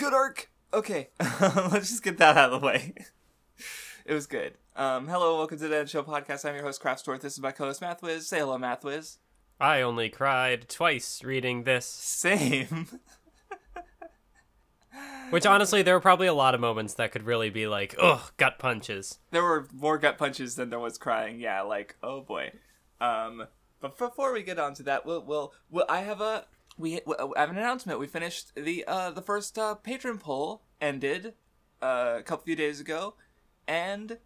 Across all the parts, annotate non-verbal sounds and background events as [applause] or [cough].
good arc. Okay, [laughs] let's just get that out of the way. it was good. Um, hello, welcome to the Dead Show podcast. I'm your host, Craftstore. This is my co-host, Mathwiz. Say hello, Mathwiz. I only cried twice reading this. Same. [laughs] Which honestly, there were probably a lot of moments that could really be like, ugh, gut punches. there were more gut punches than there was crying. Yeah, like oh boy. Um, but before we get on to that, we'll, we'll, we'll I have a we, we have an announcement. We finished the uh the first uh, patron poll ended uh, a couple few days ago, and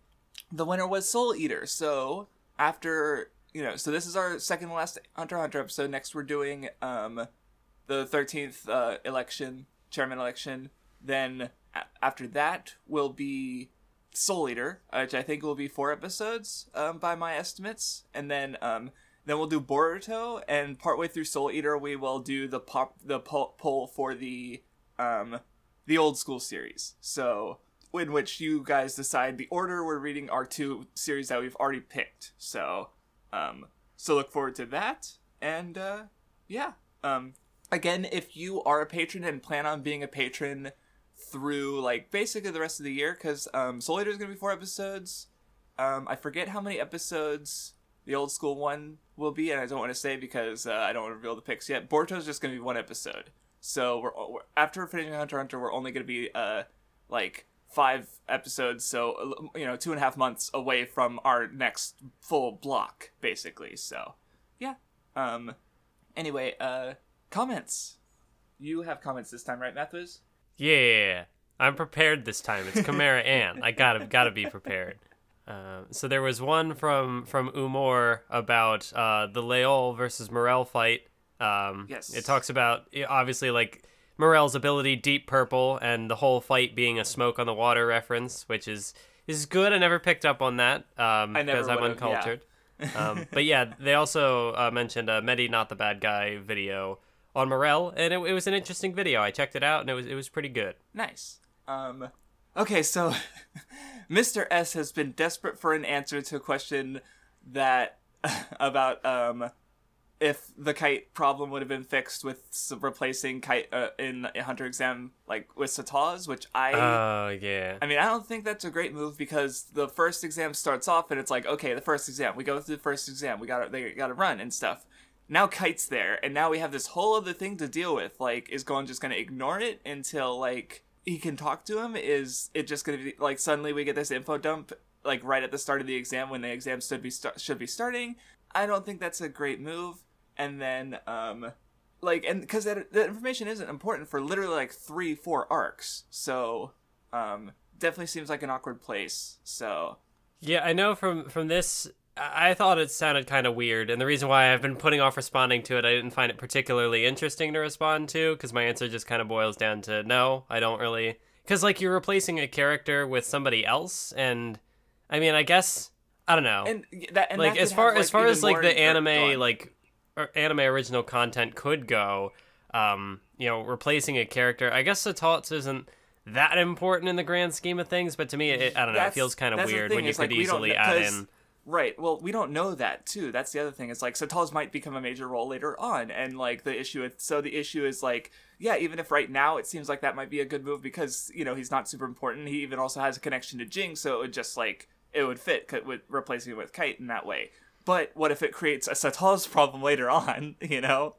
the winner was Soul Eater. So after you know, so this is our second last Hunter Hunter episode. Next, we're doing um the thirteenth uh, election, chairman election. Then a- after that will be Soul Eater, which I think will be four episodes um, by my estimates, and then um, then we'll do Boruto, and partway through Soul Eater we will do the pop the po- poll for the um the old school series. So in which you guys decide the order we're reading our two series that we've already picked. So um so look forward to that, and uh, yeah um again if you are a patron and plan on being a patron through like basically the rest of the year because um soul eater is gonna be four episodes um i forget how many episodes the old school one will be and i don't want to say because uh, i don't want to reveal the picks yet boruto's just gonna be one episode so we're, we're after finishing hunter hunter we're only gonna be uh like five episodes so uh, you know two and a half months away from our next full block basically so yeah um anyway uh comments you have comments this time right Mathis? Yeah, I'm prepared this time. It's Chimera Ant. I gotta gotta be prepared. Uh, so there was one from from Umor about uh, the Leol versus Morel fight. Um, Yes. It talks about obviously like Morel's ability, Deep Purple, and the whole fight being a smoke on the water reference, which is is good. I never picked up on that um, because I'm would've, yeah. uncultured. [laughs] um, but yeah, they also uh, mentioned a Medi not the bad guy video on Morel, and it, it was an interesting video. I checked it out, and it was it was pretty good. Nice. Um, okay, so [laughs] Mr. S has been desperate for an answer to a question that [laughs] about um if the kite problem would have been fixed with replacing kite uh, in a Hunter exam like with Satotz, which I Oh yeah. I mean, I don't think that's a great move because the first exam starts off and it's like, okay, the first exam, we go through the first exam, we got they got to run and stuff. Now Kite's there, and now we have this whole other thing to deal with. Like, is Gon just gonna ignore it until like he can talk to him? Is it just gonna be like suddenly we get this info dump like right at the start of the exam when the exam should be start- should be starting? I don't think that's a great move. And then um like and because that, that information isn't important for literally like three four arcs so um definitely seems like an awkward place so Yeah, I know from from this I thought it sounded kind of weird, and the reason why I've been putting off responding to it, I didn't find it particularly interesting to respond to, because my answer just kind of boils down to no, I don't really. Because, like, you're replacing a character with somebody else, and I mean, I guess, I don't know. and that and like, as far have, as like, far as, like, the anime, like, or anime original content could go, um, you know, replacing a character, I guess Satotz isn't that important in the grand scheme of things, but to me, it, I don't know, it feels kind of weird when you could like, easily add in. Right well we don't know that too. That's the other thing it's like Satotz might become a major role later on and like the issue with so the issue is like yeah even if right now it seems like that might be a good move because you know he's not super important he even also has a connection to Ging so it would just like it would fit with replacing it with kite in that way. But what if it creates a Satotz problem later on [laughs] you know?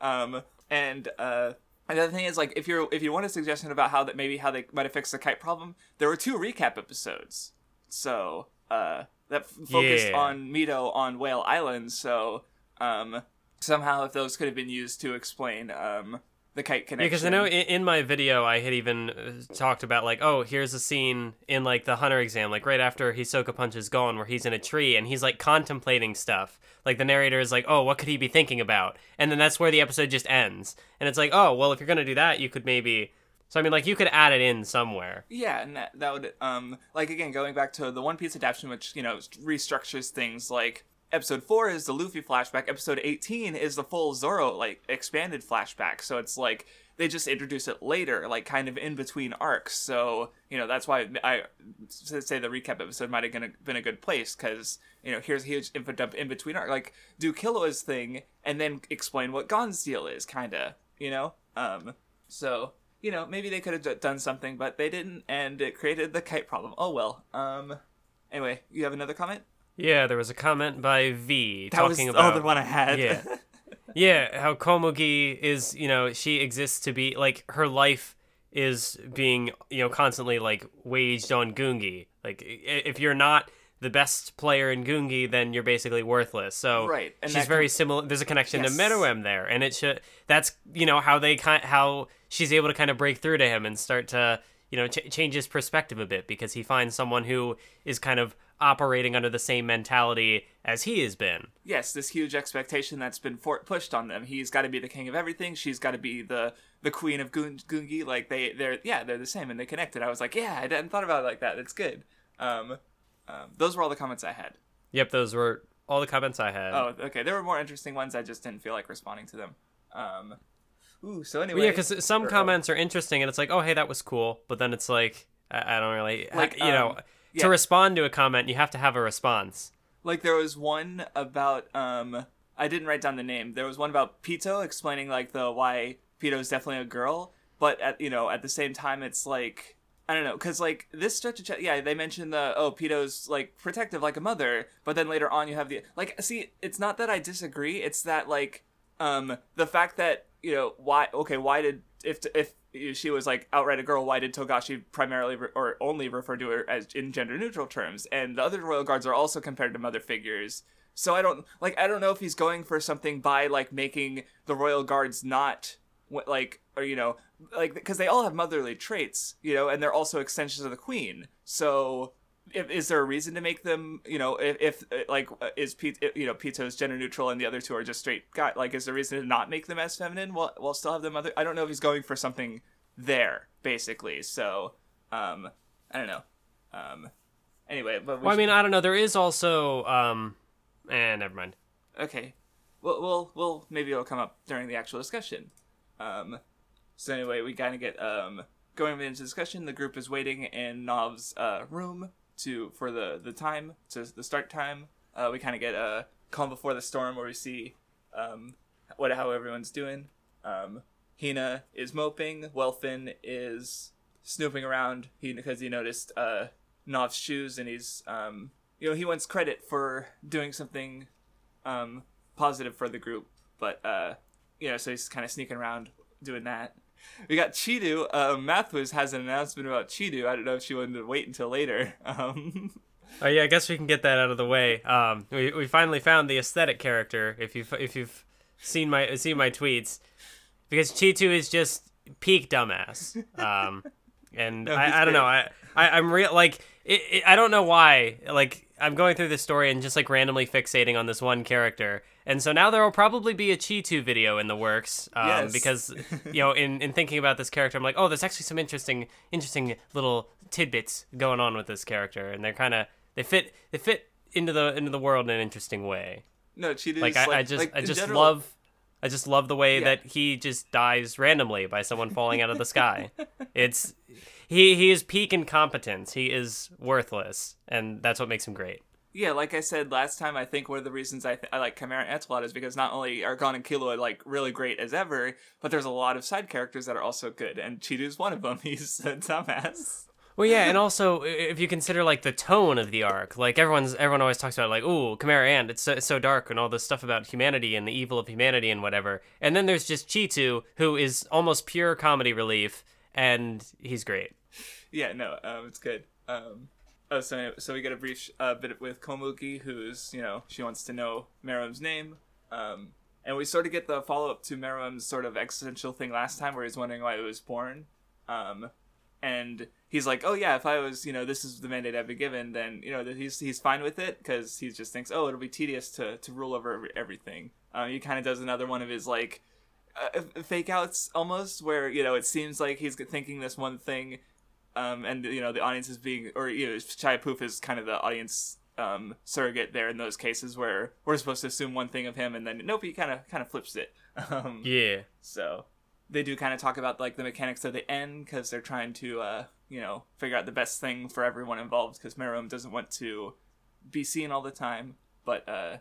Um and uh Another thing is like if you're if you want a suggestion about how that maybe how they might have fixed the kite problem, there were two recap episodes. So uh that f- focused Yeah. on Mito on Whale Island, so um somehow if those could have been used to explain um the kite connection. because I know in, in my video I had even uh, talked about like, oh, here's a scene in like the hunter exam, like right after Hisoka punches Gon, where he's in a tree and he's like contemplating stuff. Like the narrator is like, oh, what could he be thinking about? And then that's where the episode just ends. And it's like, oh, well, if you're gonna do that, you could maybe. So I mean, like you could add it in somewhere. Yeah, and that, that would um like again going back to the One Piece adaptation, which you know restructures things. Like episode four is the Luffy flashback. Episode eighteen is the full Zoro like expanded flashback. So it's like they just introduce it later, like kind of in between arcs. So you know that's why I say the recap episode might have been a, good place because you know here's a huge info dump in between arc. Like do Killua's thing and then explain what Gon's deal is, kind of. You know. Um. So you know, maybe they could have d- done something, but they didn't, and it created the kite problem. Oh well. Um. Anyway, you have another comment? Yeah, there was a comment by V That talking was about oh the one I had. Yeah. [laughs] yeah, how Komugi is, you know, she exists to be like her life is being, you know, constantly like waged on Gungi. Like if you're not the best player in Gungi, then you're basically worthless. So Right, and she's very similar. There's a connection Yes. to Meruem there, and it should. That's you know how they kind how she's able to kind of break through to him and start to you know ch- change his perspective a bit because he finds someone who is kind of operating under the same mentality as he has been. yes, this huge expectation that's been for- pushed on them. He's got to be the king of everything. She's got to be the the queen of Gun- Gungi. Like they, they're yeah, they're the same and they connected. I was like, yeah, I hadn't thought about it like that. That's good. Um, um, those were all the comments I had. Yep, those were all the comments I had. Oh, okay. There were more interesting ones. I just didn't feel like responding to them. Um, ooh. So anyway, Well, yeah, because some oh, comments are interesting, and it's like, oh, hey, that was cool, but then it's like, I, I don't really, Like, you know, um, to respond to a comment, you have to have a response. Like there was one about um I didn't write down the name. There was one about Pito explaining like the why Pito is definitely a girl, but at you know at the same time it's like I don't know because like this stretch of ch- yeah they mentioned the oh Pito's like protective like a mother, but then later on you have the like see it's not that I disagree. It's that like um the fact that you know why okay why did if if she was like outright a girl why did togashi primarily re- or only refer to her as in gender neutral terms? And the other royal guards are also compared to mother figures. So i don't like i don't know if he's going for something by like making the royal guards not like or you know like because they all have motherly traits you know and they're also extensions of the queen. So if, is there a reason to make them you know if, if uh, like uh, is Pete you know Pito's gender neutral and the other two are just straight guy like is there a reason to not make them as feminine while while still have them other I don't know if he's going for something there basically so um I don't know um anyway but we Well, I mean, I don't know. There is also, um, eh, never mind. okay we'll we'll, we'll maybe it'll come up during the actual discussion um so anyway we kind of get um going into discussion the group is waiting in Knov's uh room to for the the time to the start time uh we kind of get a calm before the storm where we see um what how everyone's doing. Um hina is moping welfin is snooping around. He because he noticed uh Knov's shoes and he's um you know he wants credit for doing something um positive for the group but uh you know so he's kind of sneaking around doing that [laughs] we got Chidu. Uh, Mathwiz has an announcement about Chidu. I don't know if she wanted to wait until later. [laughs] Um, Oh yeah, I guess we can get that out of the way. Um, we, we finally found the aesthetic character. If you've if you've seen my seen my tweets, because Chitu is just peak dumbass. Um, and [laughs] he's I, I don't know. I, I I'm real like it, it, I don't know why. Like I'm going through this story and just like randomly fixating on this one character. And so now there will probably be a Chi 2 video in the works um, Yes. because [laughs] you know in, in thinking about this character, I'm like, oh, there's actually some interesting interesting little tidbits going on with this character, and they're kind of they fit they fit into the into the world in an interesting way. no, Chi 2 Like I, I just like, I just general- love I just love the way Yeah. that he just dies randomly by someone falling out of the sky. [laughs] It's he he is peak incompetence. He is worthless, and that's what makes him great. Yeah, like I said last time, I think one of the reasons I, th- I like Chimera Ant a lot is because not only are Gon and Killua like really great as ever, but there's a lot of side characters that are also good, and Chidu's one of them. [laughs] He's a dumbass. Well, yeah, and also if you consider like the tone of the arc, like everyone's everyone always talks about like, ooh, Chimera Ant, it's so, it's so dark and all this stuff about humanity and the evil of humanity and whatever. And then there's just Chitu, who is almost pure comedy relief, and he's great. Yeah, no, um, it's good. Um, oh, so so we get a brief uh, bit with Komugi, who's you know she wants to know Meruem's name, um, and we sort of get the follow up to Meruem's sort of existential thing last time, where he's wondering why he was born, um, and he's like, oh yeah, if I was you know this is the mandate I've been given, then you know he's he's fine with it because he just thinks oh it'll be tedious to to rule over everything. Um, he kind of does another one of his like uh, fake outs almost where you know it seems like he's thinking this one thing um, and you know the audience is being or you know Shaiapouf is kind of the audience um, surrogate there in those cases where we're supposed to assume one thing of him and then nope he kind of kind of flips it [laughs] um, Yeah. so they do kind of talk about like the mechanics of the En because they're trying to uh, you know figure out the best thing for everyone involved because Meruem doesn't want to be seen all the time but uh,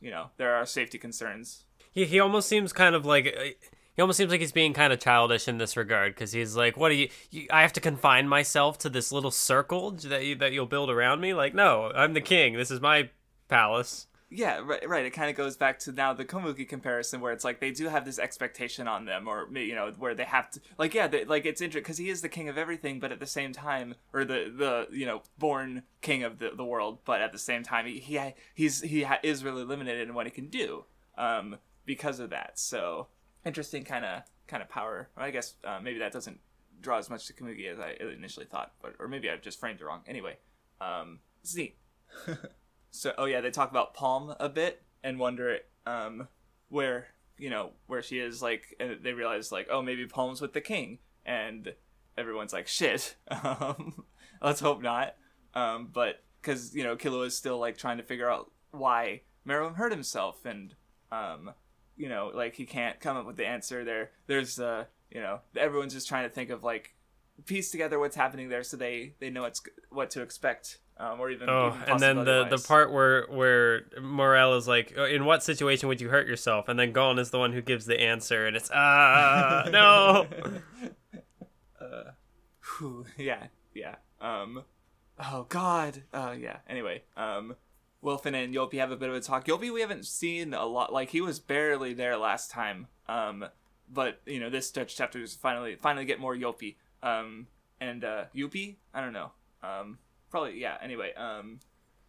you know there are safety concerns He he almost seems kind of like uh, he almost seems like he's being kind of childish in this regard because he's like, "What do you, you? I have to confine myself to this little circle that you that you'll build around me? Like, no, I'm the king. This is my palace." Yeah, right. Right. It kind of goes back to now the Komugi comparison, where it's like they do have this expectation on them, or you know, where they have to, like, yeah, they, like it's interesting because he is the king of everything, but at the same time, or the the you know, born king of the, the world, but at the same time, he, he he's he is really limited in what he can do, um, because of that. So interesting kind of kind of power. I guess uh, maybe that doesn't draw as much to Komugi as I initially thought, but or maybe I've just framed it wrong. Anyway, um, it's neat. [laughs] so oh yeah, they talk about Palm a bit and wonder um, where you know where she is. Like and they realize like oh maybe Palm's with the king, and everyone's like shit. [laughs] Um, let's hope not. Um, but because you know Killua is still like trying to figure out why Meruem hurt himself and um, you know, like he can't come up with the answer there. There's uh, you know, everyone's just trying to think of like piece together what's happening there so they they know what's what to expect. Um, or even oh, even and then the the part where where Morel is like, "Oh, in what situation would you hurt yourself? And then Gon is the one who gives the answer, and it's ah [laughs] no. [laughs] uh, whew, yeah, yeah. Um, oh God. Uh, yeah. Anyway, um, Welfin and Youpi have a bit of a talk. Youpi, we haven't seen a lot. Like he was barely there last time. Um, but you know this Dutch chapter is finally finally get more Youpi. Um, and uh, Youpi, I don't know. Um, probably yeah. Anyway, um,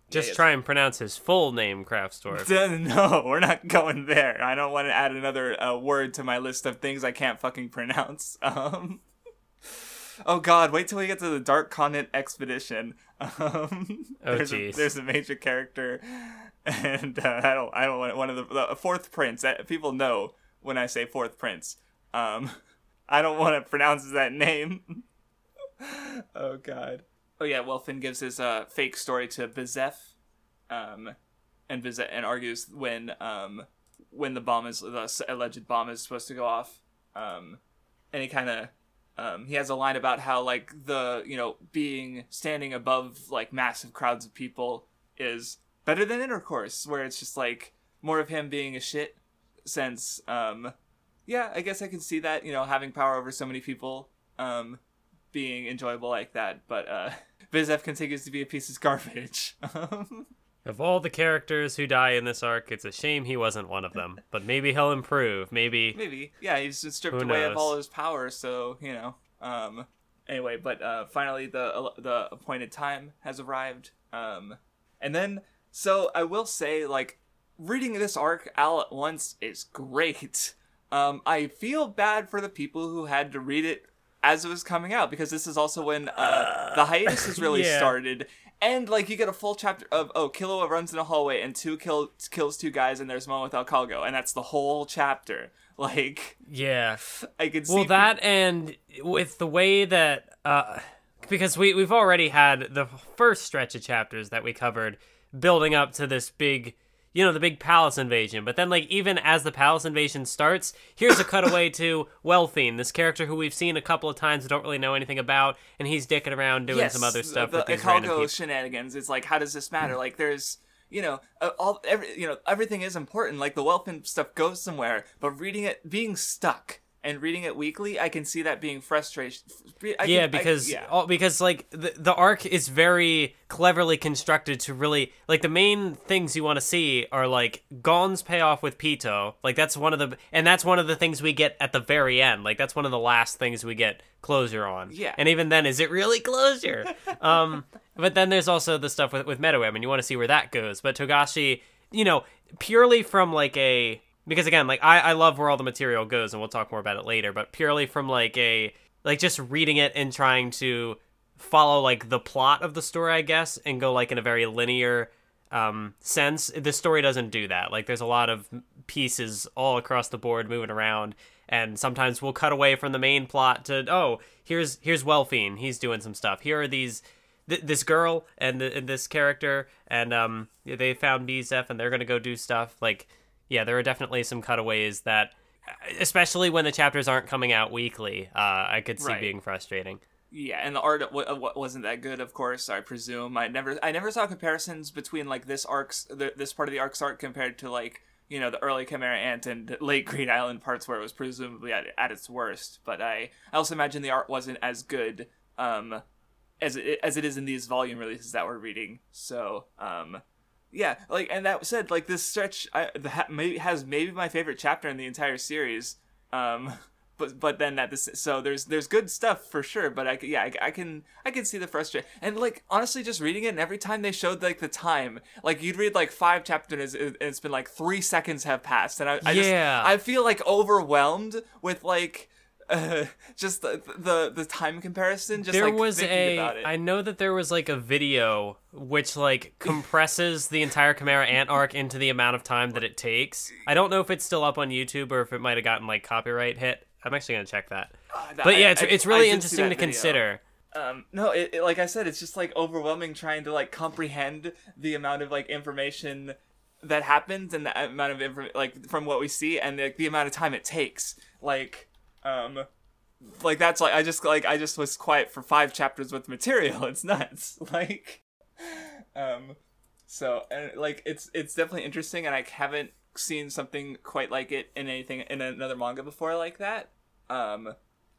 Just yeah, try and pronounce his full name, Kraftstorp. [laughs] No, we're not going there. I don't want to add another uh, word to my list of things I can't fucking pronounce. [laughs] Um, oh God, wait till we get to the Dark Continent Expedition. [laughs] Um, Oh, there's, a, jeez. there's a major character, [laughs] and uh, I don't, I don't want one of the, the fourth prince. Uh, People know when I say fourth prince. Um, [laughs] I don't want to pronounce that name. oh God. Oh yeah, Welfin gives his uh, fake story to Bizeff, um, and Bizeff and argues when um when the bomb is the alleged bomb is supposed to go off um and he kind of um he has a line about how like the you know being standing above like massive crowds of people is better than intercourse where it's just like more of him being a shit since um yeah i guess i can see that you know having power over so many people um being enjoyable like that but uh [laughs] Bizeff continues to be a piece of garbage. [laughs] Um Of all the characters who die in this arc, it's a shame he wasn't one of them. [laughs] But maybe he'll improve. Maybe Maybe. Yeah, he's just stripped away of all his power, so, you know. Um anyway, but uh finally the the appointed time has arrived. Um and then so I will say like reading this arc all at once is great. Um I feel bad for the people who had to read it as it was coming out because this is also when uh, the hiatus has really [laughs] yeah. started and like you get a full chapter of oh Killua runs in a hallway and two kill kills two guys and there's one with Ikalgo and that's the whole chapter [laughs] like yeah. I could see Well, that and with the way that uh, because we we've already had the first stretch of chapters that we covered building up to this big you know the big palace invasion. But then like even as the palace invasion starts here's a cutaway [laughs] to Welfine this character who we've seen a couple of times don't really know anything about and he's dicking around doing yes, some other stuff the with random shenanigans. It's like how does this matter? Like there's you know uh, all every you know everything is important. Like the Welfin stuff goes somewhere but reading it being stuck and reading it weekly I can see that being frustration yeah, can- I- because yeah. all, because like the the arc is very cleverly constructed to really like the main things you want to see are like Gon's payoff with Pito. Like that's one of the and that's one of the things we get at the very end. Like that's one of the last things we get closure on. Yeah. And even then is it really closure? [laughs] um but then there's also the stuff with with Metaweb and you want to see where that goes. But Togashi, you know, purely from like a because again, like I, I love where all the material goes and we'll talk more about it later, but purely from like a like just reading it and trying to follow like the plot of the story, I guess, and go like in a very linear um sense. The story doesn't do that. Like there's a lot of pieces all across the board moving around and sometimes we'll cut away from the main plot to oh, here's here's Welfine, he's doing some stuff. Here are these th- this girl and, and this character and um they found Bizeff and they're to go do stuff like yeah, there are definitely some cutaways that, especially when the chapters aren't coming out weekly, uh, I could see Right. being frustrating. Yeah, and the art w- w- wasn't that good, of course. I presume I never, I never saw comparisons between like this arc's, th- this part of the arc's art compared to like you know the early Chimera Ant and late Greed Island parts where it was presumably at, at its worst. But I I also imagine the art wasn't as good um as it as it is in these volume releases that we're reading. So um yeah, like and that said, like this stretch I the, ha, maybe has maybe my favorite chapter in the entire series. Um [laughs] but but then at this so there's there's good stuff for sure but i yeah I, I can i can see the frustration and like honestly just reading it and every time they showed like the time like you'd read like five chapters and it's been like three seconds have passed and i, I Yeah. just i feel like overwhelmed with like uh, [laughs] just the, the the time comparison just there like was a about it. I know that there was like a video which like [laughs] compresses the entire Chimera Ant arc into the amount of time that it takes. I don't know if it's still up on YouTube or if it might have gotten like copyright hit. I'm actually gonna check that. that- But yeah, it's, I- it's really interesting to video. consider. um no it, it- like i said it's just like overwhelming trying to like comprehend the amount of like information that happens and the amount of info like from what we see and like the amount of time it takes like um like that's like i just like i just was quiet for five chapters with material. [laughs] It's nuts. [laughs] Like um so and like it's it's definitely interesting and i haven't seen something quite like it in anything in another manga before like that. Um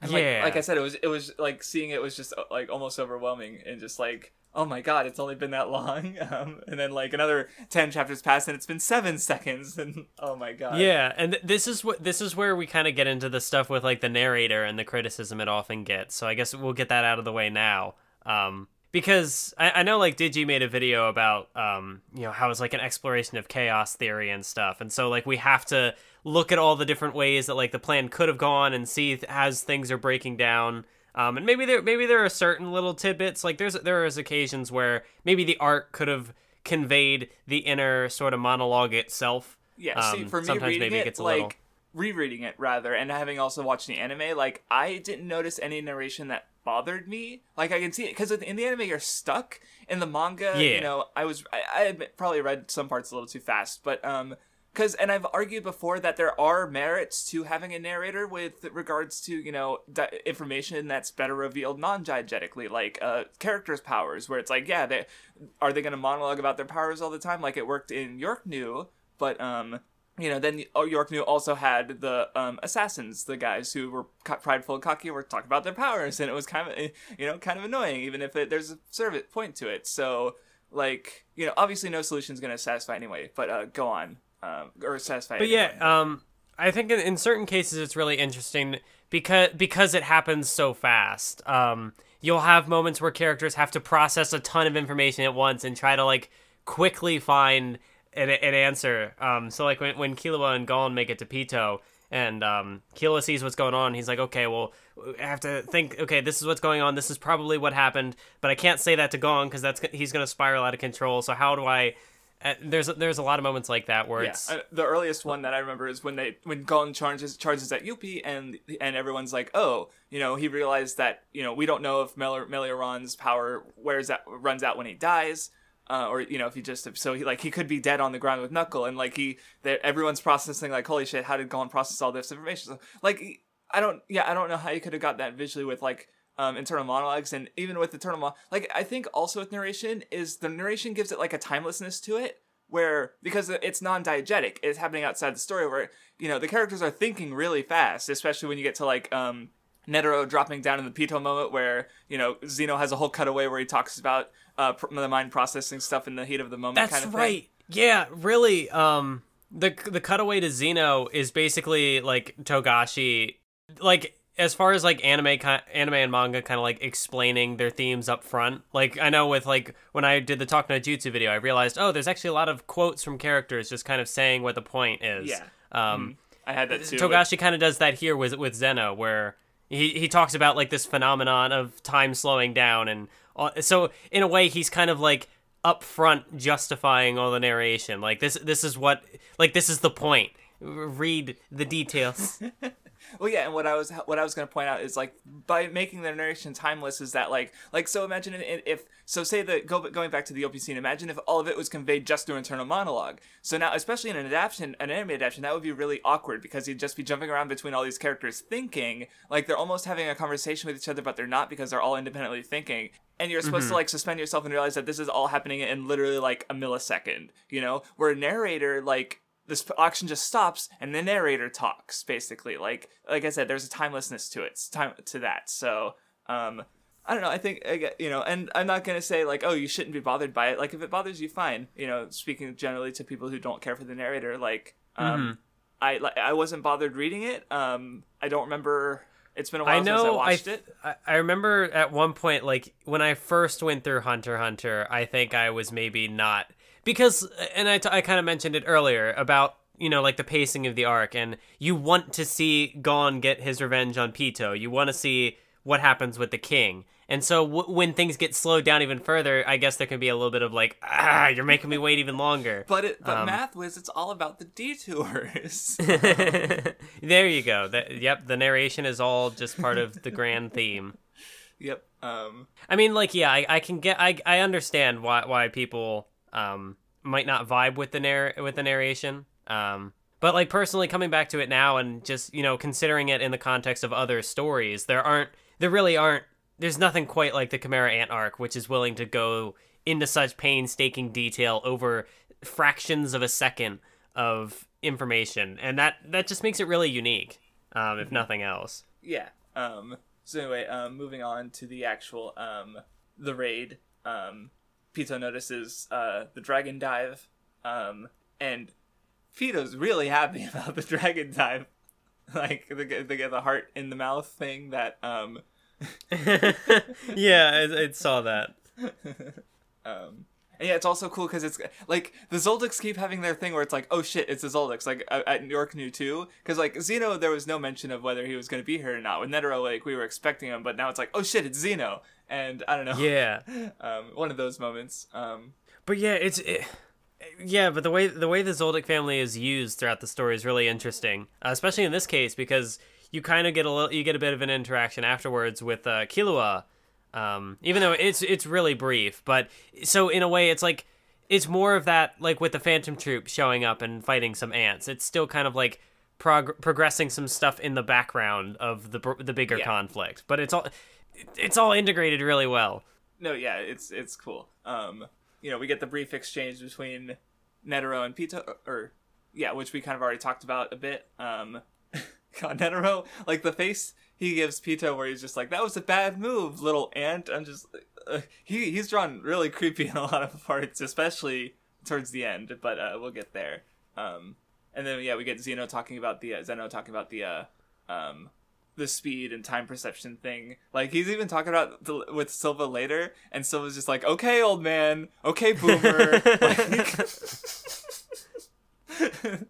and like, Yeah. like I said, it was it was like seeing it was just uh, like almost overwhelming and just like oh my god, it's only been that long. [laughs] Um, and then like another ten chapters pass and it's been seven [laughs] seconds and oh my god. Yeah, and th- this is what this is where we kind of get into the stuff with like the narrator and the criticism it often gets. So I guess we'll get that out of the way now. Um, because I, I know like Digi made a video about um, you know how it's like an exploration of chaos theory and stuff, and so like we have to look at all the different ways that like the plan could have gone and see th- as things are breaking down. Um, and maybe there maybe there are certain little tidbits like there's there is occasions where maybe the art could have conveyed the inner sort of monologue itself Yeah, see, um, for me sometimes reading maybe it it, gets a like little- rereading it rather, and having also watched the anime, like I didn't notice any narration that bothered me. Like I can see it because in the anime you're stuck. In the manga, Yeah. you know, I was I, I probably read some parts a little too fast, but um. Because, and I've argued before that there are merits to having a narrator with regards to, you know, di- information that's better revealed non-diegetically, like uh, characters' powers, where it's like, yeah, they are they going to monologue about their powers all the time, like it worked in York New, but um, you know, then York New also had the um, assassins, the guys who were prideful and cocky, were talking about their powers, and it was kind of, eh, you know, kind of annoying, even if it, there's a service point to it. So, like, you know, obviously no solution is going to satisfy anyway, but uh, go on, um, or satisfy. But anyone. yeah, um, I think in, in certain cases it's really interesting because because it happens so fast. Um, you'll have moments where characters have to process a ton of information at once and try to like quickly find an, an answer. Um, so like when when Killua and Gon make it to Pito. And um, Killua sees what's going on. He's like, "Okay, well, I have to think. Okay, this is what's going on. This is probably what happened, but I can't say that to Gon because that's he's gonna spiral out of control. So how do I?" Uh, there's there's a lot of moments like that where Yeah, it's uh, the earliest one that I remember is when they when Gon charges charges at Youpi and and everyone's like, oh, you know, he realized that you know we don't know if Mel- Meleoron's power wears out runs out when he dies. Uh, or you know if he just so he like he could be dead on the ground with Knuckle and like he that everyone's processing like holy shit how did Gon process all this information so, like I don't yeah I don't know how you could have got that visually with like um, internal monologues and even with internal mo- like I think also with narration is the narration gives it like a timelessness to it where because it's non-diegetic it's happening outside the story where you know the characters are thinking really fast especially when you get to like um Netero dropping down in the Pito moment where you know Zeno has a whole cutaway where he talks about uh, pr- the mind processing stuff in the heat of the moment. That's kind of right. Thing. Yeah, really. Um, the the cutaway to Zeno is basically like Togashi, like as far as like anime, anime and manga, kind of like explaining their themes up front. Like I know with like when I did the Talk No Jutsu video, I realized oh, there's actually a lot of quotes from characters just kind of saying what the point is. Yeah. Um, I had that too. Togashi kind of does that here with with Zeno, where he he talks about like this phenomenon of time slowing down, and all, so in a way he's kind of like up front justifying all the narration. Like this this is what like this is the point. Read the details. [laughs] [laughs] Well, yeah, and what I was what I was going to point out is like by making the narration timeless is that like like so imagine if, if so say the go going back to the OP scene, imagine if all of it was conveyed just through internal monologue. So now, especially in an adaptation, an anime adaptation, that would be really awkward because you'd just be jumping around between all these characters thinking like they're almost having a conversation with each other, but they're not because they're all independently thinking. And you're supposed to mm-hmm. like suspend yourself and realize that this is all happening in literally like a millisecond, you know? Where a narrator like this auction just stops and the narrator talks basically. Like like i said there's a timelessness to it it's time to that. So um i don't know i think you know and i'm not gonna say like oh you shouldn't be bothered by it. Like if it bothers you fine. You know speaking generally to people who don't care for the narrator like um Mm-hmm. i i wasn't bothered reading it. Um i don't remember it's been a while I know. since i I, watched it. I I remember at one point, like when I first went through Hunter Hunter, I think I was maybe not because, and I, t- I kind of mentioned it earlier about you know like the pacing of the arc, and you want to see Gon get his revenge on Pito. You want to see what happens with the king. And so w- when things get slowed down even further, I guess there can be a little bit of like, ah, you're making me [laughs] wait even longer. but it but Um, math whiz it's all about the detours [laughs] there you go. That, yep, the narration is all just part of the grand theme. yep um I mean, like, yeah, I, I can get, I, I understand why why people um might not vibe with the narr with the narration. Um, but like personally, coming back to it now and just you know considering it in the context of other stories, there aren't, there really aren't. There's nothing quite like the Chimera Ant arc, which is willing to go into such painstaking detail over fractions of a second of information, and that that just makes it really unique, um, if nothing else. yeah um so anyway um moving on to the actual um the raid um pito notices uh the dragon dive um and Pito's really happy [laughs] about the dragon dive [laughs] like the the, the heart in the mouth thing that um [laughs] yeah, I, I saw that. um and yeah, it's also cool because it's like the Zoldycks keep having their thing where it's like, oh shit, it's the Zoldycks. Like at New York New too, because like Zeno, there was no mention of whether he was going to be here or not. With Netero, like we were expecting him, but now it's like, oh shit, it's Zeno, and I don't know. Yeah. [laughs] um, one of those moments. Um, But yeah, it's it, yeah, but the way the way the Zoldyck family is used throughout the story is really interesting, uh, especially in this case because you kind of get a little, you get a bit of an interaction afterwards with uh, Killua, um, even though it's it's really brief. But so in a way, it's like it's more of that like with the Phantom Troop showing up and fighting some ants. It's still kind of like prog- progressing some stuff in the background of the br- the bigger Yeah. conflict, but it's all it's all integrated really well. no, yeah, it's it's cool. Um, you know, we get the brief exchange between Netero and Pito, or yeah, which we kind of already talked about a bit. Um, [laughs] God, Netero, like the face he gives Pito, where he's just like, "That was a bad move, little ant." I'm just, uh, he he's drawn really creepy in a lot of parts, especially towards the end. But uh, we'll get there. Um, and then yeah, we get Zeno talking about the uh, Zeno talking about the uh, um, the speed and time perception thing. Like he's even talking about the, with Silva later, and Silva's just like, "Okay, old man. Okay, boomer." [laughs] Like- [laughs]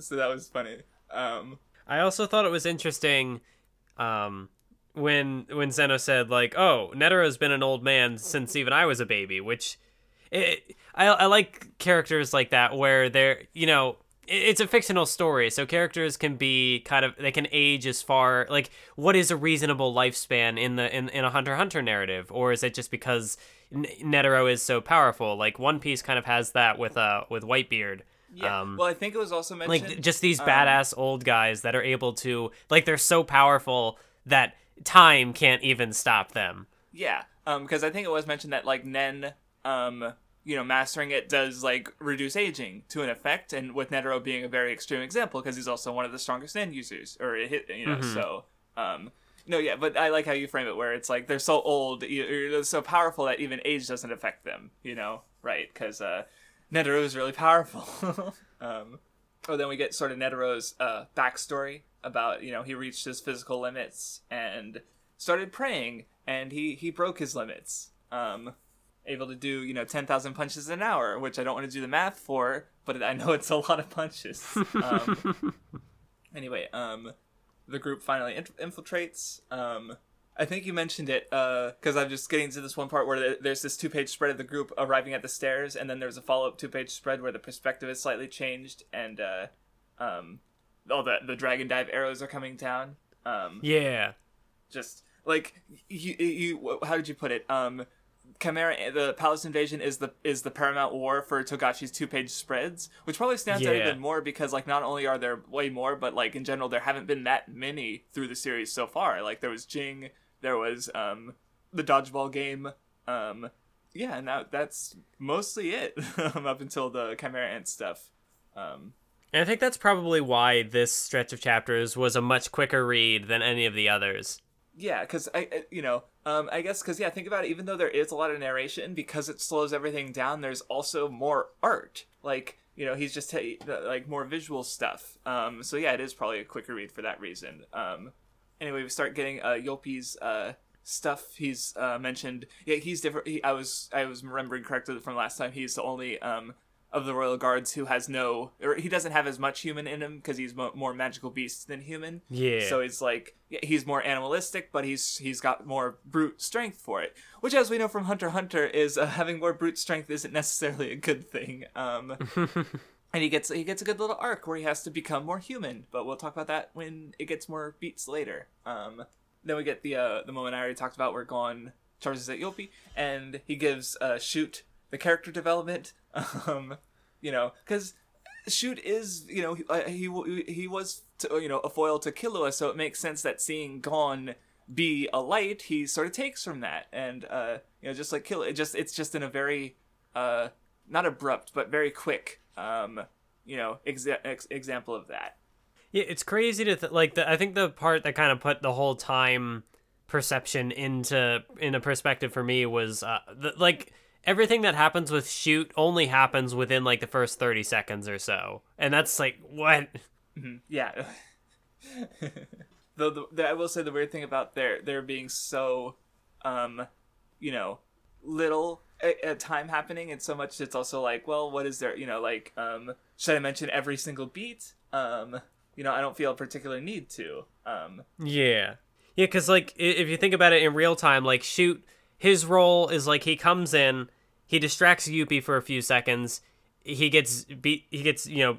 so that was funny. Um, I also thought it was interesting um, when when Zeno said like, "Oh, Netero's been an old man since even I was a baby," which it, I I like characters like that where they're you know it's a fictional story, so characters can be kind of they can age as far like what is a reasonable lifespan in the in, in a Hunter Hunter narrative, or is it just because N- Netero is so powerful? Like One Piece kind of has that with uh with Whitebeard. yeah. Um, well, I think it was also mentioned. like just these um, badass old guys that are able to like they're so powerful that time can't even stop them Yeah, um, because I think it was mentioned that like Nen, um, you know, mastering it does like reduce aging to an effect, and with Netero being a very extreme example because he's also one of the strongest Nen users, or it hit, you know, so um, no, yeah, but I like how you frame it, where it's like they're so old, they're so powerful that even age doesn't affect them, you know, right? Because uh, Netero is really powerful. [laughs] um, oh, then we get sort of Netero's uh, backstory about you know he reached his physical limits and started praying, and he he broke his limits. Um, able to do you know ten thousand punches an hour, which I don't want to do the math for, but I know it's a lot of punches. Um, [laughs] anyway, um, the group finally inf- infiltrates. Um, I think you mentioned it because I'm just getting to this one part where there's this two page spread of the group arriving at the stairs, and then there's a follow up two page spread where the perspective is slightly changed, and uh, um, all the the dragon dive arrows are coming down. Um, yeah just like you, you how did you put it um Chimera, the Palace Invasion is the is the paramount war for Togashi's two page spreads, which probably stands out even more because like not only are there way more, but like in general there haven't been that many through the series so far. Like there was Ging, there was um the dodgeball game, um yeah, and that that's mostly it [laughs] up until the Chimera Ant stuff. Um, And I think that's probably why this stretch of chapters was a much quicker read than any of the others. yeah, because I, I- you know, um, I guess because yeah, think about it. Even though there is a lot of narration, because it slows everything down, there's also more art. Like you know, he's just ta- like more visual stuff. Um, so yeah, it is probably a quicker read for that reason. Um, anyway, we start getting uh, Youpi's uh, stuff. He's uh, mentioned. Yeah, he's different. He, I was I was remembering correctly from last time. He's the only um, of the royal guards who has no, or he doesn't have as much human in him because he's mo- more magical beast than human. Yeah. So he's like he's more animalistic, but he's he's got more brute strength for it. Which, as we know from Hunter Hunter, is uh, having more brute strength isn't necessarily a good thing. Um, [laughs] and he gets he gets a good little arc where he has to become more human. But we'll talk about that when it gets more beats later. Um, then we get the uh, the moment I already talked about where Gon charges at Youpi, and he gives uh, Shoot the character development. [laughs] Um, you know, because Shoot is you know he uh, he, he was you know a foil to Killua, so it makes sense that seeing Gon be a light, he sort of takes from that, and uh, you know just like Killua, it just it's just in a very uh, not abrupt but very quick um, you know exa- ex- example of that. Yeah, it's crazy to th- like. The, I think the part that kind of put the whole time perception into in a perspective for me was uh, the, like everything that happens with shoot only happens within like the first thirty seconds or so, and that's like what. Yeah. [laughs] Though the, the, I will say the weird thing about there there being so, um, you know, little a, a time happening, and so much it's also like, well, what is there? You know, like, um, should I mention every single beat? Um, you know, I don't feel a particular need to. Um, Yeah. Yeah, because, like, if you think about it in real time, like, shoot, his role is like he comes in, he distracts Youpi for a few seconds, he gets beat, he gets, you know,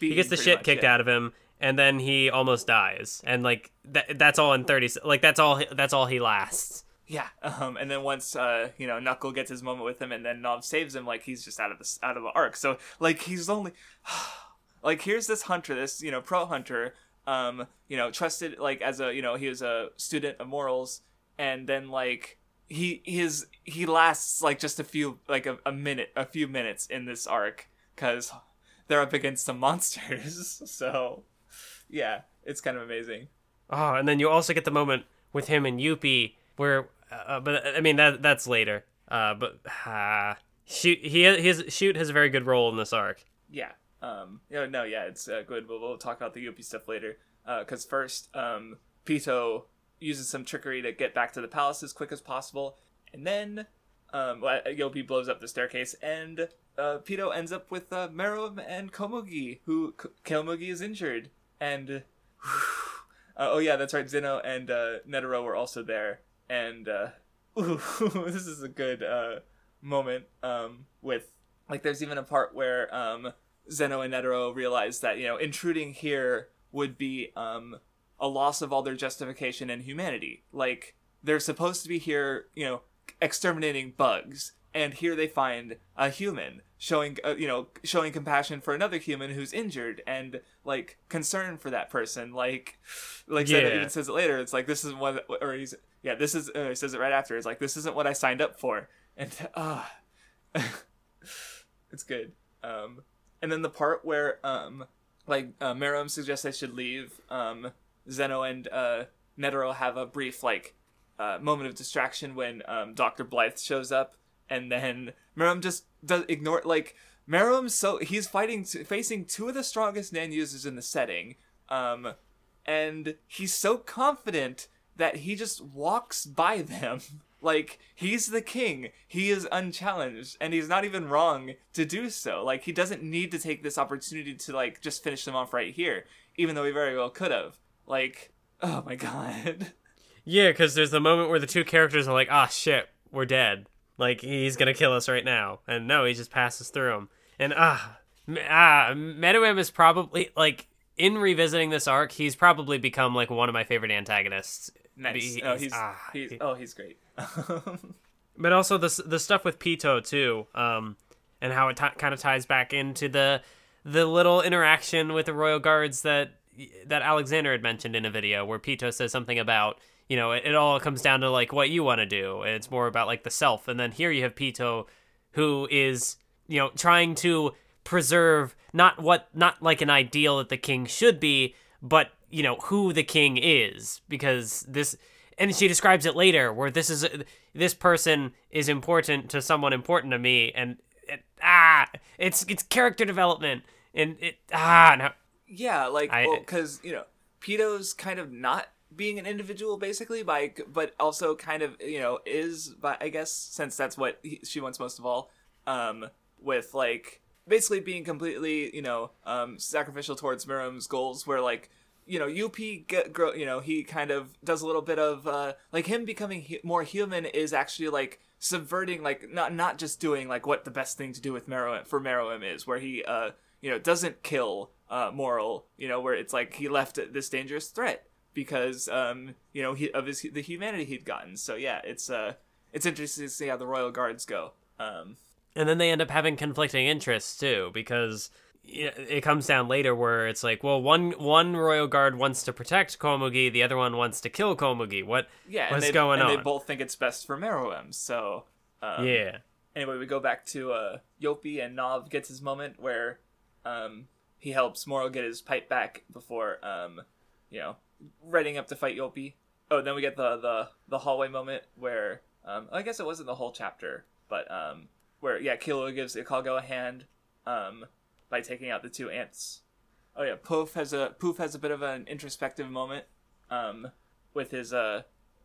he gets the shit kicked out of him, and then he almost dies. And, like, that, that's all in 30, se- like, that's all, that's all he lasts. Yeah, um, and then once uh, you know Knuckle gets his moment with him, and then Knov saves him, like he's just out of the out of the arc. So like he's only [sighs] like here's this hunter, this you know pro hunter, um, you know trusted like as a you know he was a student of morals, and then like he his he lasts like just a few like a, a minute, a few minutes in this arc because they're up against some [laughs] monsters. so yeah, it's kind of amazing. Oh, and then you also get the moment with him and Youpi where, uh, but I mean that that's later. Uh, but uh, shoot, he his shoot has a very good role in this arc. Yeah. Um. You know, no. Yeah. It's uh, good. But we'll talk about the Youpi stuff later. uh Because first, um, Pito uses some trickery to get back to the palace as quick as possible, and then, um, Youpi blows up the staircase, and uh, Pito ends up with uh, Meruem and Komugi, who K- Komugi is injured, and. [sighs] Uh, oh yeah, that's right. Zeno and uh, Netero were also there, and uh, [laughs] ooh, [laughs] this is a good uh, moment um, with like. There's even a part where um, Zeno and Netero realize that you know intruding here would be um, a loss of all their justification and humanity. Like they're supposed to be here, you know, exterminating bugs, and here they find a human showing, uh, you know, showing compassion for another human who's injured and like concern for that person. Like, like Yeah. even says it later. It's like this is what, or he's yeah, this is. Uh, he says it right after. It's like this isn't what I signed up for, and [laughs] ah, [laughs] it's good. Um, and then the part where um, like uh, Meruem suggests they should leave. Um, Zeno and uh, Netero have a brief like uh, moment of distraction when um, Doctor Blythe shows up, and then Meruem just does ignore like Meruem's so he's fighting facing two of the strongest Nen users in the setting, um, and he's so confident that he just walks by them. [laughs] Like he's the king. He is unchallenged and he's not even wrong to do so. Like he doesn't need to take this opportunity to like just finish them off right here, even though he very well could have. Like, oh my god. Yeah, because there's the moment where the two characters are like, "Ah, shit, we're dead. Like he's gonna kill us right now," and no, he just passes through him. And ah, ah, Meruem is probably like in revisiting this arc, he's probably become like one of my favorite antagonists. Nice. He- oh, he's, ah, he's he- oh he's great. [laughs] but also the the stuff with Pito too, um, and how it t- kind of ties back into the the little interaction with the royal guards that that Alexander had mentioned in a video where Pito says something about you know it, it all comes down to like what you want to do, and it's more about like the self. And then here you have Pito, who is you know trying to preserve not what not like an ideal that the king should be, but you know who the king is. Because this and she describes it later where this is this person is important to someone important to me and, and ah it's it's character development. And it ah no Yeah, like because you know, Pito's kind of not being an individual basically by but also kind of you know is by I guess since that's what he, she wants most of all um with like basically being completely you know um sacrificial towards Meruem's goals where like you know UP get, grow you know he kind of does a little bit of uh like him becoming hu- more human is actually like subverting like not not just doing like what the best thing to do with Meruem for Meruem is where he uh you know doesn't kill uh Morel you know where it's like he left this dangerous threat because um you know he of his the humanity he'd gotten. So yeah it's uh it's interesting to see how the royal guards go. Um and then they end up having conflicting interests too because it comes down later where it's like well one one royal guard wants to protect Komugi the other one wants to kill Komugi what yeah what's they, going and on? they both think it's best for Meruem so um, yeah. anyway, we go back to uh, Youpi and Knov gets his moment where um, he helps Morel get his pipe back before um, you know readying up to fight Youpi. Oh, then we get the the the hallway moment where um, I guess it wasn't the whole chapter, but um, where yeah, Killua gives Ikalgo a hand um, by taking out the two ants. Oh yeah, Poof has a Poof has a bit of an introspective moment um, with his uh,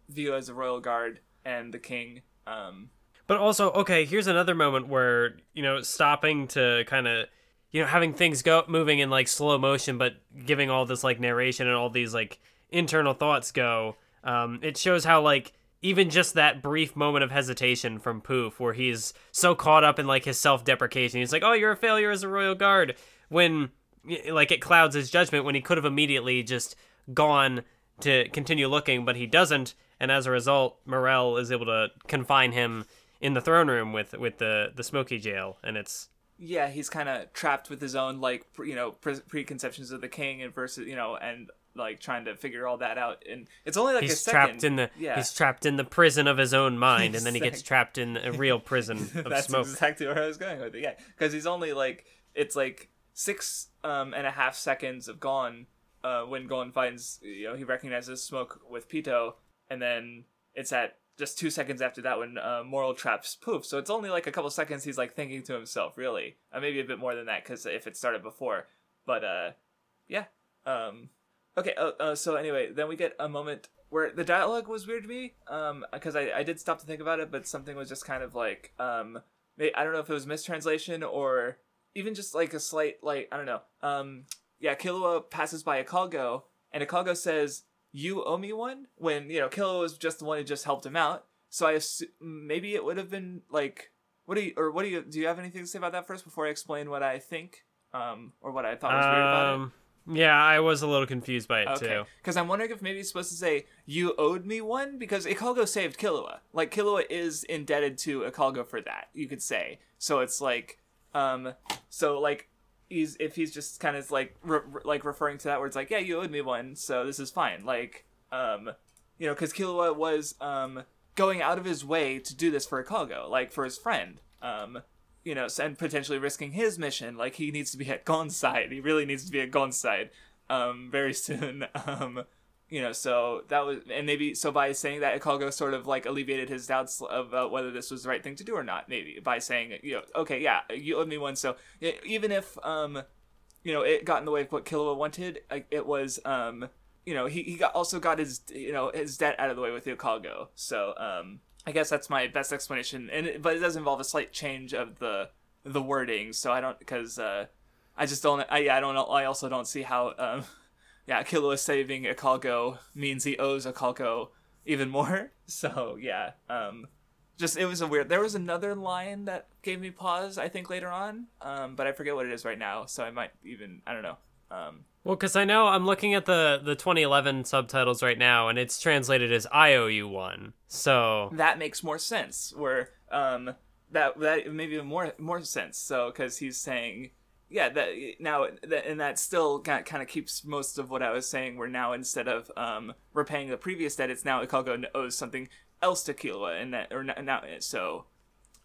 view as a royal guard and the king. Um, But also, okay, here's another moment where, you know, stopping to kind of, you know, having things go moving in like slow motion, but giving all this like narration and all these like internal thoughts go. Um, it shows how like even just that brief moment of hesitation from Poof, where he's so caught up in like his self deprecation, he's like, "Oh, you're a failure as a royal guard," when like it clouds his judgment when he could have immediately just gone to continue looking, but he doesn't, and as a result, Morel is able to confine him in the throne room with with the the smoky jail, and it's yeah, he's kind of trapped with his own like you know pre- preconceptions of the king and versus you know and like trying to figure all that out. And it's only like a he's trapped in the yeah. he's trapped in the prison of his own mind, and then he gets trapped in a real prison [laughs] of That's smoke. exactly where I was going with it. Yeah, because he's only like it's like six um, and a half seconds of Gon uh, when Gon finds you know he recognizes smoke with Pito, and then it's at just two seconds after that when uh, Morel traps Poof. So it's only like a couple seconds he's like thinking to himself, really, uh, maybe a bit more than that because if it started before, but uh, yeah. Um, okay. Uh, uh, so anyway, then we get a moment where the dialogue was weird to me um because I, I did stop to think about it but something was just kind of like um i don't know if it was mistranslation or even just like a slight like i don't know um yeah killua passes by Ikalgo and Ikalgo says you owe me one when you know killua was just the one who just helped him out so i assume maybe it would have been like what do you or what do you do you have anything to say about that first before i explain what i think um or what i thought was weird about it Um, yeah, I was a little confused by it Okay. too. Because I'm wondering if maybe it's supposed to say you owed me one because Ikalgo saved Killua. Like Killua is indebted to Ikalgo for that. You could say. So it's like, um, so like he's if he's just kind of like re- like referring to that where it's like yeah you owed me one so this is fine like um you know because Killua was um going out of his way to do this for Ikalgo like for his friend um you know, and potentially risking his mission. Like he needs to be at Gon's side. He really needs to be at Gon's side, um, very [laughs] soon. Um, you know, so that was, and maybe so by saying that, Ikalgo sort of like alleviated his doubts about whether this was the right thing to do or not. Maybe by saying, you know, okay, yeah, you owe me one. So even if, um, you know, it got in the way of what Killua wanted, it was, um, you know, he, he got also got his, you know, his debt out of the way with Ikalgo. So, um, I guess that's my best explanation, and it, but it does involve a slight change of the the wording. So I don't because uh, I just don't. I I don't. I also don't see how um, yeah, Killua saving Ikalgo means he owes Ikalgo even more. [laughs] So yeah, um, just it was a weird. There was another line that gave me pause. I think later on, um, but I forget what it is right now. So I might even I don't know. Um, Well, because I know I'm looking at the the 2011 subtitles right now, and it's translated as "I owe you one." So that makes more sense. Where um that that maybe even more more sense. So because he's saying yeah that now that, and that still kind of keeps most of what I was saying. Where now instead of um repaying the previous debt, it's now Ikalgo owes something else to Killua, and that or now so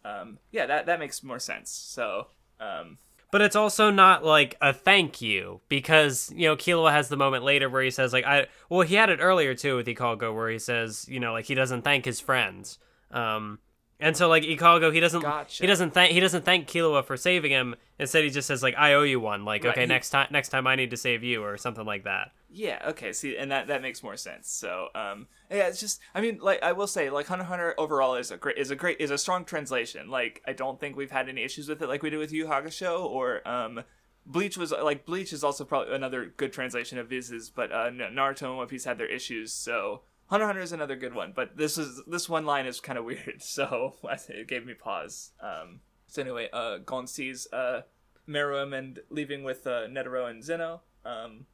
um yeah that that makes more sense. So um But it's also not like a thank you because you know Killua has the moment later where he says like I well he had it earlier too with Ikalgo where he says you know like he doesn't thank his friends. Um, and so like Ikalgo, he doesn't Gotcha. he doesn't thank he doesn't thank Killua for saving him. Instead, he just says like I owe you one. Like Right, okay, he- next time next time I need to save you or something like that. Yeah, okay, see, and that that makes more sense. So, um, yeah, it's just, I mean, like I will say, like Hunter Hunter overall is a great, is a great, is a strong translation. Like I don't think we've had any issues with it, like we did with Yu Yu Hakusho or um, Bleach was like Bleach is also probably another good translation of Viz's, but uh, Naruto and One Piece had their issues. So Hunter Hunter is another good one, but this is this one line is kind of [laughs] weird, so [laughs] it gave me pause. Um, so anyway, uh, Gon sees uh, Meruem and leaving with uh, Netero and Zeno. Um,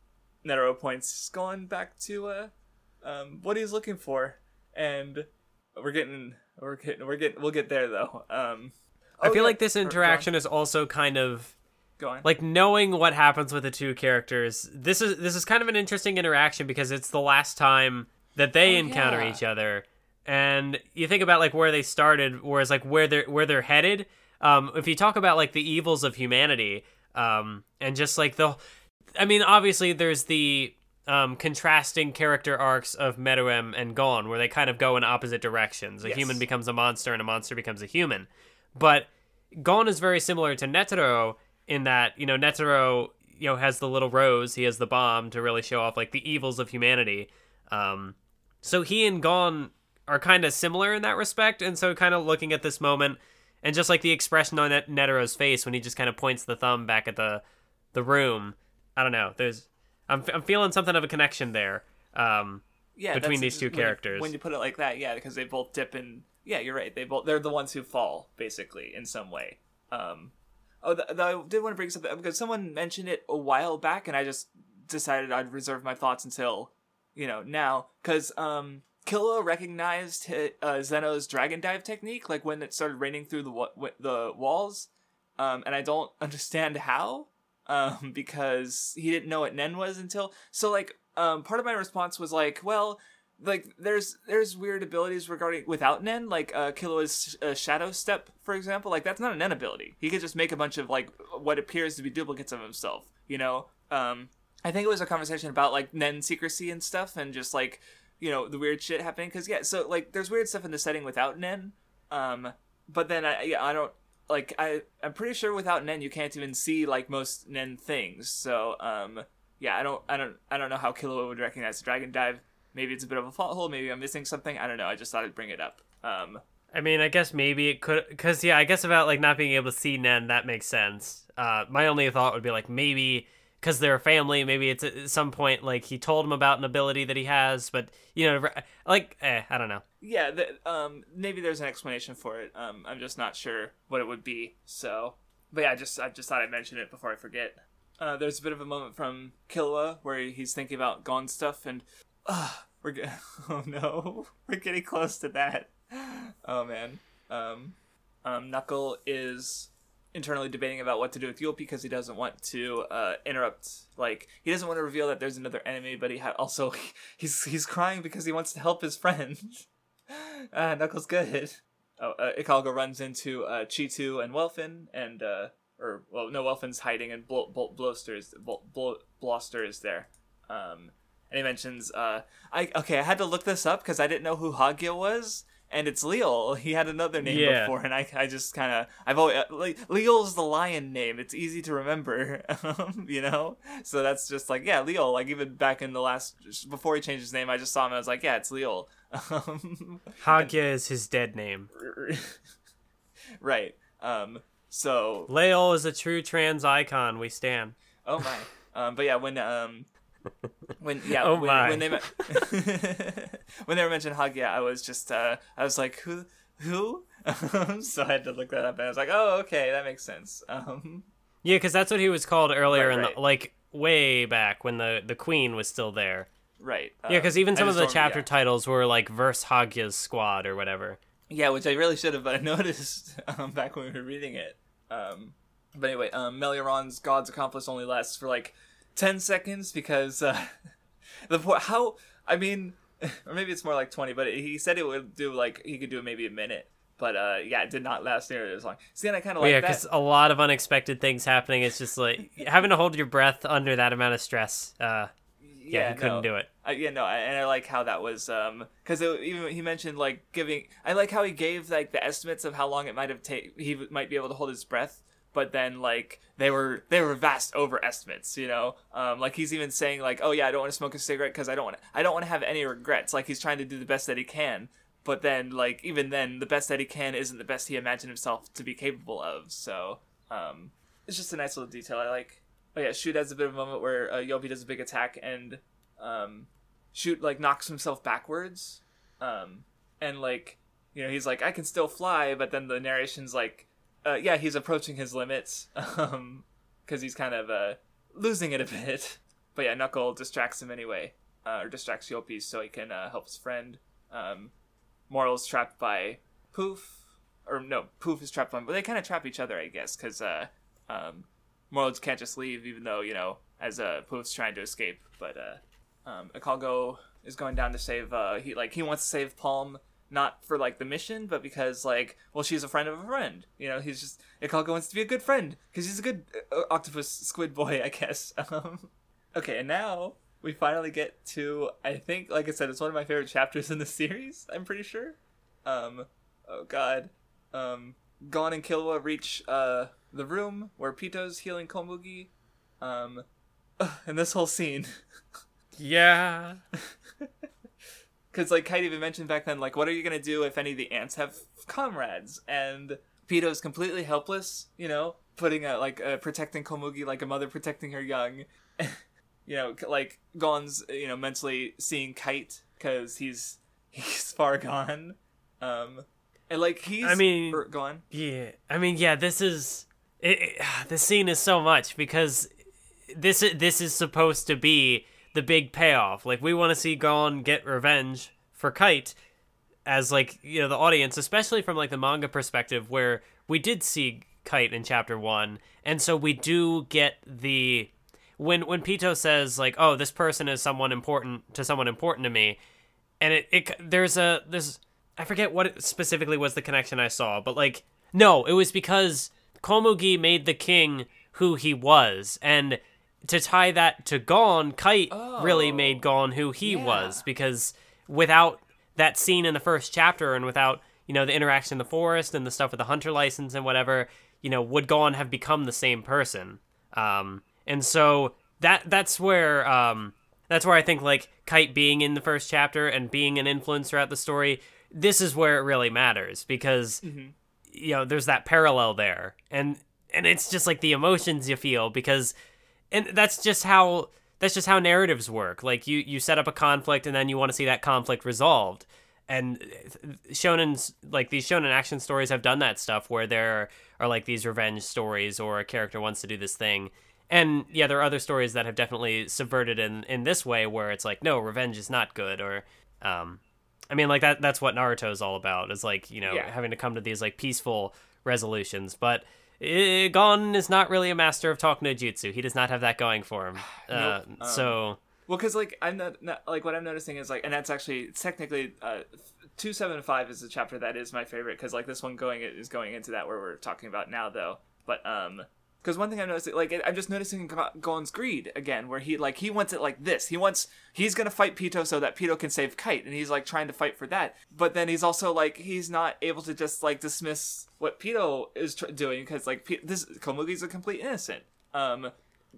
Netero points Gon back to uh, um, what he's looking for, and we're getting we're getting we're getting we'll get there though. Um, I oh, feel yeah, like this or- go on. interaction is also kind of like knowing what happens with the two characters. This is this is kind of an interesting interaction because it's the last time that they Oh, encounter yeah. each other, and you think about like where they started, whereas like where they're where they're headed. Um, if you talk about like the evils of humanity, um, and just like the, I mean, obviously there's the um, contrasting character arcs of Meruem and Gon, where they kind of go in opposite directions. A Yes. human becomes a monster, and a monster becomes a human. But Gon is very similar to Netero in that you know Netero you know has the little rose, he has the bomb to really show off like the evils of humanity. Um, so he and Gon are kind of similar in that respect, and so kind of looking at this moment and just like the expression on Net- Netero's face when he just kind of points the thumb back at the the room. I don't know. There's I'm I'm feeling something of a connection there. Um, yeah, between these two when you- characters. when you put it like that, yeah, because they both dip in. Yeah, you're right. They both they're the ones who fall basically in some way. Um, oh, th- th- I did want to bring something up because someone mentioned it a while back, and I just decided I'd reserve my thoughts until you know now because um. Killua recognized hi- uh, Zeno's dragon dive technique, like when it started raining through the the walls, um, and I don't [laughs] understand how, um, because he didn't know what Nen was until. So like, um, part of my response was like, well, like there's there's weird abilities regarding without Nen, like uh, uh, Shadow Step, for example. Like that's not a Nen ability. He could just make a bunch of like what appears to be duplicates of himself. You know, um, I think it was a conversation about like Nen secrecy and stuff, and just like you know the weird shit happening. Because yeah, so like there's weird stuff in the setting without Nen. Um, but then I yeah I don't like I I'm pretty sure without Nen you can't even see like most Nen things. So um yeah I don't I don't I don't know how Killua would recognize the Dragon Dive. Maybe it's a bit of a fault hole. Maybe I'm missing something. I don't know. I just thought I'd bring it up. Um I mean, I guess maybe it could, because yeah, I guess about like not being able to see Nen, that makes sense. Uh, my only thought would be like maybe because they're a family, maybe it's at some point like he told him about an ability that he has, but you know, like eh, I don't know. yeah the, um maybe there's an explanation for it. Um I'm just not sure what it would be. So but yeah I just I just thought I'd mention it before I forget. Uh, there's a bit of a moment from Killua where he's thinking about Gon stuff and uh, we're get- [laughs] oh no [laughs] we're getting close to that oh man um, um, Knuckle is internally debating about what to do with Yule because he doesn't want to uh, interrupt like he doesn't want to reveal that there's another enemy but he ha- also [laughs] he's he's crying because he wants to help his friend. Uh, [laughs] Knuckles good. Oh uh, Ikalgo runs into uh, Cheetu and Welfin and uh, or well no Welfin's hiding and Bloster is Bloster is there. Um, and he mentions uh, I okay I had to look this up because I didn't know who Hagya was and it's Leol. [laughs] He had another name Yeah. before, and I, I just kind of I've always like Leol's the lion name. It's easy to remember, um, [laughs] you know. So that's just like yeah, Leol. Like even back in the last before he changed his name, I just saw him. I was like, yeah, it's Leol. Um, [laughs] Hagya is his dead name. right. Um. So Leol is a true trans icon. We stand. Oh my. Um, but yeah, when um, when yeah, Oh when, my. when they [laughs] when they were mentioned yeah, I was just uh, I was like, who, who? [laughs] so I had to look that up, and I was like, oh, okay, that makes sense. Um, Yeah, because that's what he was called earlier Right, in right. the like way back when the the queen was still there. right. Yeah, um, because even some of the chapter yeah. titles were like verse Hagya's squad or whatever. Yeah, which I really should have, but I [laughs] noticed um, back when we were reading it. Um, but anyway, um, God's Accomplice only lasts for like ten seconds because uh, [laughs] the po- how I mean, [laughs] or maybe it's more like twenty, but he said it would do like he could do maybe a minute. but uh, yeah, it did not last nearly as long. See, and I kind of like yeah, because a lot of unexpected things happening. It's just like [laughs] having to hold your breath under that amount of stress. Uh, yeah, he couldn't no. do it. Uh, yeah, no, I- and I like how that was um because even he mentioned like giving. I like how he gave like the estimates of how long it might have take he might be able to hold his breath, but then like they were they were vast overestimates. You know, um like he's even saying like, oh yeah, I don't want to smoke a cigarette because I don't want I don't want to have any regrets. Like he's trying to do the best that he can. But then, like, even then, the best that he can isn't the best he imagined himself to be capable of. So, um, it's just a nice little detail I like. Oh yeah, Shoot has a bit of a moment where uh, Youpi does a big attack and um, Shoot like knocks himself backwards, um, and like you know he's like I can still fly, but then the narration's like, uh, yeah, he's approaching his limits, [laughs] um, because he's kind of uh losing it a bit. [laughs] But yeah, Knuckle distracts him anyway, uh, or distracts Youpi so he can uh, help his friend. Um, Morel's trapped by Poof, or no, Poof is trapped by, but they kind of trap each other, I guess, because uh, um, Morel can't just leave, even though you know, as uh, Poof's trying to escape. But uh, um, is going down to save. Uh, he like he wants to save Palm, not for like the mission, but because like, well, she's a friend of a friend. You know, he's just Ikalgo wants to be a good friend because he's a good uh, octopus squid boy, I guess. [laughs] Um, okay, and now we finally get to I think, like I said, it's one of my favorite chapters in the series. I'm pretty sure. Um, oh god. Um, Gon and Killua reach uh the room where Pito's healing Komugi. Um, [laughs] and this whole scene, [laughs] Yeah. Because like Kite even mentioned back then, like, what are you gonna do if any of the ants have comrades? And Pito's completely helpless, you know, putting a like uh, protecting Komugi like a mother protecting her young. [laughs] you know, like Gon's you know mentally seeing Kite because he's [laughs] he's far gone. Um, and like he's I mean- er, go on. Yeah, I mean, yeah, this is it, it, [sighs] this scene is so much because this this is supposed to be the big payoff. Like we want to see Gon get revenge for Kite as like you know the audience, especially from like the manga perspective, where we did see Kite in chapter one, and so we do get the when when Pito says like, "Oh, this person is someone important to someone important to me," and it, it there's a there's I forget what specifically was the connection I saw, but like no, it was because Komugi made the king who he was, and to tie that to Gon, Kite really Oh. made Gon who he Yeah. was because without that scene in the first chapter and without you know the interaction in the forest and the stuff with the hunter license and whatever, you know, would Gon have become the same person? Um, and so that that's where um, that's where I think like Kite being in the first chapter and being an influence throughout the story, this is where it really matters because you know there's that parallel there, and and it's just like the emotions you feel because, and that's just how that's just how narratives work. Like you you set up a conflict and then you want to see that conflict resolved. And shonen's like these shonen action stories have done that stuff where there are like these revenge stories or a character wants to do this thing and yeah there are other stories that have definitely subverted in in this way where it's like no revenge is not good or um i mean like that that's what naruto is all about is like you know Yeah. having to come to these like peaceful resolutions but gon is not really a master of talk no jutsu he does not have that going for him [sighs] uh, Nope. Um, so Well, because like I'm not, not like what I'm noticing is like, and that's actually technically uh, two seven five is the chapter that is my favorite because like this one going is going into that where we're talking about now though. But um, because one thing I'm noticing, like I'm just noticing Go- Gon's greed again, where he like he wants it like this. He wants he's gonna fight Pito so that Pito can save Kite, and he's like trying to fight for that. But then he's also like he's not able to just like dismiss what Pito is tr- doing because like P- this Komugi's a complete innocent. Um,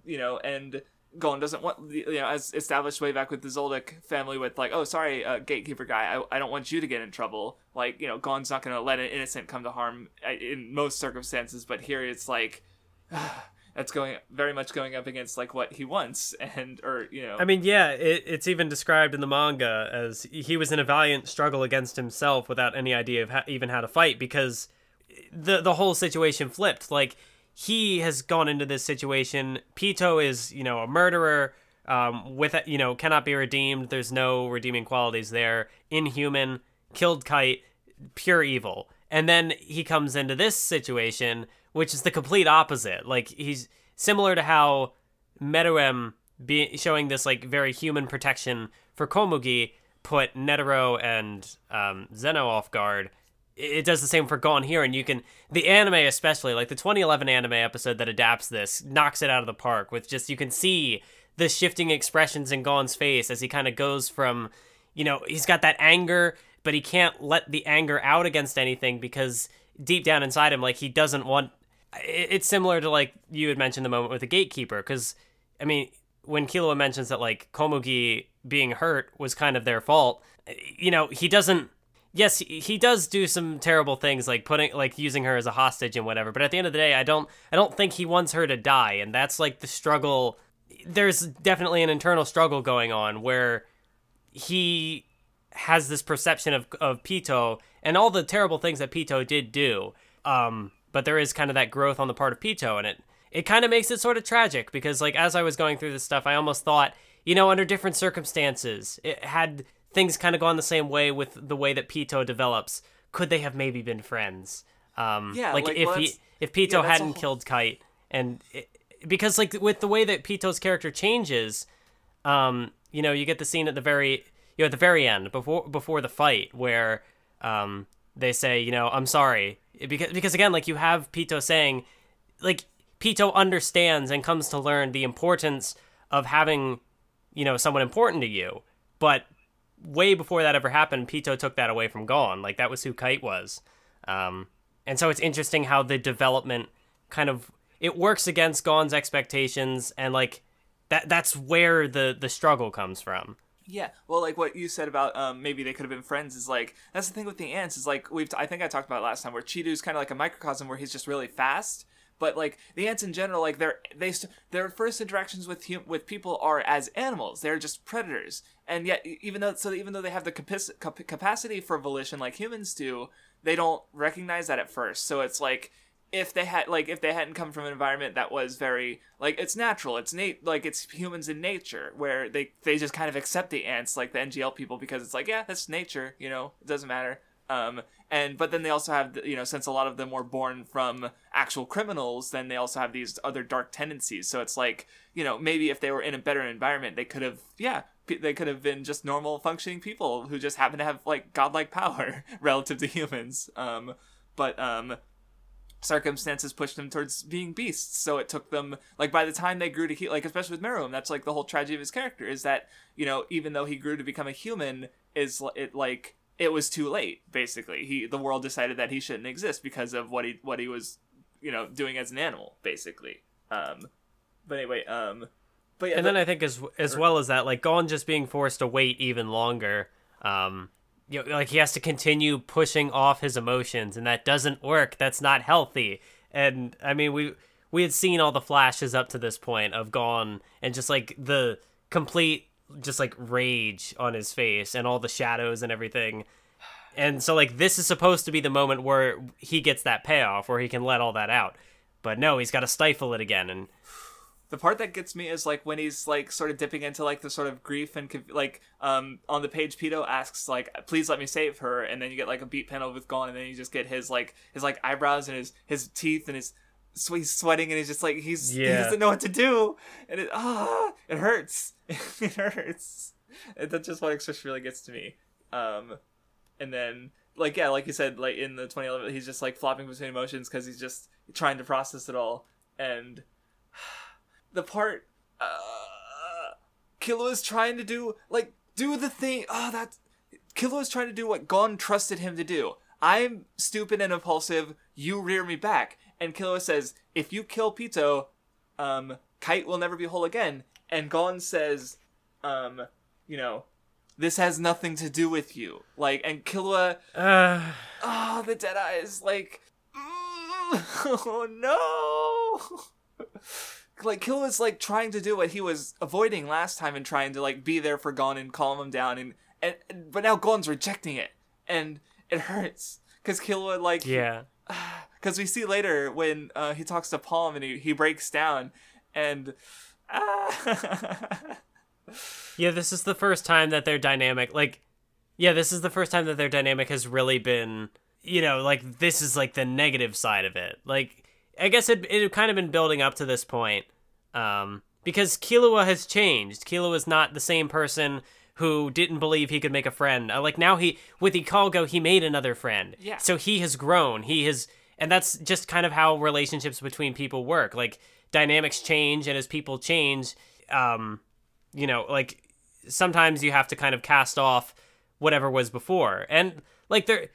you know, and Gon doesn't want, you know, as established way back with the Zoldyck family, with like, oh, sorry, uh, gatekeeper guy, I, I don't want you to get in trouble. Like, you know, Gon's not to let an innocent come to harm uh, in most circumstances, but here it's like, [sighs] that's going very much going up against like what he wants, [laughs] and or you know, I mean, yeah, it, it's even described in the manga as he was in a valiant struggle against himself without any idea of how, even how to fight because the the whole situation flipped. Like he has gone into this situation. Pito is, you know, a murderer. Um, with you know, cannot be redeemed. There's no redeeming qualities there. Inhuman, killed Kite, pure evil. And then he comes into this situation, which is the complete opposite. Like he's similar to how Meruem be showing this like very human protection for Komugi put Netero and um, Zeno off guard. it does the same for Gon here, and you can the anime especially like the 2011 anime episode that adapts this knocks it out of the park with just you can see the shifting expressions in Gon's face as he kind of goes from, you know, he's got that anger, but he can't let the anger out against anything because deep down inside him, like he doesn't want. It's similar to like you had mentioned the moment with the gatekeeper, because I mean, when Killua mentions that like Komugi being hurt was kind of their fault, you know, he doesn't. Yes, he does do some terrible things like putting like using her as a hostage and whatever, but at the end of the day, I don't I don't think he wants her to die, and that's like the struggle there's definitely an internal struggle going on where he has this perception of of pito and all the terrible things that pito did do. Um, but there is kind of that growth on the part of Pito, and it it kind of makes it sort of tragic because like as I was going through this stuff, I almost thought, you know, under different circumstances, it had things kind of gone the same way with the way that Pito develops. Could they have maybe been friends? Um, yeah, like, like if well, he if Pitou yeah, hadn't whole... killed Kite and it, because like with the way that Pito's character changes, um, you know, you get the scene at the very you know at the very end before before the fight where um they say you know I'm sorry because because again like you have Pito saying like Pito understands and comes to learn the importance of having you know someone important to you, but way before that ever happened, Pito took that away from Gon. Like that was who Kite was. Um, and so it's interesting how the development kind of it works against Gon's expectations and like that that's where the the struggle comes from. Yeah, well, like what you said about um, maybe they could have been friends is like that's the thing with the ants is like we've t- I think I talked about last time where Cheetu's kind of like a microcosm where he's just really fast, but like the ants in general, like their they st- their first interactions with hum- with people are as animals. They're just predators, and yet even though so even though they have the capac- cap- capacity for volition like humans do, they don't recognize that at first. So it's like if they had like if they hadn't come from an environment that was very like it's natural it's nat like it's humans in nature where they they just kind of accept the ants like the ngl people because it's like yeah that's nature you know it doesn't matter. Um and but then they also have you know since a lot of them were born from actual criminals then they also have these other dark tendencies. So it's like you know maybe if they were in a better environment they could have yeah they could have been just normal functioning people who just happen to have like godlike power [laughs] relative to humans. Um but um circumstances pushed them towards being beasts. So it took them like by the time they grew to he like especially with Meruem, that's like the whole tragedy of his character is that you know even though he grew to become a human, is it like it was too late basically. He the world decided that he shouldn't exist because of what he what he was you know doing as an animal basically. Um, but anyway, um, but yeah, and the, then I think as as well as that, like Gon just being forced to wait even longer. Um, you know, like he has to continue pushing off his emotions and that doesn't work. That's not healthy. And i mean we we had seen all the flashes up to this point of Gon and just like the complete just like rage on his face and all the shadows and everything. And so like this is supposed to be the moment where he gets that payoff where he can let all that out. But no he's got to stifle it again and the part that gets me is like when he's like sort of dipping into like the sort of grief and like um on the page Pito asks like please let me save her and then you get like a beat panel with Gon and then you just get his like his like eyebrows and his his teeth and his so he's sweating and he's just like he's yeah. he doesn't know what to do and it ah it hurts. [laughs] It hurts. And that's just what expression really gets to me. Um and then like yeah like you said like in the 2011 he's just like flopping between emotions because he's just trying to process it all and the part uh Killua is trying to do like do the thing oh that Killua is trying to do what Gon trusted him to do. I'm stupid and impulsive, you rear me back. And Killua says, if you kill Pito, um, Kite will never be whole again. And Gon says, um, you know, this has nothing to do with you. Like, and Killua, uh... oh, the dead eyes, like, mm, [laughs] oh no. [laughs] like Kill was like trying to do what he was avoiding last time and trying to like be there for Gon and calm him down and and, but now Gon's rejecting it and it hurts because Killua like yeah. [sighs] because we see later when uh, he talks to Palm and he, he breaks down and uh... [laughs] yeah this is the first time that their dynamic like yeah this is the first time that their dynamic has really been you know like this is like the negative side of it. Like I guess it it had kind of been building up to this point, um, because Killua has changed. Killua is not the same person who didn't believe he could make a friend. Uh, like now he with Ikalgo he made another friend. Yeah. So he has grown. He has and that's just kind of how relationships between people work. Like dynamics change and as people change, um you know, like sometimes you have to kind of cast off whatever was before. And like there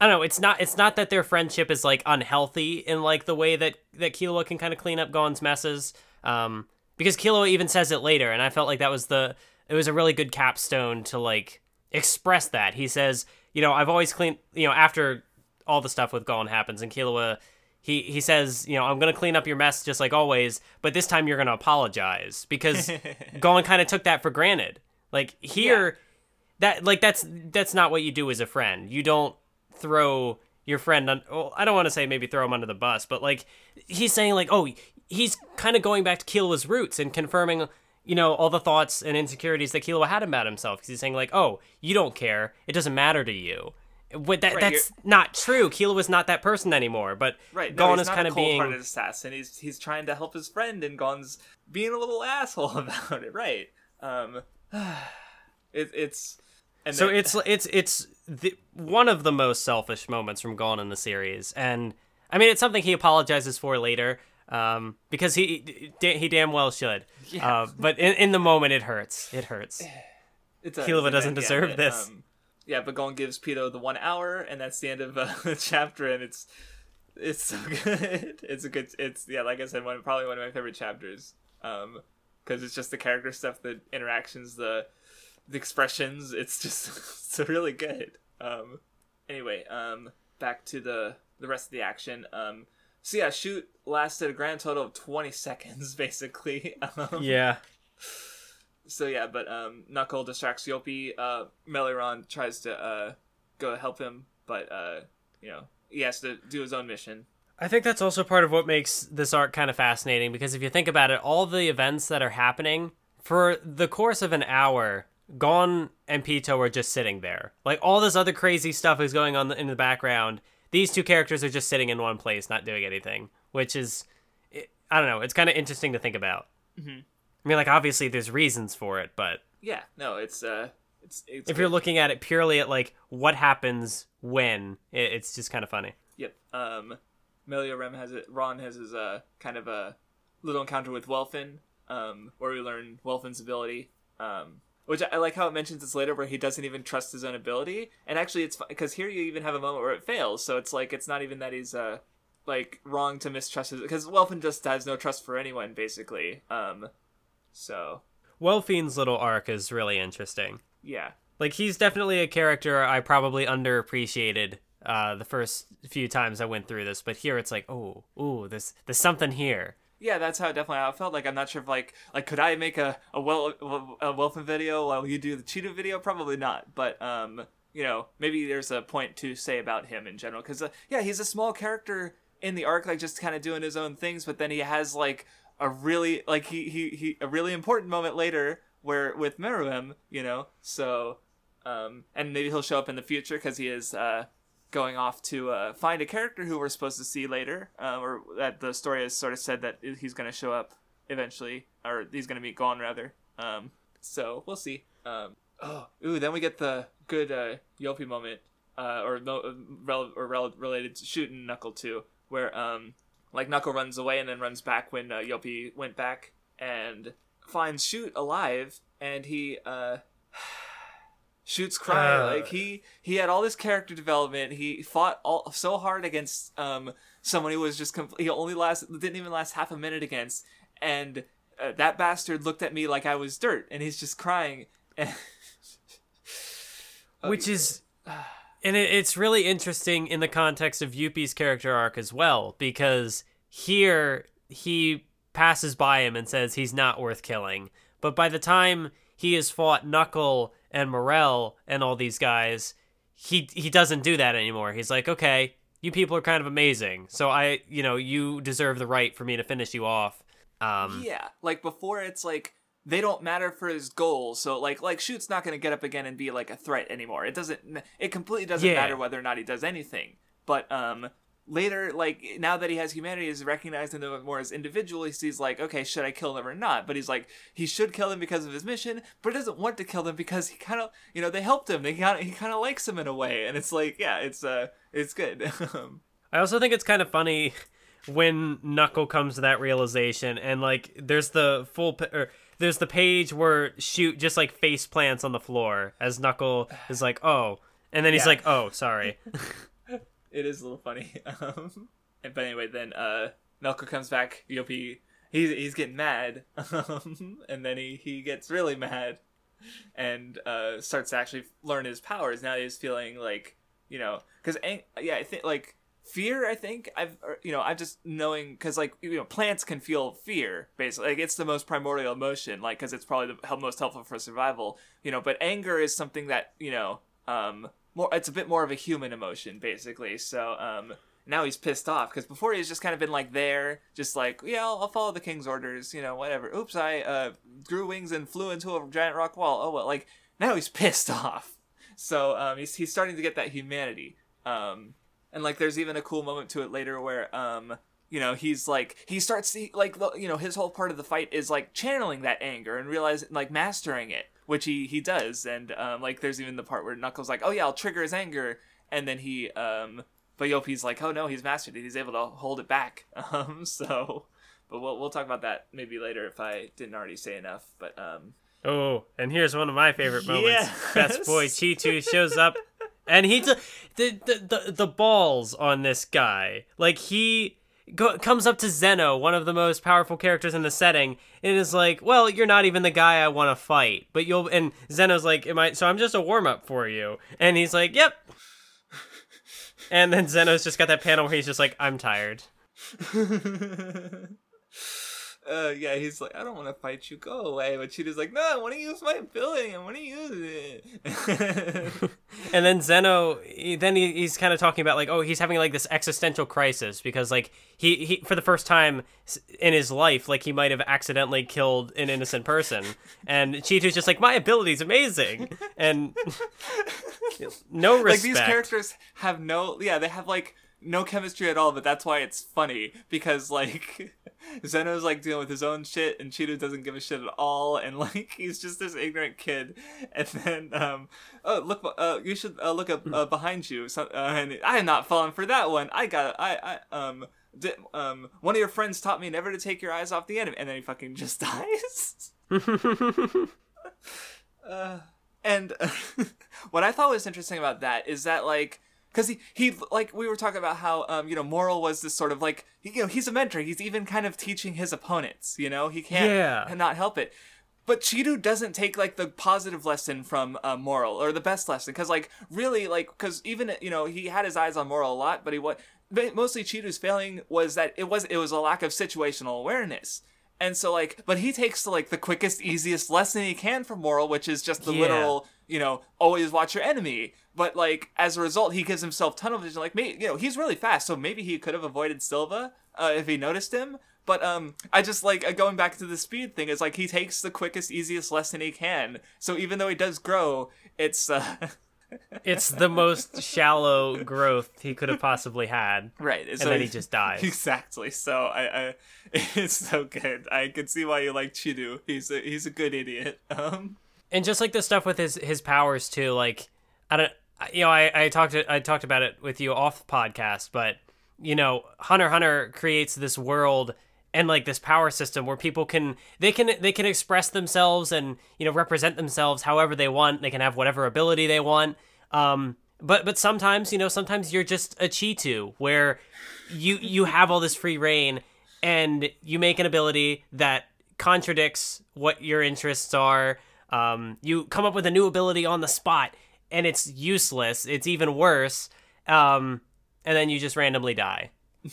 I don't know, it's not it's not that their friendship is like unhealthy in like the way that that Killua can kind of clean up Gon's messes. Um because Killua even says it later and I felt like that was the it was a really good capstone to like express that. He says, you know, I've always cleaned, you know, after all the stuff with Gon happens and Killua he he says, you know, I'm gonna clean up your mess just like always, but this time you're gonna apologize because [laughs] Gon kind of took that for granted. Like here, that like that's that's not what you do as a friend. You don't throw your friend on. Well, I don't want to say maybe throw him under the bus, but like he's saying like, oh, he's kind of going back to Killua's roots and confirming. You know all the thoughts and insecurities that Killua had about himself because he's saying like, "Oh, you don't care. It doesn't matter to you." But that, Right, that's not true. Killua's not that person anymore. But Right, Gon is kind of being cold-hearted assassin. He's he's trying to help his friend, and Gon's being a little [laughs] asshole about it. Right. Um, [sighs] it, it's and So then- it's it's it's the, one of the most selfish moments from Gon in the series, and I mean it's something he apologizes for later, um, because he he damn well should. Yeah. Uh, but in, in the moment, it hurts. It hurts. it does, Killua and doesn't yeah, deserve but, this. Um, yeah, but Gon gives Pito the one hour, and that's the end of uh, [laughs] the chapter, and it's it's so [laughs] good. It's a good. It's yeah, like I said, one probably one of my favorite chapters. Um, because it's just the character stuff, the interactions, the the expressions. It's just [laughs] it's really good. Um, anyway, um, back to the the rest of the action. Um, so yeah, shoot lasted a grand total of twenty seconds, [laughs] basically. Um, Yeah. so yeah, but um, Knuckle distracts Youpi. Uh, Meleoron tries to uh, go help him, but uh, you know he has to do his own mission. I think that's also part of what makes this arc kind of fascinating because if you think about it, all the events that are happening for the course of an hour, Gon and Pito are just sitting there. Like all this other crazy stuff is going on in the background. These two characters are just sitting in one place, not doing anything, which is, I don't know, it's kind of interesting to think about. Mm-hmm. I mean, like obviously there's reasons for it, but Yeah, no, it's uh, it's it's if you're looking at it purely at like what happens when, it's just kind of funny. Yep. Um, Meleoron has it. Ron has his uh kind of a little encounter with Welfin, um, where we learn Welfin's ability. Um, which I, like how it mentions this later, where he doesn't even trust his own ability. And actually, it's because here you even have a moment where it fails. So it's like it's not even that he's uh like wrong to mistrust his because Welfin just has no trust for anyone basically. Um, so Welfin's little arc is really interesting. yeah. Like he's definitely a character I probably underappreciated uh, the first few times I went through this, but here it's like, oh, ooh, there's there's something here. Yeah, that's how it definitely how it felt. Like I'm not sure if like like could I make a a well a Welfin video while you do the Cheetah video? Probably not. But um, you know, maybe there's a point to say about him in general because uh, yeah, he's a small character in the arc, like just kind of doing his own things. But then he has like a really like he he, he a really important moment later where with Meruem, you know. So um, and maybe he'll show up in the future because he is uh going off to uh, find a character who we're supposed to see later, uh, or that the story has sort of said that he's going to show up eventually, or he's going to meet Gon rather. Um, so we'll see. Um, oh, ooh, then we get the good uh, Youpi moment, uh, or no, rel- or rel- related to shooting Knuckle too, where um, like Knuckle runs away and then runs back when uh, Youpi went back and finds Shoot alive, and he uh shoots cry. Uh. like he he had all this character development. He fought all so hard against um someone who was just compl- he only last didn't even last half a minute against. And uh, that bastard looked at me like i was dirt and he's just crying. [laughs] Which is [sighs] and it, it's really interesting in the context of Youpi's character arc as well, because here he passes by him and says he's not worth killing. But by the time he has fought Knuckle and Morel and all these guys, he he doesn't do that anymore. He's like, okay, you people are kind of amazing, so I, you know, you deserve the right for me to finish you off. Um, yeah like before it's like they don't matter for his goals so like like shoot's not going to get up again and be like a threat anymore it doesn't it completely doesn't Yeah. matter whether or not he does anything but um later, like now that he has humanity, is recognizing them more as individuals. He's like, okay, should I kill them or not? But he's like, he should kill them because of his mission, but he doesn't want to kill them because he kind of, you know, they helped him. They kind of, he kind of likes them in a way, and it's like, yeah, it's uh, it's good. [laughs] I also think it's kind of funny when Knuckle comes to that realization, and like, there's the full. Or, there's the page where shoot just like face plants on the floor as Knuckle is like, oh, and then he's Yeah. like, oh, sorry. [laughs] it is a little funny. [laughs] Um, but anyway, then uh, Knuckle comes back. Youpi, he's he's getting mad, [laughs] um, and then he he gets really mad, and uh, starts to actually learn his powers. Now he's feeling like you know, because yeah, I think like fear. I think I've you know I've just knowing because like you know plants can feel fear basically. Like it's the most primordial emotion, like because it's probably the most helpful for survival. You know, but anger is something that you know um more it's a bit more of a human emotion basically. So um now he's pissed off because before he's just kind of been like there just like yeah I'll, I'll follow the king's orders you know whatever. Oops i uh grew wings and flew into a giant rock wall. Oh well like now he's [laughs] pissed off. So um he's, he's starting to get that humanity. Um and like there's even a cool moment to it later where um you know he's like he starts like you know his whole part of the fight is like channeling that anger and realizing like mastering it which he he does and um like there's even the part where knuckles like oh yeah i'll trigger his anger and then he um but Youpi's like oh no he's mastered it he's able to hold it back [laughs] um so but we'll, we'll talk about that maybe later if i didn't already say enough but um Oh, and here's one of my favorite moments. Yes. Best boy Cheetu shows up, and he t- the, the the the balls on this guy. Like he go- comes up to Zeno, one of the most powerful characters in the setting, and is like, "Well, you're not even the guy I want to fight, but you'll." And Zeno's like, "Am I?" So I'm just a warm up for you, and he's like, "Yep." And then Zeno's just got that panel where he's just like, "I'm tired." [laughs] uh, yeah, he's like, I don't want to fight you. Go away. But Cheetah's like, No, I want to use my ability. I want to use it. [laughs] And then Zeno, he, then he, he's kind of talking about like, oh, he's having like this existential crisis because like he, he for the first time in his life, like he might have accidentally killed an innocent person, and Cheetu's just like, my ability's amazing, and [laughs] no respect. like these characters have no, yeah, they have like no chemistry at all. But that's why it's funny because like [laughs] Zeno's like dealing with his own shit, and Cheetah doesn't give a shit at all, and [laughs] like he's just this ignorant kid. And then, um, oh look, uh, you should uh, look up uh, behind you. So, uh, and I am not falling for that one. I got, I, I, um. di- Um, one of your friends taught me never to take your eyes off the enemy, and then he fucking [laughs] just dies. uh, and what I thought was interesting about that is that like because he he like we were talking about how um you know Morel was this sort of like you know he's a mentor he's even kind of teaching his opponents you know he can't Yeah. not help it but Cheetu doesn't take like the positive lesson from uh, Morel or the best lesson because like really like because even you know he had his eyes on Morel a lot but he what mostly Cheetu's failing was that it was it was a lack of situational awareness and so like but he takes like the quickest easiest lesson he can from Morel which is just the Yeah. literal you know always watch your enemy. But like as a result he gives himself tunnel vision. Like maybe you know he's really fast so maybe he could have avoided silva uh, if he noticed him. But um i just like uh, going back to the speed thing is like he takes the quickest easiest lesson he can. So even though he does grow it's uh [laughs] it's the most shallow growth he could have possibly had, right and then he just [laughs] dies. exactly so i i [laughs] it's so good. I can see why you like Cheetu. He's a he's a good idiot. Um and just like the stuff with his his powers too like i don't you know i i talked i talked about it with you off the podcast but you know hunter hunter creates this world and like this power system where people can they can they can express themselves and you know represent themselves however they want. They can have whatever ability they want. Um but but sometimes you know sometimes you're just a Cheetu where you you have all this free reign and you make an ability that contradicts what your interests are um, you come up with a new ability on the spot and it's useless. It's even worse um, and then you just randomly die. [laughs]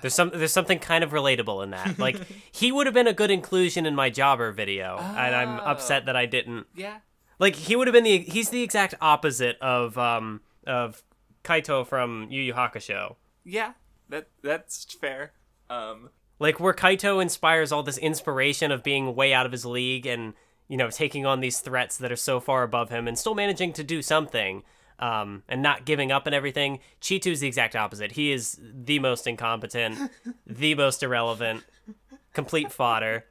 There's some there's something kind of relatable in that. Like [laughs] he would have been a good inclusion in my jobber video and i'm Oh. upset that i didn't. Yeah. Like he would have been the he's the exact opposite of um of kaito from yu yu hakusho. Yeah that that's fair. Um like where Kaito inspires all this inspiration of being way out of his league and you know taking on these threats that are so far above him and still managing to do something. um, and not giving up and everything. Cheetu's the exact opposite. He is the most incompetent, [laughs] the most irrelevant, complete fodder.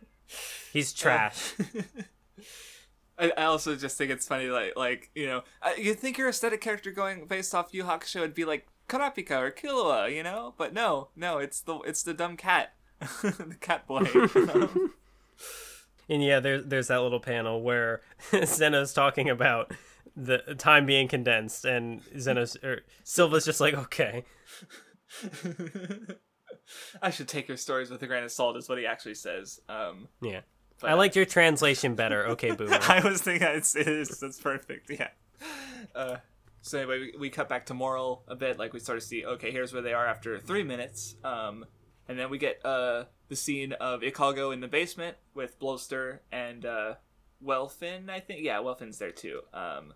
He's trash. [laughs] I, I also just think it's funny, like like you know, uh, you think your aesthetic character going based off Yu Hakusho would be like Kurapika or Killua, you know, but no, no, it's the it's the dumb cat, [laughs] the cat boy. Um, [laughs] And yeah, there's there's that little panel where [laughs] Zeno's talking about the time being condensed, and Zeno's or Silva's just like, okay, I should take your stories with a grain of salt, is what he actually says. Um, yeah. But- I liked your translation better. Okay, boomer. I was thinking it's, it's that's perfect. Yeah. Uh, so anyway, we, we cut back to Morel a bit. Like we start to see, okay, here's where they are after three minutes. Um, and then we get uh the scene of Ikalgo in the basement with Bloster and uh, Welfin. I think yeah, Welfin's there too. Um,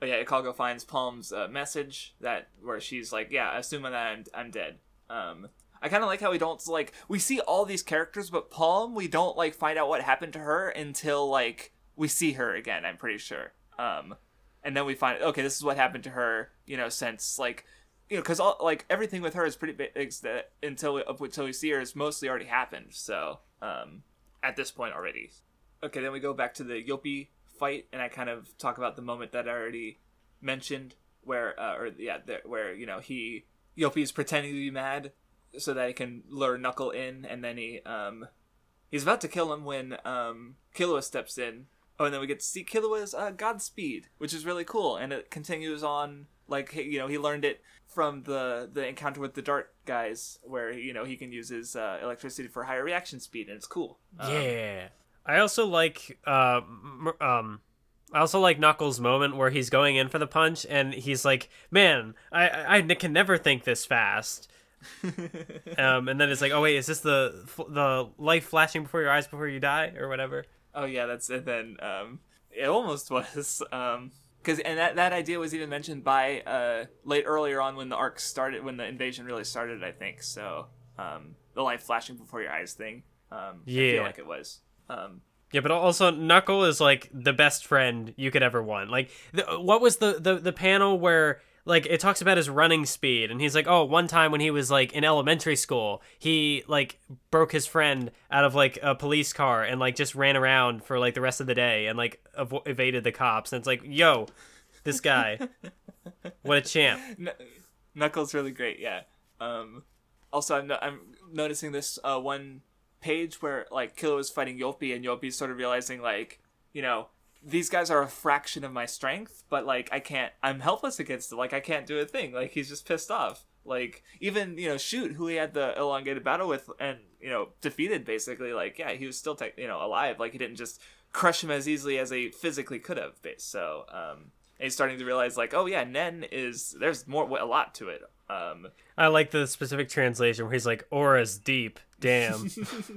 but yeah, Ikalgo finds Palm's uh, message that where she's like, yeah, assuming that I'm I'm dead. Um, I kind of like how we don't like we see all these characters, but Palm we don't like find out what happened to her until like we see her again. I'm pretty sure. Um, and then we find okay, this is what happened to her. You know, since like you know, because like everything with her is pretty big until up until we see her is mostly already happened. So um, at this point already. Okay, then we go back to the Youpi fight, and I kind of talk about the moment that I already mentioned, where uh, or yeah, the, where you know he Youpi is pretending to be mad so that he can lure Knuckle in, and then he um he's about to kill him when um Killua steps in. Oh, and then we get to see Killua's uh, Godspeed, which is really cool, and it continues on like he- you know he learned it from the the encounter with the Dart guys, where you know he can use his uh, electricity for higher reaction speed, and it's cool. Um, Yeah. I also like uh um I also like Knuckles' moment where he's going in for the punch and he's like, "Man, I I, I can never think this fast." [laughs] um, and then it's like, "Oh wait, is this the the life flashing before your eyes before you die or whatever?" Oh yeah, that's and then um, it almost [laughs] was um, because and that that idea was even mentioned by uh late earlier on when the arc started when the invasion really started. I think so. Um, the light flashing before your eyes thing. Um, I Yeah. feel like it was. Um, Yeah, but also Knuckle is like the best friend you could ever want. Like, the, what was the, the the panel where like it talks about his running speed, and he's like, oh, one time when he was like in elementary school, he like broke his friend out of like a police car and like just ran around for like the rest of the day and like avo- evaded the cops. And it's like, yo, this guy, what a champ. [laughs] Kn- Knuckles really great, yeah. Um, also, I'm, no- I'm noticing this uh, one page where like Killua is fighting Youpi, and Youpi's sort of realizing like, you know, these guys are a fraction of my strength, but like I can't, I'm helpless against it. Like I can't do a thing. Like he's just pissed off. Like even you know, shoot, who he had the elongated battle with, and you know, defeated basically. Like yeah, he was still tech you know alive. Like he didn't just crush him as easily as he physically could have. So um, he's starting to realize like, oh yeah, Nen is there's more a lot to it. Um, I like the specific translation where he's like, aura's deep. Damn.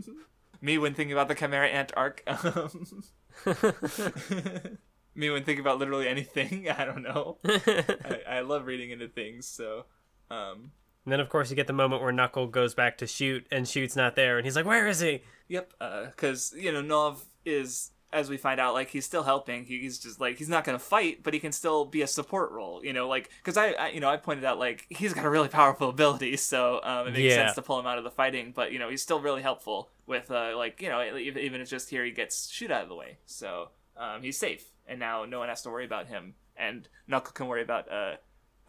[laughs] me when thinking about the Chimera Ant arc. [laughs] [laughs] Me when thinking about literally anything. [laughs] I don't know. I, I love reading into things. So, um, And then, of course, you get the moment where Knuckle goes back to shoot, and shoot's not there, and he's like, "Where is he?" yep. Because you know Knov is, as we find out, like he's still helping. He's just like he's not gonna fight, but he can still be a support role. You know, like because I, I, you know, I pointed out like he's got a really powerful ability, [laughs] so um, it makes Yeah. sense to pull him out of the fighting. But you know, he's still really helpful with uh, like you know, even even if just here he gets shoot out of the way, so um, he's safe, and now no one has to worry about him, and Knuckle can worry about uh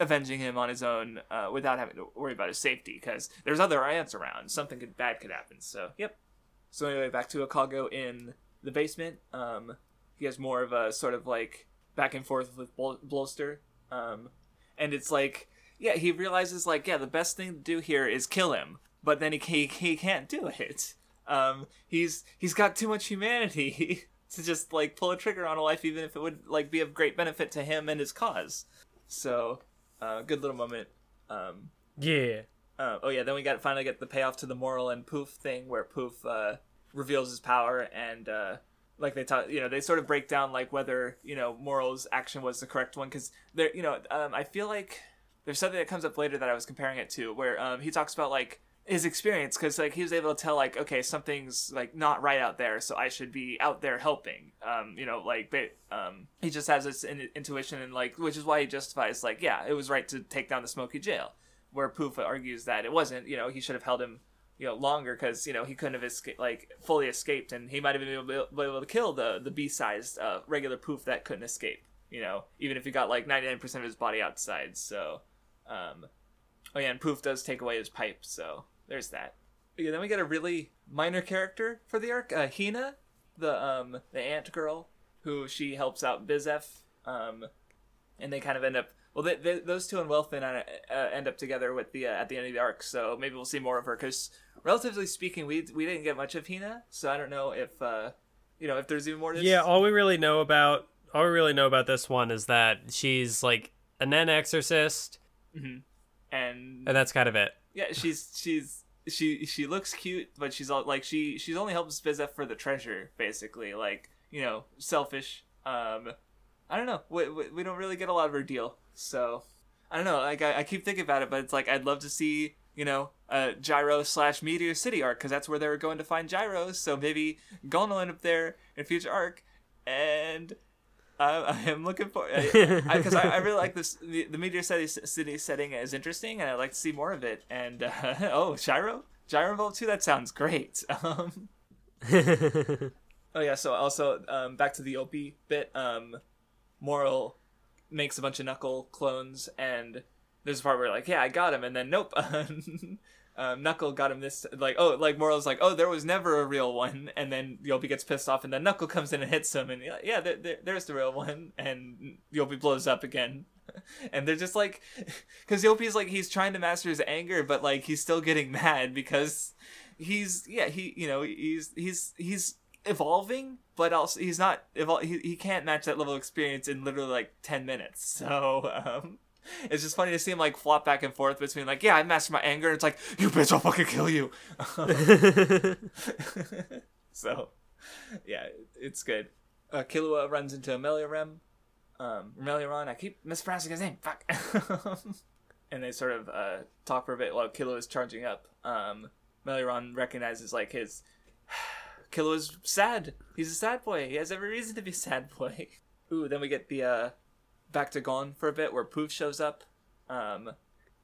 avenging him on his own uh, without having to worry about his safety because there's other ants around. Something could, bad could happen. So, yep. So anyway, back to Ikalgo in the basement. Um, he has more of a sort of like back and forth with Bol- Bloster, um, and it's like, yeah, he realizes like, yeah, the best thing to do here is kill him, but then he he, he can't do it. Um, he's he's got too much humanity [laughs] to just like pull a trigger on a life, even if it would like be of great benefit to him and his cause. So, uh, good little moment. Um, Yeah. uh, oh yeah, then we got finally get the payoff to the Morel and Poof thing where Poof uh, reveals his power and uh, like they talk, you know, they sort of break down like whether you know Morel's action was the correct one because there, you know, um, I feel like there's something that comes up later that I was comparing it to where um, he talks about like his experience because like he was able to tell like okay something's like not right out there so i should be out there helping. Um you know like but um he just has this in- intuition and like which is why he justifies like yeah it was right to take down the smoky jail where poof argues that it wasn't you know he should have held him you know longer because you know he couldn't have escaped like fully escaped and he might have been able, been able to kill the the b-sized uh, regular poof that couldn't escape you know even if he got like 99% of his body outside so um oh yeah and poof does take away his pipe so there's that. Yeah, then we get a really minor character for the arc, uh, Hina, the um the ant girl, who she helps out Bizeff, um, and they kind of end up. Well, they, they, those two and Welfin uh, uh, end up together with the uh, at the end of the arc, so maybe we'll see more of her. Because relatively speaking, we we didn't get much of Hina, so I don't know if uh, you know if there's even more. To. Yeah, all we really know about all we really know about this one is that she's like a Nen exorcist, mm-hmm. and and that's kind of it. Yeah, she's she's she she looks cute, but she's all like she she's only helps Bizeff for the treasure, basically. Like you know, selfish. Um, I don't know. We, we, we don't really get a lot of her deal, so I don't know. Like I, I keep thinking about it, but it's like I'd love to see you know a Gyro slash Meteor City arc because that's where they were going to find Gyros. So maybe Gon will end up there in future arc, and I, I am looking for because I, I, I, really like this. The, the Meteor City, City setting is interesting, and I'd like to see more of it. And uh, [laughs] oh, Gyro, Gyro Involved too. That sounds great. [laughs] Um, [laughs] oh yeah. So also um, back to the Youpi bit. Um, Morel makes a bunch of Knuckle clones, and there's a part where like, yeah, I got him, and then nope. [laughs] um, Knuckle got him this like oh like Morel's like oh there was never a real one and then Youpi gets pissed off and then Knuckle comes in and hits him and yeah there, there, there's the real one and Youpi blows up again [laughs] and they're just like [laughs] because Youpi's like he's trying to master his anger but like he's still getting mad because he's yeah he you know he's he's he's evolving but also he's not he, he can't match that level of experience in literally like 10 minutes so um it's just funny to see him like flop back and forth between like, yeah, I master my anger, and it's like, you bitch, I'll fucking kill you. [laughs] so, yeah, it's good. Uh, Killua runs into Ameliarem. Um, I keep mispronouncing his name. Fuck. [laughs] and they sort of uh, talk for a bit while Killua is charging up. Um, recognizes like his Killua's sad. He's a sad boy. He has every reason to be sad boy. [laughs] Ooh, then we get the uh, back to Gon for a bit, where Poof shows up, um,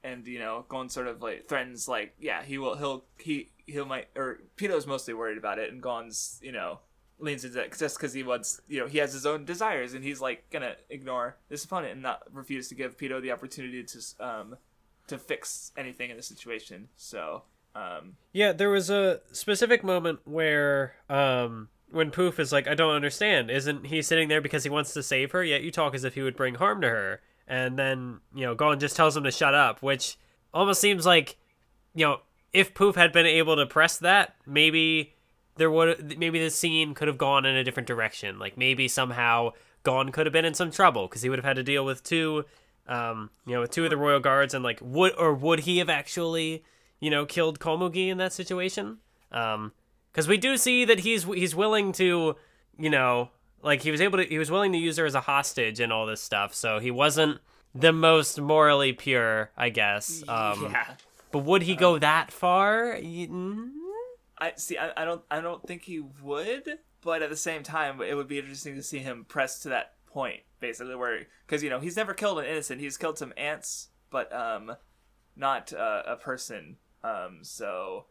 and you know Gon sort of like threatens like, yeah, he will, he'll, he, he'll might, or Pido's mostly worried about it, and Gon's, you know, leans into it just because he wants, you know, he has his own desires, and he's like gonna ignore this opponent and not refuse to give Pito the opportunity to, um, to fix anything in the situation. So, um, yeah, there was a specific moment where, um, when Poof is like, I don't understand. Isn't he sitting there because he wants to save her? Yet you talk as if he would bring harm to her. And then, you know, Gon just tells him to shut up, which almost seems like, you know, if Poof had been able to press that, maybe there would maybe the scene could have gone in a different direction. Like maybe somehow Gon could have been in some trouble because he would have had to deal with two, um, you know, with two of the royal guards, and like would or would he have actually, you know, killed Komugi in that situation? Um, because we do see that he's he's willing to, you know, like he was able to he was willing to use her as a hostage and all this stuff. So he wasn't the most morally pure, I guess. Um, yeah. But would he go that far? I see. I, I don't. I don't think he would. But at the same time, it would be interesting to see him press to that point, basically, where because you know he's never killed an innocent. He's killed some ants, but um, not uh, a person. Um, so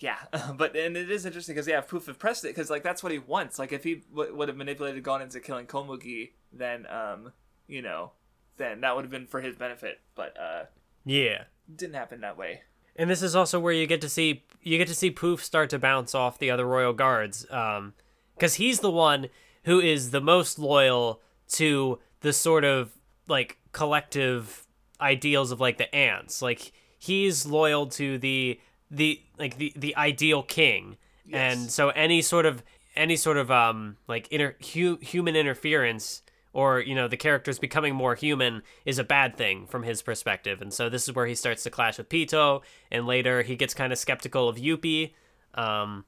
yeah, [laughs] but and it is interesting because yeah, if Poof have pressed it because like that's what he wants. Like if he w- would have manipulated, gone into killing Komugi, then um, you know, then that would have been for his benefit. But uh, yeah, didn't happen that way. And this is also where you get to see you get to see Poof start to bounce off the other royal guards, um, because he's the one who is the most loyal to the sort of like collective ideals of like the ants. Like he's loyal to the the like the the ideal king yes. and so any sort of any sort of um like inter hu- human interference or you know the characters becoming more human is a bad thing from his perspective and so this is where he starts to clash with pito and later he gets kind of skeptical of Youpi um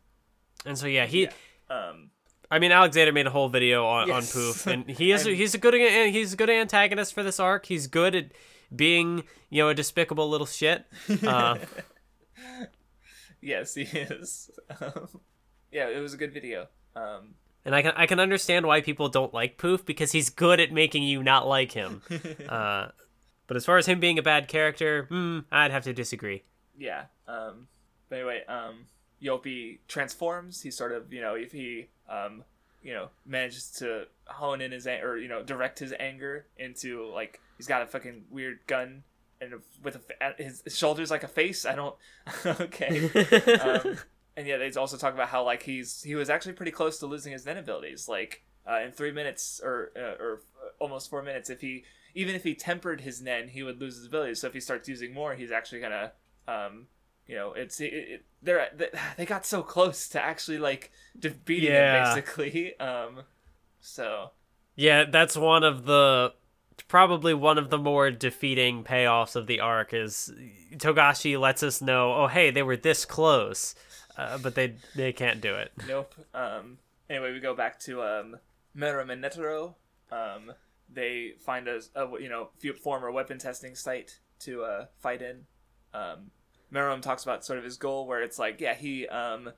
and so yeah he yeah. um I mean, Alexander made a whole video on, yes. on Poof, and [laughs] he is and... he's a good he's a good antagonist for this arc. He's good at being you know a despicable little shit. Uh, [laughs] yes, he is. Um, yeah, it was a good video. Um, And I can I can understand why people don't like Poof because he's good at making you not like him. [laughs] uh, but as far as him being a bad character, hmm, I'd have to disagree. yeah. Um, but anyway, um, Youpi transforms. He sort of, you know, if he, um, you know, manages to hone in his or you know direct his anger into like he's got a fucking weird gun and with a, his, his shoulders like a face. I don't. [laughs] okay. um, [laughs] and yeah, they also talk about how like he's he was actually pretty close to losing his Nen abilities. Like uh, in three minutes or uh, or almost four minutes, if he even if he tempered his Nen, he would lose his abilities. So if he starts using more, he's actually gonna um, you know, it's it, it, they're they, [sighs] they got so close to actually like defeating Yeah. him basically. [laughs] Um, so Yeah, that's one of the probably one of the more defeating payoffs of the arc is Togashi lets us know, oh hey, they were this close, uh, but they they can't do it. [laughs] Nope. Um. Anyway, we go back to um Meruem and Netero. Um. They find a, a you know former weapon testing site to uh fight in. Um. Meruem talks about sort of his goal, where it's like, yeah, he um,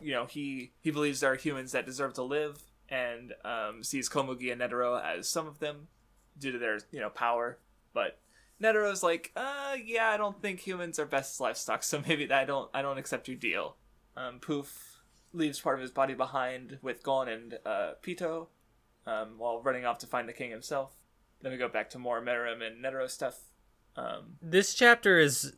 you know, he he believes there are humans that deserve to live, and um sees Komugi and Netero as some of them, due to their you know power, but. Netero's like, uh, yeah, I don't think humans are best livestock, [laughs] so maybe I don't, I don't accept your deal. Um, Poof leaves part of his body behind with Gon and uh, Pito, um, while running off to find the king himself. Then we go back to more Meruem and Netero stuff. Um, This chapter is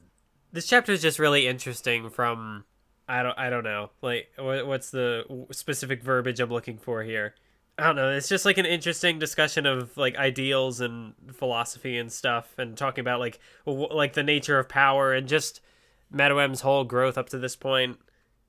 this chapter is just really interesting from I don't I don't know like what, what's the specific verbiage I'm looking for here. I don't know. It's just like an interesting discussion of like ideals and philosophy and stuff, and talking about like w- like the nature of power and just Meruem's whole growth up to this point,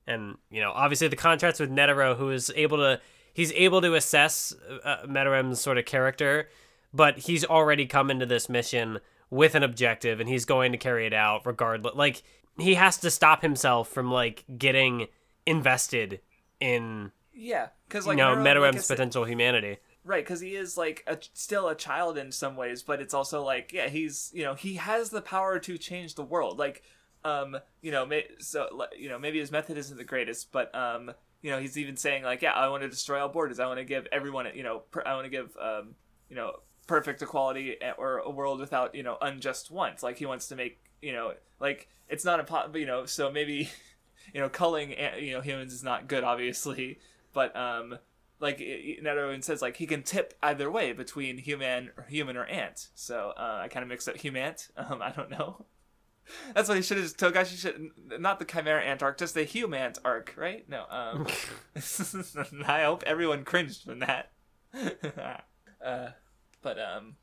and you know obviously the contrast with Netero, who is able to he's able to assess uh, Meruem's sort of character, but he's already come into this mission with an objective, and he's going to carry it out regardless. Like he has to stop himself from like getting invested in yeah, because like you know Meruem, like potential humanity. right? Because he is like a, still a child in some ways, but it's also like, yeah, he's you know he has the power to change the world. Like, um, you know, may, so you know maybe his method isn't the greatest, but um, you know he's even saying like, yeah, I want to destroy all borders. I want to give everyone, you know, per, I want to give um, you know, perfect equality eh, or a world without you know unjust wants. Like he wants to make you know like it's not impossible. You know, so maybe you know culling eh, you know humans is not good, obviously, but um like Neto says like he can tip either way between human or human or ant. So uh, I kind of mixed up human. [laughs] Um, I don't know. That's what he should have. Just Togashi should not the Chimera Ant arc, just the Humant arc, right? No. Um, [laughs] [laughs] I hope everyone cringed from that. uh, but um,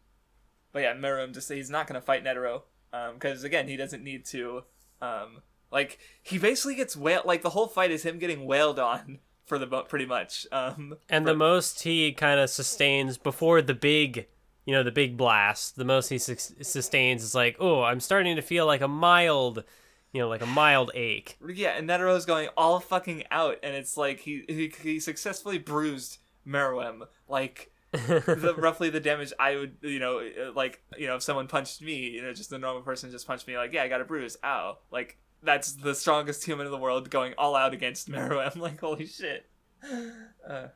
but yeah, Meruem just he's not gonna fight Netero um, because again he doesn't need to um, like he basically gets wailed. Like the whole fight is him getting wailed on for the mo- pretty much. Um, And the most he kind of sustains before the big, you know, the big blast, the most he sus- sustains is like, oh, I'm starting to feel like a mild, you know, like a mild ache. Yeah, and Netero's going all fucking out, and it's like he he, he successfully bruised Meruem, like the, [laughs] roughly the damage I would, you know, like you know, if someone punched me, you know, just a normal person just punched me, like yeah, I got a bruise, ow, like that's the strongest human in the world going all out against [laughs] Meruem, like holy shit. Uh,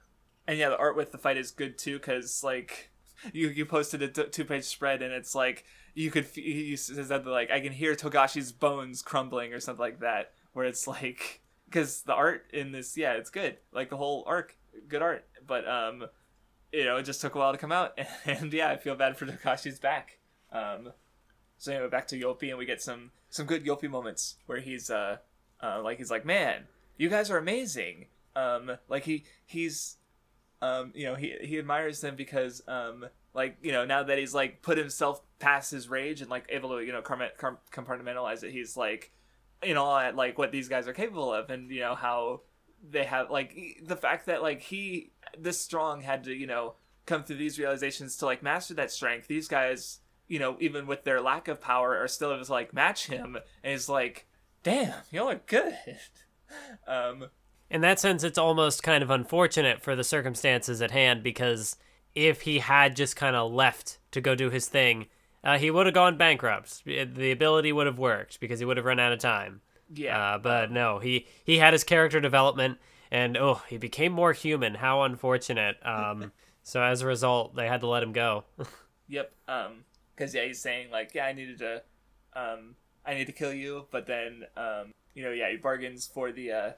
and yeah, the art with the fight is good too, because like you you posted a two page spread, and it's like you could f- he says that like I can hear Togashi's bones crumbling or something like that, where it's [laughs] like because the art in this yeah it's good. Like the whole arc good art. But um you know it just took a while to come out [laughs] and, yeah I feel bad for Togashi's back. Um so anyway back to Youpi and we get some some good Youpi moments where he's uh, uh like he's like man you guys are amazing. Um like he he's um you know he he admires them because um like you know now that he's like put himself past his rage and like able to you know com- com- compartmentalize it he's like you know at like what these guys are capable of and you know how they have like the fact that like he this strong had to you know come through these realizations to like master that strength. These guys you know even with their lack of power are still able to like match him and he's like damn y'all are good [laughs] um In that sense, it's almost kind of unfortunate for the circumstances at hand because if he had just kind of left to go do his thing, uh, he would have gone bankrupt. The ability would have worked because he would have run out of time. Yeah. Uh, but no, he he had his character development, and oh, he became more human. How unfortunate. Um, [laughs] so as a result, they had to let him go. [laughs] Yep. Um, because yeah, he's saying like, yeah, I needed to, um, I need to kill you, but then, um, you know, yeah, he bargains for the, uh,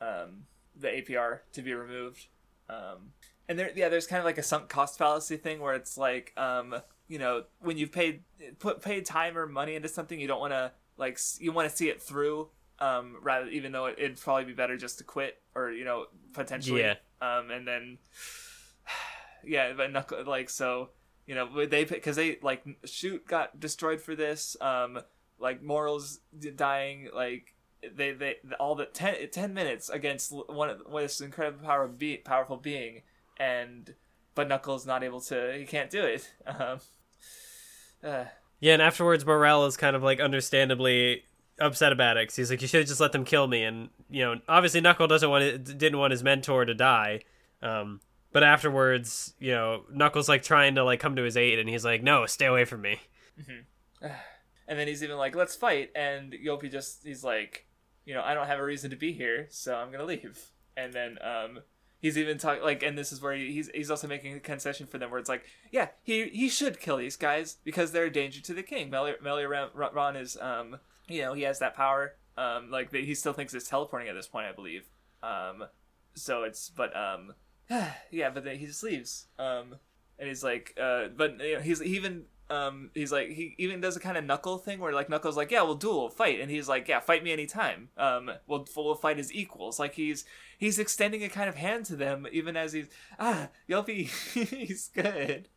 um, the APR to be removed. Um, and there, yeah, there's kind of like a sunk cost fallacy thing where it's like, um, you know, when you've paid put paid time or money into something, you don't want to like you want to see it through. Um, rather, even though it, it'd probably be better just to quit or you know potentially. Yeah. Um, and then, [sighs] yeah, but knuckle like so you know they because they like shoot got destroyed for this um like Morel's dying like they they all the 10, 10 minutes against one of this incredible power be, powerful being and but knuckles not able to he can't do it [laughs] um uh, Yeah, and afterwards, Morel is kind of like understandably upset about it he's like, "You should have just let them kill me." And you know, obviously, Knuckle doesn't want it, didn't want his mentor to die. Um, but afterwards, you know, Knuckles like trying to like come to his aid, and he's like, "No, stay away from me." [sighs] and then he's even like let's fight. And Youpi just he's like you know I don't have a reason to be here so I'm gonna leave. And then um he's even talking like and this is where he, he's he's also making a concession for them where it's like yeah he he should kill these guys because they're a danger to the king. Meli- Meleoron is um you know he has that power um like he still thinks it's teleporting at this point I believe. Um so it's but um [sighs] yeah but then he just leaves um and he's like uh but you know, he's he even um he's like he even does a kind of knuckle thing where like knuckles like yeah we'll duel fight and he's like yeah fight me anytime. Um we'll we'll fight as equals. Like he's he's extending a kind of hand to them even as he's ah Youpi [laughs] he's good.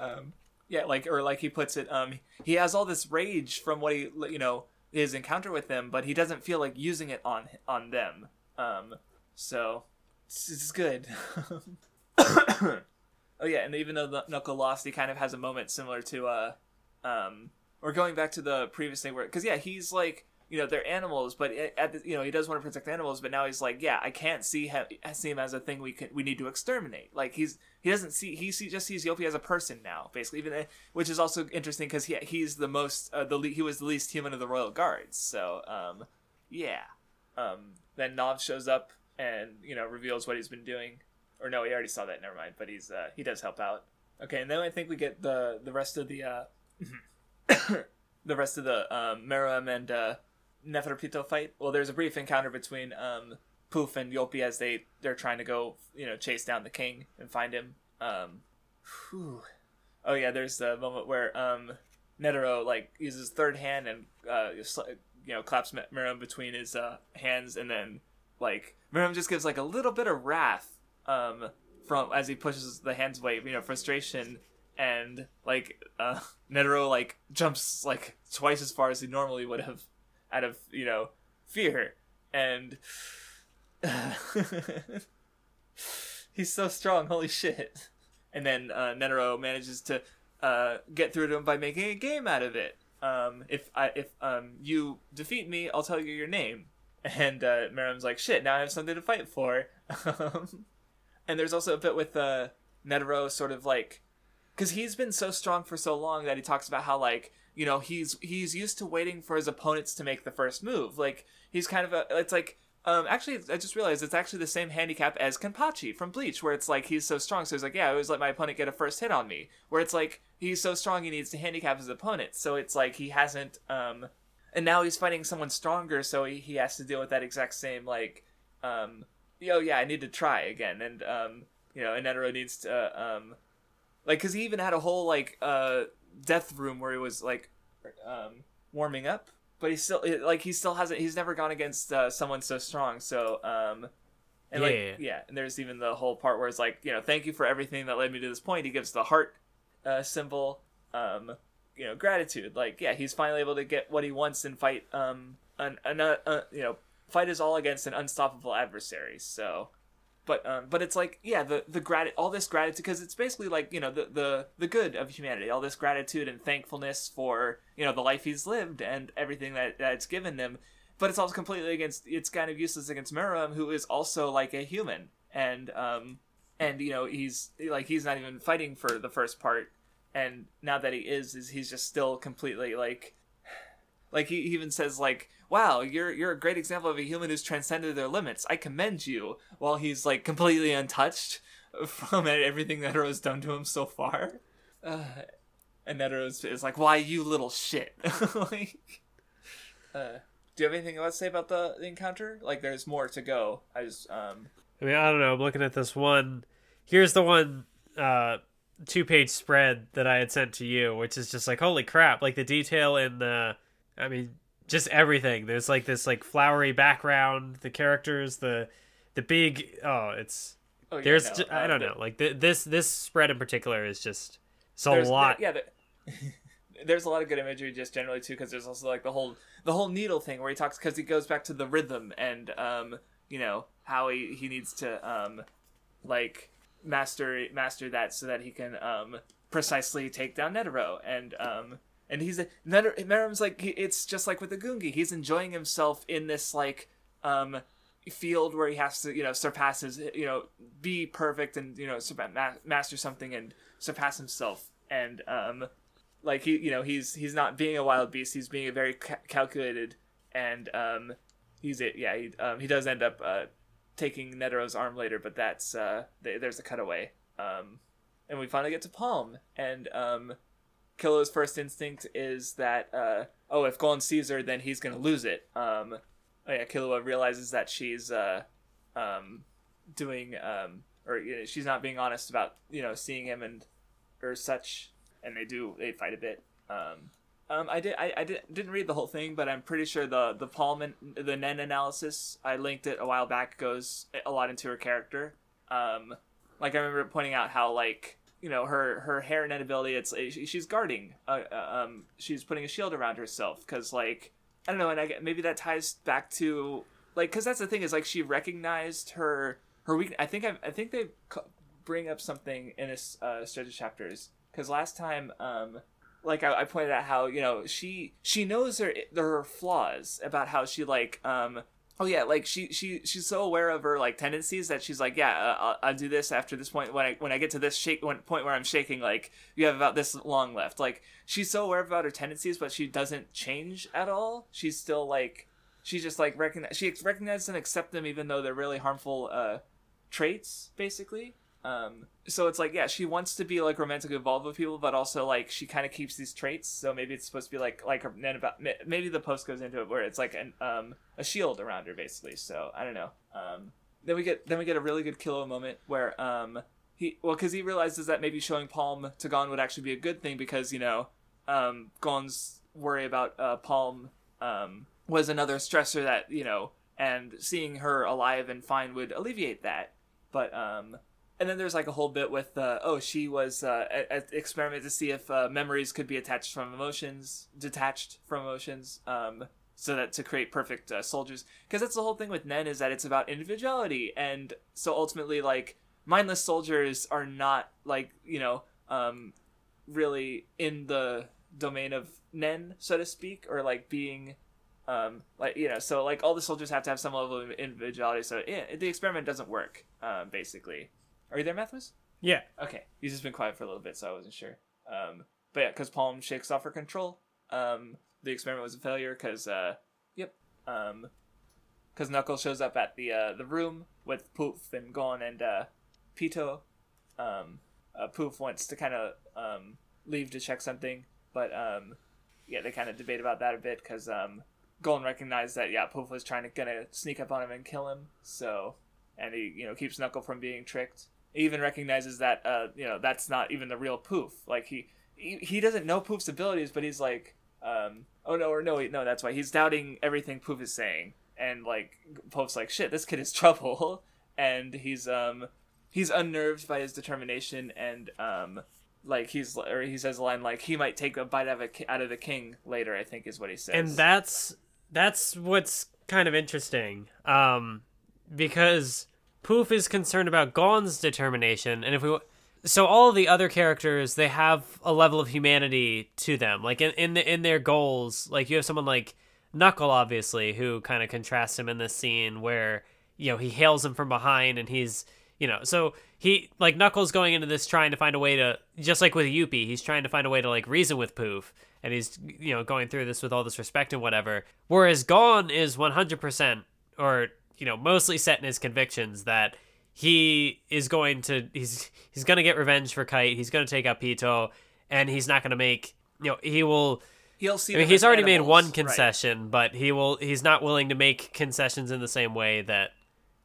Um yeah like or like he puts it um he has all this rage from what he you know his encounter with them but he doesn't feel like using it on on them. Um so it's, it's good [coughs] Oh yeah, and even though Knuckle lost, he kind of has a moment similar to uh, um, or going back to the previous thing where, because yeah, he's like, you know, they're animals, but at the, you know, he does want to protect animals, but now he's like, yeah, I can't see him see him as a thing we can we need to exterminate. Like he's he doesn't see he see, just sees Youpi as a person now, basically, even which is also interesting because he he's the most uh, the le- he was the least human of the royal guards. So um, yeah, um, then Knov shows up and you know reveals what he's been doing or no, he already saw that. Never mind. But he's uh, he does help out. Okay, and then I think we get the the rest of the uh, [coughs] the rest of the um, Meruem and uh, Neferpito fight. Well, there's a brief encounter between um, Poof and Youpi as they they're trying to go you know chase down the king and find him. Um, whew. Oh yeah, there's the moment where um, Netero like uses third hand and uh, you know claps Meruem between his uh, hands, and then like Meruem just gives like a little bit of wrath um from as he pushes the hands away you know frustration and like uh [laughs] Netero like jumps like twice as far as he normally would have out of you know fear. And [laughs] he's so strong holy shit. And then uh Netero manages to uh get through to him by making a game out of it. Um if i if um you defeat me i'll tell you your name and uh like shit now i have something to fight for. [laughs] Um and there's also a bit with uh, Netero sort of like because he's been so strong for so long that he talks about how like you know he's he's used to waiting for his opponents to make the first move. Like he's kind of a it's like um actually i just realized it's actually the same handicap as kenpachi from bleach where it's like he's so strong so he's like yeah i always let my opponent get a first hit on me. Where it's like he's so strong he needs to handicap his opponent. So it's like he hasn't um and now he's fighting someone stronger so he, he has to deal with that exact same like um oh yeah, I need to try again, and um, you know, and Netero needs to uh, um, like, cause he even had a whole like uh death room where he was like um warming up, but he still like he still hasn't he's never gone against uh, someone so strong, so um. And Yeah. like yeah, and there's even the whole part where it's like, you know, thank you for everything that led me to this point. He gives the heart uh, symbol, um, you know, gratitude. Like, yeah, he's finally able to get what he wants and fight, um, an, an uh, uh, you know, fight is all against an unstoppable adversary. So, but um, but it's like yeah, the the grat all this gratitude because it's basically like you know the the the good of humanity, all this gratitude and thankfulness for you know the life he's lived and everything that that it's given him But it's also completely against. It's kind of useless against Meruem, who is also like a human, and um, and you know he's like he's not even fighting for the first part, and now that he is, is he's just still completely like like he even says like wow you're you're a great example of a human who's transcended their limits. I commend you while he's like completely untouched from everything that has done to him so far. Uh, and Netero is, is like why you little shit. [laughs] Like uh do you have anything else to say about the, the encounter? Like there's more to go. I just um I mean, I don't know. I'm looking at this one. Here's the one uh, two page spread that I had sent to you, which is just like, holy crap. Like the detail in the, I mean, just everything. There's like this like flowery background, the characters, the, the big, oh, it's, oh, yeah, there's, no, ju- uh, I don't the- know. Like th- this, this spread in particular is just, it's a lot. yeah there- [laughs] there's a lot of good imagery just generally too because there's also like the whole the whole needle thing where he talks because he goes back to the rhythm and um you know how he he needs to um like master master that so that he can um precisely take down Netero. And um and he's Neter- Nerum's like it's just like with the Gungi. He's enjoying himself in this like um field where he has to you know surpass his you know be perfect and you know master something and surpass himself. And um like he you know he's he's not being a wild beast. He's being a very ca- calculated and um he's it yeah he, um, he does end up uh taking Netero's arm later but that's uh th- there's a cutaway. Um and we finally get to Palm and um Killua's first instinct is that uh oh if Golan sees her then he's gonna lose it. Um oh yeah Killua realizes that she's uh um doing um or you know, she's not being honest about you know seeing him and or such and they do they fight a bit. Um um, I did. I, I did, didn't read the whole thing, but I'm pretty sure the the Palm and the Nen analysis I linked it a while back goes a lot into her character. Um, like I remember pointing out how like you know her her hair net ability. It's she's guarding. Uh, uh, um, she's putting a shield around herself because like I don't know, and I maybe that ties back to like because that's the thing is like she recognized her her weakness. I think I I think they bring up something in this uh, stretch of chapters because last time um like I, I pointed out how you know she she knows her her flaws about how she like um oh yeah like she she she's so aware of her like tendencies that she's like yeah uh, I'll, I'll do this after this point. When I when I get to this shake when, point where I'm shaking like you have about this long left. Like she's so aware about her tendencies but she doesn't change at all. She's still like she just like recognize she recognizes and accept them even though they're really harmful uh traits basically um so it's like yeah she wants to be like romantically involved with people but also like she kind of keeps these traits so maybe it's supposed to be like like about maybe the post goes into it where it's like an um a shield around her basically so i don't know. Um then we get then we get a really good Killua moment where um he well because he realizes that maybe showing palm to gon would actually be a good thing because you know um gon's worry about uh palm um was another stressor that you know and seeing her alive and fine would alleviate that. But um and then there's like a whole bit with uh, oh she was uh, experiment to see if uh, memories could be attached from emotions detached from emotions um, so that to create perfect uh, soldiers. Because that's the whole thing with nen is that it's about individuality. And so ultimately like mindless soldiers are not like you know um, really in the domain of nen so to speak or like being um, like you know so like all the soldiers have to have some level of individuality. So yeah, the experiment doesn't work um, basically are you there, Mathis? Yeah. Okay. He's just been quiet for a little bit, so I wasn't sure. Um, but yeah, because Palm shakes off her control. Um, the experiment was a failure because, uh, yep. Um, because Knuckles shows up at the uh, the room with Poof and Gon and uh, Pito. Um, uh, Poof wants to kind of um, leave to check something, but um, yeah, they kind of debate about that a bit because um, Gon recognized that yeah, Poof was trying to gonna sneak up on him and kill him. So, and he you know keeps Knuckle from being tricked. Even recognizes that uh, you know that's not even the real Poof. Like he he, he doesn't know Poof's abilities, but he's like, um, oh no, or no, no, that's why he's doubting everything Poof is saying, and like Poof's like, shit, this kid is [laughs] trouble, and he's um he's unnerved by his determination and um like he's or he says a line like he might take a bite out of, a, out of the king later i think is what he says. And that's that's what's kind of interesting um because poof is concerned about gon's determination and if we so all the other characters they have a level of humanity to them like in in, the, in their goals like you have someone like knuckle obviously who kind of contrasts him in this scene where you know he hails him from behind and he's you know so he like knuckles going into this trying to find a way to just like with Youpi, he's trying to find a way to like reason with poof and he's you know going through this with all this respect and whatever. Whereas Gon is 100% or you know mostly set in his convictions that he is going to he's he's going to get revenge for Kite. He's going to take out Pito, and he's not going to make you know he will. He'll see. I mean, he's already made animals, one right. concession, but he will. He's not willing to make concessions in the same way that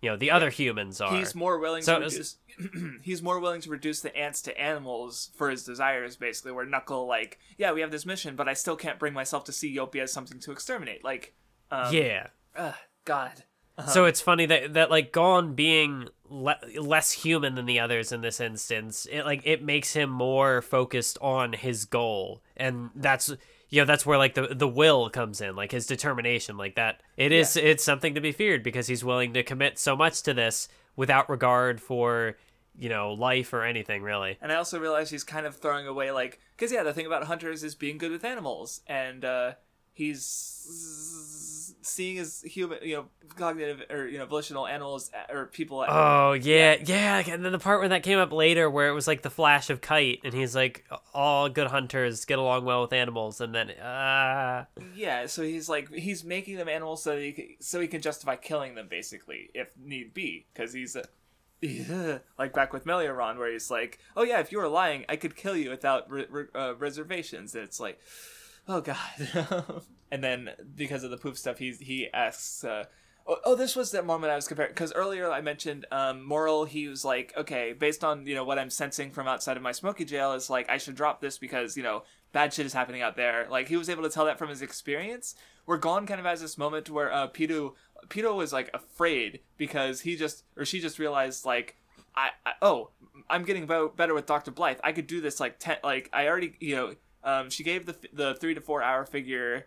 you know the other humans are. He's more willing So to reduce. [clears throat] he's more willing to reduce the ants to animals for his desires, basically. Where Knuckle, like, yeah, we have this mission, but I still can't bring myself to see Youpi as something to exterminate. Like, um, yeah. ugh, God. So it's funny that that like Gon being le- less human than the others in this instance, it like it makes him more focused on his goal, and that's you know that's where like the the will comes in, like his determination, like that. It is it's something to be feared because he's willing to commit so much to this without regard for you know life or anything really. And I also realize he's kind of throwing away, like, because yeah, the thing about hunters is being good with animals, and uh, he's seeing as human, you know, cognitive or you know, volitional animals uh, or people. Oh yeah, yeah. And then the part where that came up later, where it was like the flash of Kite, and he's like, "All good hunters get along well with animals," and then, uh Yeah, so he's like he's making them animals so that he can, so he can justify killing them basically if need be because he's a [laughs] like back with Meleoron where he's like, oh yeah, if you were lying, I could kill you without re- re- uh, reservations. And it's like, oh god. [laughs] and then because of the poof stuff, he's he asks. Uh, Oh, oh, this was that moment I was comparing because earlier I mentioned um, Morel. He was like, okay, based on you know what I'm sensing from outside of my smoky jail is like I should drop this because you know bad shit is happening out there. Like he was able to tell that from his experience. We're gone kind of has this moment where uh, Pitou Pitou was like afraid because he just or she just realized like I, I oh I'm getting bo- better with Doctor Blythe. I could do this like ten like I already you know um, she gave the the three to four hour figure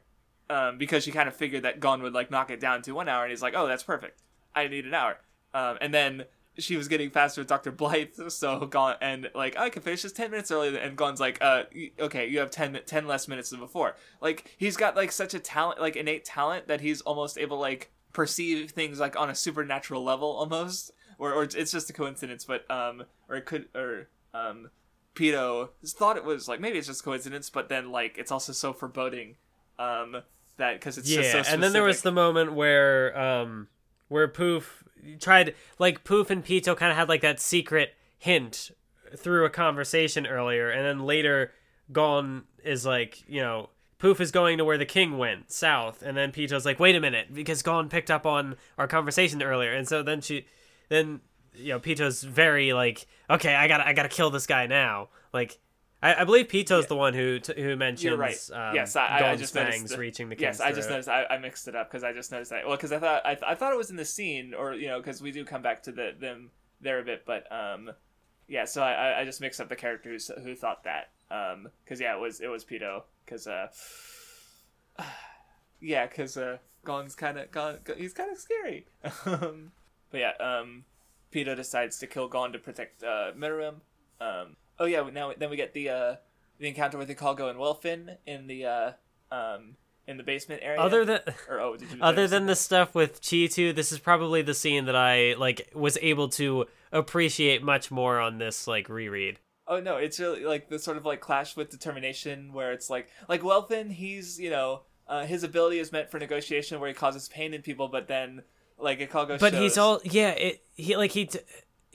um, because she kind of figured that Gon would like knock it down to one hour, and he's like, "Oh, that's perfect. I need an hour." Um, and then she was getting faster with Doctor Blythe, [laughs] so Gon and like I can finish this ten minutes earlier, and Gon's like, "Uh, okay, you have 10, 10 less minutes than before." Like he's got like such a talent, like innate talent, that he's almost able like perceive things like on a supernatural level almost, or or it's just a coincidence, but um, or it could or um. Pito thought it was like maybe it's just coincidence, but then like it's also so foreboding um that because it's yeah, just so and then there was the moment where um where Poof tried like Poof and Pito kind of had like that secret hint through a conversation earlier, and then later Gon is like, you know, Poof is going to where the king went, south, and then Pito's like, wait a minute, because Gon picked up on our conversation earlier, and so then she, then you know, Pito's very like, okay, I gotta, I gotta kill this guy now, like. I, I believe Pito's the one who t- who mentions You're right. um, yes, I, I- just noticed fangs the- reaching the Yes, I just throat. noticed. I, I mixed it up because I just noticed that. Well, because I thought I, I thought it was in the scene, or you know, because we do come back to the them there a bit, but um, yeah. So I, I- just mixed up the characters who thought that. Um, because yeah, it was it was Pito. Because uh, [sighs] yeah, because uh, Gon's kind of Gon, he's kind of scary. um, [laughs] but yeah, um, Pito decides to kill Gon to protect uh Meruem. Um, oh yeah, now then we get the uh the encounter with Ikalgo and Welfin in the uh um in the basement area. Other than or oh, did you [laughs] other than the stuff with Cheetu, this is probably the scene that I like was able to appreciate much more on this like reread. Oh no, it's really like the sort of like clash with determination where it's like like Welfin, he's you know uh, his ability is meant for negotiation where he causes pain in people, but then like Ikalgo But shows, he's all yeah, it he like he t-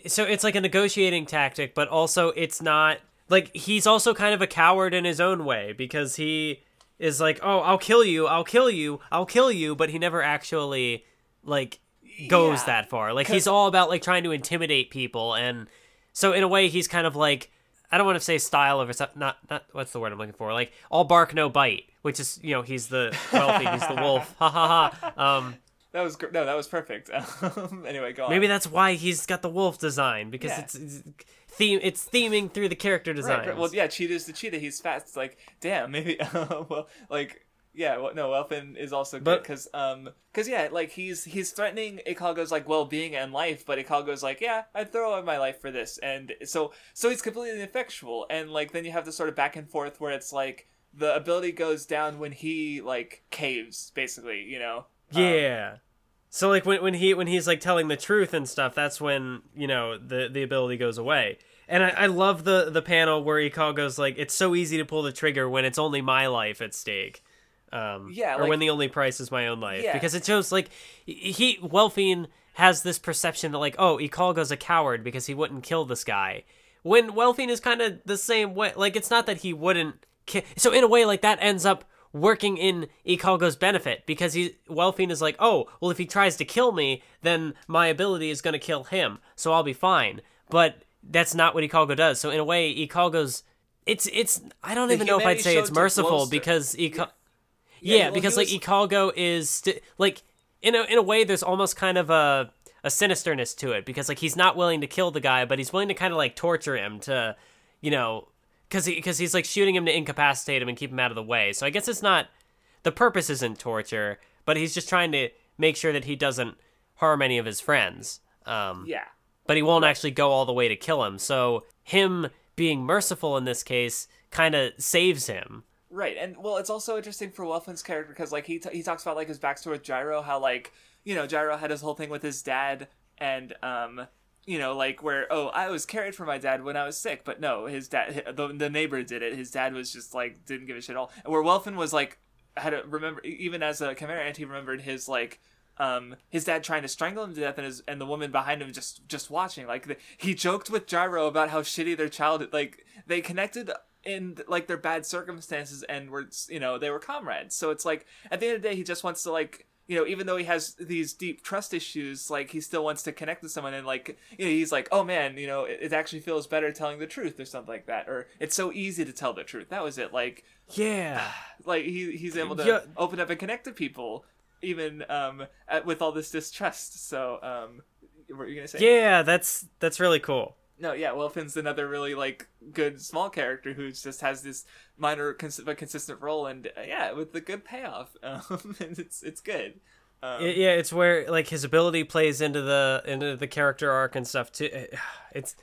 so it's like a negotiating tactic, but also it's not like he's also kind of a coward in his own way because he is like, "Oh, I'll kill you. I'll kill you. I'll kill you," but he never actually like goes Yeah, that far. Like he's all about like trying to intimidate people and so in a way he's kind of like I don't want to say style of something. Not not what's the word I'm looking for? Like all bark no bite, which is you know he's the wealthy, he's the [laughs] wolf. Ha ha ha. Um, that was gr- no, that was perfect. [laughs] Um, anyway, go on. maybe that's why he's got the wolf design because Yeah. it's, it's theme. It's theming through the character Right, design. right. Well, yeah, Cheetu's the cheetah. He's fast. It's like, damn, maybe. [laughs] well, like, yeah. Well, no, Welfin is also good because, um, because yeah, like he's he's threatening Ikalgo's like well-being and life, but Ikalgo's like, yeah, I'd throw away my life for this, and so so he's completely ineffectual, and like then you have this sort of back and forth where it's like the ability goes down when he like caves, basically, you know. Um, Yeah. So like when when he when he's like telling the truth and stuff, that's when you know the the ability goes away. and I, I love the the panel where Ikalgo's like, "It's so easy to pull the trigger when it's only my life at stake." Um, Yeah, or like- when the only price is my own life, Yeah. because it shows like he Welfin has this perception that like, oh, Ikalgo's a coward because he wouldn't kill this guy. When Welfin is kind of the same way, like it's not that he wouldn't. Ki- so in a way, like that ends up working in Ikalgo's benefit because he Welfin is like, oh, well, if he tries to kill me, then my ability is going to kill him, so I'll be fine. But that's not what Ikalgo does. So in a way, Ikalgo's it's it's I don't The even know if I'd say it's merciful because Ika- Yeah, yeah, well, because he like was- Ikalgo is sti- like in a in a way there's almost kind of a a sinisterness to it because like he's not willing to kill the guy but he's willing to kind of like torture him to you know cuz he cuz he's like shooting him to incapacitate him and keep him out of the way. So I guess it's not the purpose isn't torture, but he's just trying to make sure that he doesn't harm any of his friends. Um Yeah. but he won't actually go all the way to kill him. So him being merciful in this case kind of saves him. Right, and well, it's also interesting for Welfin's character because like he t- he talks about like his backstory with Gyro, how like you know Gyro had his whole thing with his dad, and um you know like where oh I was carried for my dad when I was sick, but no, his dad the, the neighbor did it. His dad was just like didn't give a shit at all. And where Welfin was like had to remember even as a Chimera ant, he remembered his like um his dad trying to strangle him to death and his and the woman behind him just just watching like the, he joked with Gyro about how shitty their childhood like they connected in like their bad circumstances and were you know they were comrades so it's like at the end of the day he just wants to like you know even though he has these deep trust issues like he still wants to connect with someone and like you know he's like oh man you know it, it actually feels better telling the truth or something like that or it's so easy to tell the truth that was it like Yeah. [sighs] like he he's able to Yeah. open up and connect to people even um at, with all this distrust so um what were you gonna say Yeah, that's that's really cool. No, yeah, Welfin's another really like good small character who just has this minor cons- but consistent role, and uh, yeah, with the good payoff, [laughs] um, it's it's good. Um, Y- yeah, it's where like his ability plays into the into the character arc and stuff too. [sighs] It's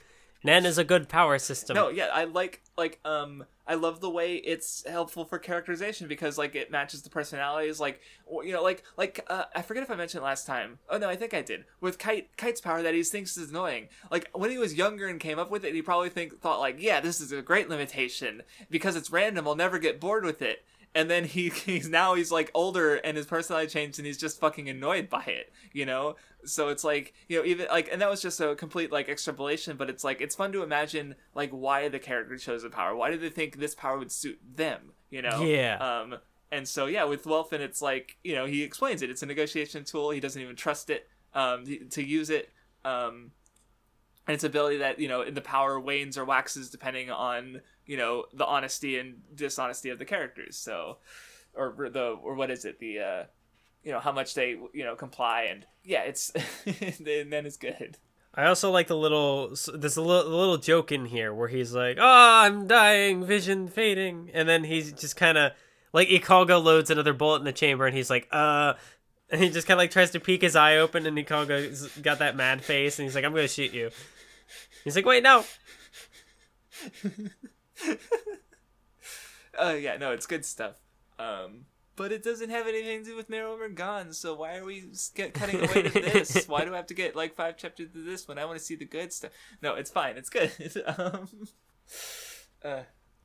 Nen is a good power system. no, yeah, I like like um I love the way it's helpful for characterization because like it matches the personalities. Like you know, like like uh, I forget if I mentioned last time. Oh no, I think I did. With Kite Kite's power that he thinks is annoying. Like when he was younger and came up with it, he probably think thought like, yeah, this is a great limitation because it's random. I'll never get bored with it. And then he [laughs] he's now he's like older and his personality changed and he's just fucking annoyed by it, you know. So it's like you know even like and that was just a complete like extrapolation, but it's like it's fun to imagine like why the character chose the power. Why did they think this power would suit them? You know. Yeah. Um. And so yeah, with Welfin, it's like you know he explains it. It's a negotiation tool. He doesn't even trust it um to use it. Um and its ability that you know in the power wanes or waxes depending on you know the honesty and dishonesty of the characters. So or the or what is it? The uh you know how much they you know comply and yeah it's [laughs] and then it's good. I also like the little there's a little, little joke in here where he's like, "Oh, I'm dying, vision fading," and then he's just kind of like Ikalgo loads another bullet in the chamber, and he's like, "Uh," and he just kind of like tries to peek his eye open, and Ikalgo's got that mad face, and he's like, "I'm gonna shoot you." He's like, "Wait, no." [laughs] uh yeah no it's good stuff um but it doesn't have anything to do with Meryl Mergan, so why are we get cutting away to [laughs] this? Why do I have to get like five chapters to this when I want to see the good stuff? No, it's fine. It's good. [laughs] um, uh,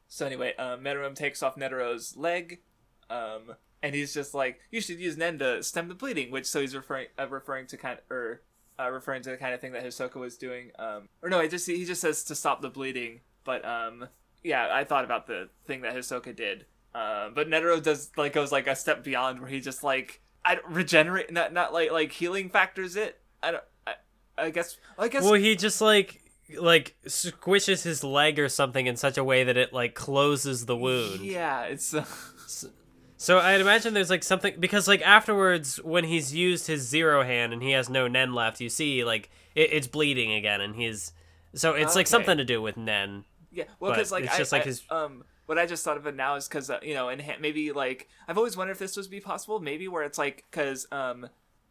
so anyway, um, Meruem takes off Netero's leg, um, and he's just like, "You should use Nen to stem the bleeding," which so he's referring uh, referring to kind of or uh, referring to the kind of thing that Hisoka was doing. Um, or no, he just he just says to stop the bleeding. But um, yeah, I thought about the thing that Hisoka did. Um, but Netero does like goes like a step beyond where he just like I regenerate not not like like healing factors it. I don't. I, I guess. I guess. Well, he just like like squishes his leg or something in such a way that it like closes the wound. yeah, it's. Uh, So I'd imagine there's like something because like afterwards when he's used his zero hand and he has no Nen left, you see like it, it's bleeding again and he's so it's like something to do with Nen. Yeah, well, because like it's I, just like I- his- um, what I just thought of it now is because uh, you know, and maybe like I've always wondered if this was be possible. Maybe where it's like because um,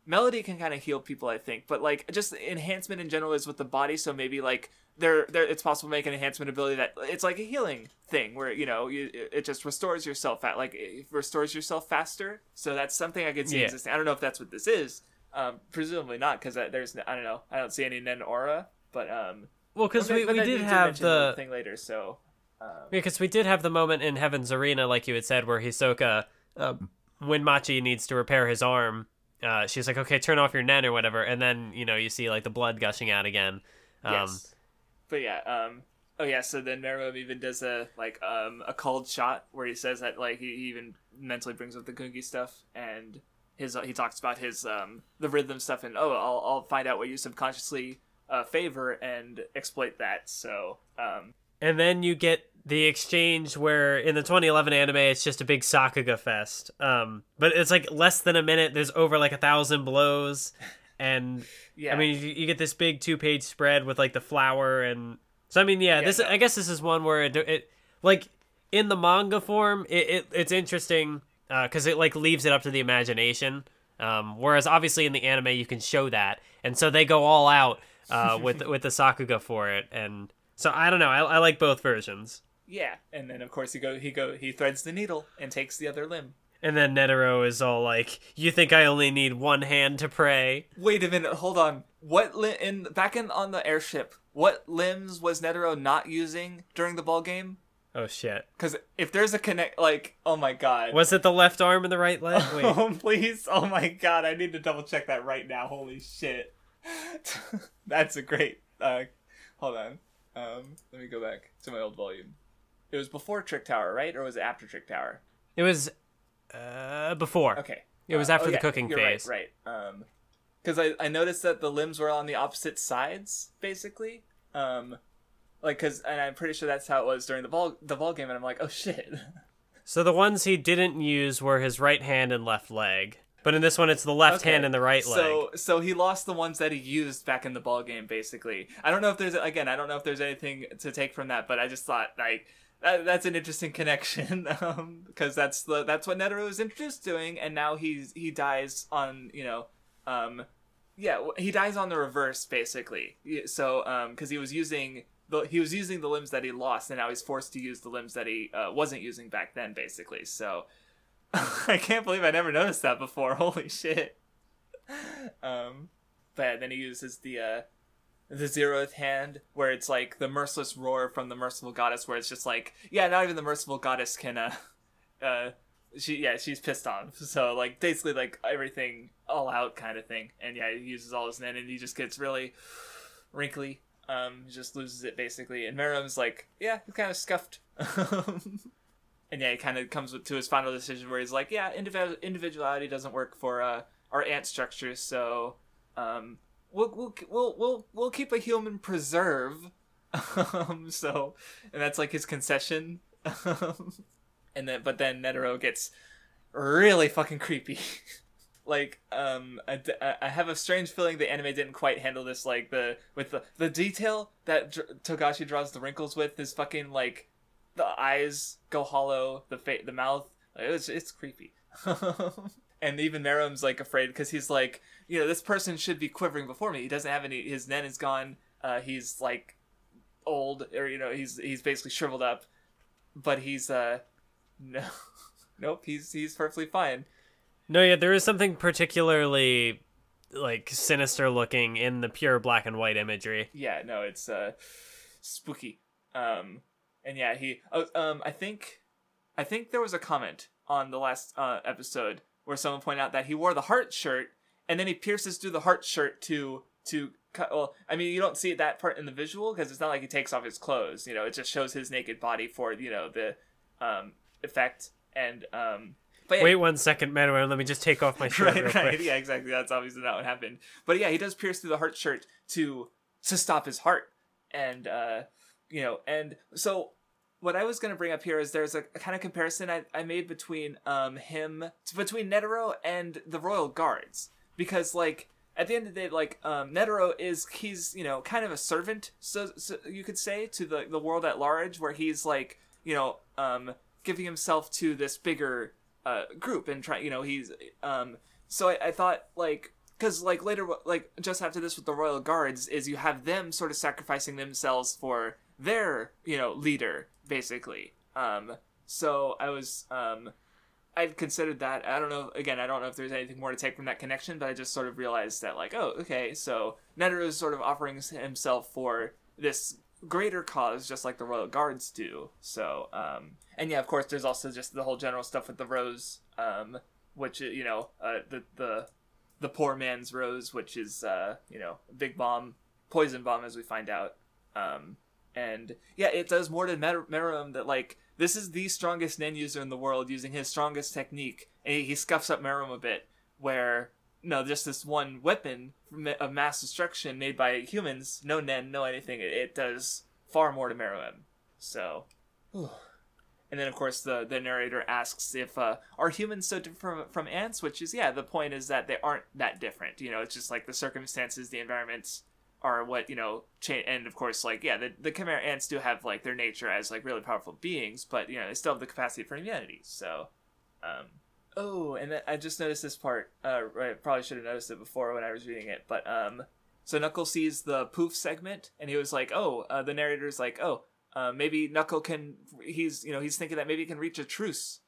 melody can kind of heal people, I think, but like just enhancement in general is with the body. So maybe like there, there, it's possible to make an enhancement ability that it's like a healing thing where you know you, it just restores yourself at like it restores yourself faster. So that's something I could see Yeah. existing. I don't know if that's what this is. Um, presumably not because there's I don't know I don't see any Nen aura, but um, Well, because we, we did have the thing later, so um, because we did have the moment in Heaven's Arena, like you had said, where Hisoka, um, when Machi needs to repair his arm, uh, she's like, "Okay, turn off your nen or whatever," and then you know you see like the blood gushing out again. Um, yes. But yeah, um, oh yeah, so then Meruem even does a like um a called shot where he says that like he even mentally brings up the Gungi stuff and his he talks about his um the rhythm stuff and oh I'll I'll find out what you subconsciously uh, favor and exploit that. So um And then you get the exchange where in the 2011 anime it's just a big Sakuga fest. Um, but it's like less than a minute. There's over like a thousand blows, and yeah, I mean you, you get this big two page spread with like the flower and so I mean yeah, Yeah, this no. I guess this is one where it, it like in the manga form it, it it's interesting because it like leaves it up to the imagination. Um, whereas obviously in the anime you can show that, and so they go all out uh, with [laughs] with the Sakuga for it, and so I don't know. I, I like both versions. Yeah, and then of course he go he go he threads the needle and takes the other limb. And then Netero is all like, "You think I only need one hand to pray?" Wait a minute, hold on. What li- in back in on the airship? What limbs was Netero not using during the ball game? Oh shit! Because if there's a connect, like, oh my god. Was it the left arm and the right leg? [laughs] Wait, Oh please! Oh my god! I need to double check that right now. Holy shit! [laughs] That's a great. Uh, hold on. Um, let me go back to my old volume. It was before Trick Tower, right, or was it after Trick Tower? it was uh, before. Okay. It was Uh, after oh, the yeah, cooking phase. Right. Right. Um, because I I noticed that the limbs were on the opposite sides, basically. Um, like because and I'm pretty sure that's how it was during the ball the ball game, and I'm like, oh shit. [laughs] So the ones he didn't use were his right hand and left leg. But in this one, it's the left Okay, hand and the right leg. So so he lost the ones that he used back in the ball game, basically. I don't know if there's again, I don't know if there's anything to take from that, but I just thought like that, that's an interesting connection [laughs] because that's the that's what Netero was introduced doing, and now he's he dies on you know um yeah he dies on the reverse basically. So um because he was using. The, he was using the limbs that he lost, and now he's forced to use the limbs that he uh, wasn't using back then, basically. So, [laughs] I can't believe I never noticed that before. [laughs] Holy shit! Um, but then he uses the uh, the zeroth hand, where it's like the merciless roar from the merciful goddess, where it's just like, yeah, not even the merciful goddess can, uh, [laughs] uh, she, yeah, she's pissed off. So like basically like everything all out kind of thing. And yeah, he uses all his nen, and he just gets really wrinkly. Um, just loses it basically. And Meruem's like, yeah, he's kind of scuffed. [laughs] and yeah, he kind of comes to his final decision where he's like, yeah, indiv- individuality doesn't work for uh, our ant structures, so um, we'll, we'll we'll we'll keep a human preserve. [laughs] um, so, and that's like his concession. [laughs] and then, but then Netero gets really fucking creepy. [laughs] like um I, I have a strange feeling the anime didn't quite handle this like the with the the detail that Dr- Togashi draws the wrinkles with is fucking like the eyes go hollow the fa- the mouth it's it's creepy and even Meruem's like afraid because he's like you know this person should be quivering before me. He doesn't have any his nen is gone. Uh he's like old or you know he's he's basically shriveled up. But he's uh [laughs] no nope he's he's perfectly fine. No, yeah, there is something particularly like sinister looking in the pure black and white imagery. yeah no it's uh spooky. Um and yeah he oh, um i think i think there was a comment on the last uh episode where someone pointed out that he wore the heart shirt and then he pierces through the heart shirt to to cut well i mean you don't see that part in the visual because it's not like he takes off his clothes you know it just shows his naked body for you know the um effect and um but yeah, Wait one second, Manuel. Let me just take off my shirt [laughs] right, right. Yeah, exactly. That's obviously not what happened. But yeah, he does pierce through the heart shirt to to stop his heart, and uh, you know, and so what I was gonna bring up here is there's a, a kind of comparison I, I made between um him between Netero and the Royal Guards. Because like at the end of the day like um Netero is he's you know kind of a servant so, so you could say to the the world at large where he's like you know um giving himself to this bigger uh, group and try you know he's um so I, I thought like because like later like just after this with the royal guards is you have them sort of sacrificing themselves for their you know leader basically um so i was um i'd considered that i don't know again i don't know if there's anything more to take from that connection but i just sort of realized that like oh okay so netero is sort of offering himself for this greater cause, just like the royal guards do. So, um, and yeah, of course, there's also just the whole general stuff with the rose, um, which you know, uh, the the the poor man's rose, which is uh, you know, big bomb, poison bomb, as we find out. Um, and yeah, it does more to Mer- Meruem that like this is the strongest Nen user in the world using his strongest technique, and he, he scuffs up Meruem a bit. Where no, just this one weapon of mass destruction made by humans, no Nen, no anything. It, it does far more to Meruem. So, [sighs] and then of course the the narrator asks if uh, are humans so different from, from ants, which is yeah, the point is that they aren't that different. You know, it's just like the circumstances, the environments are what you know and of course like yeah the, the chimera ants do have like their nature as like really powerful beings but you know they still have the capacity for humanity so um oh and i just noticed this part uh i probably should have noticed it before when i was reading it but um so knuckle sees the poof segment and he was like oh uh, the narrator's like oh uh, maybe knuckle can he's you know he's thinking that maybe he can reach a truce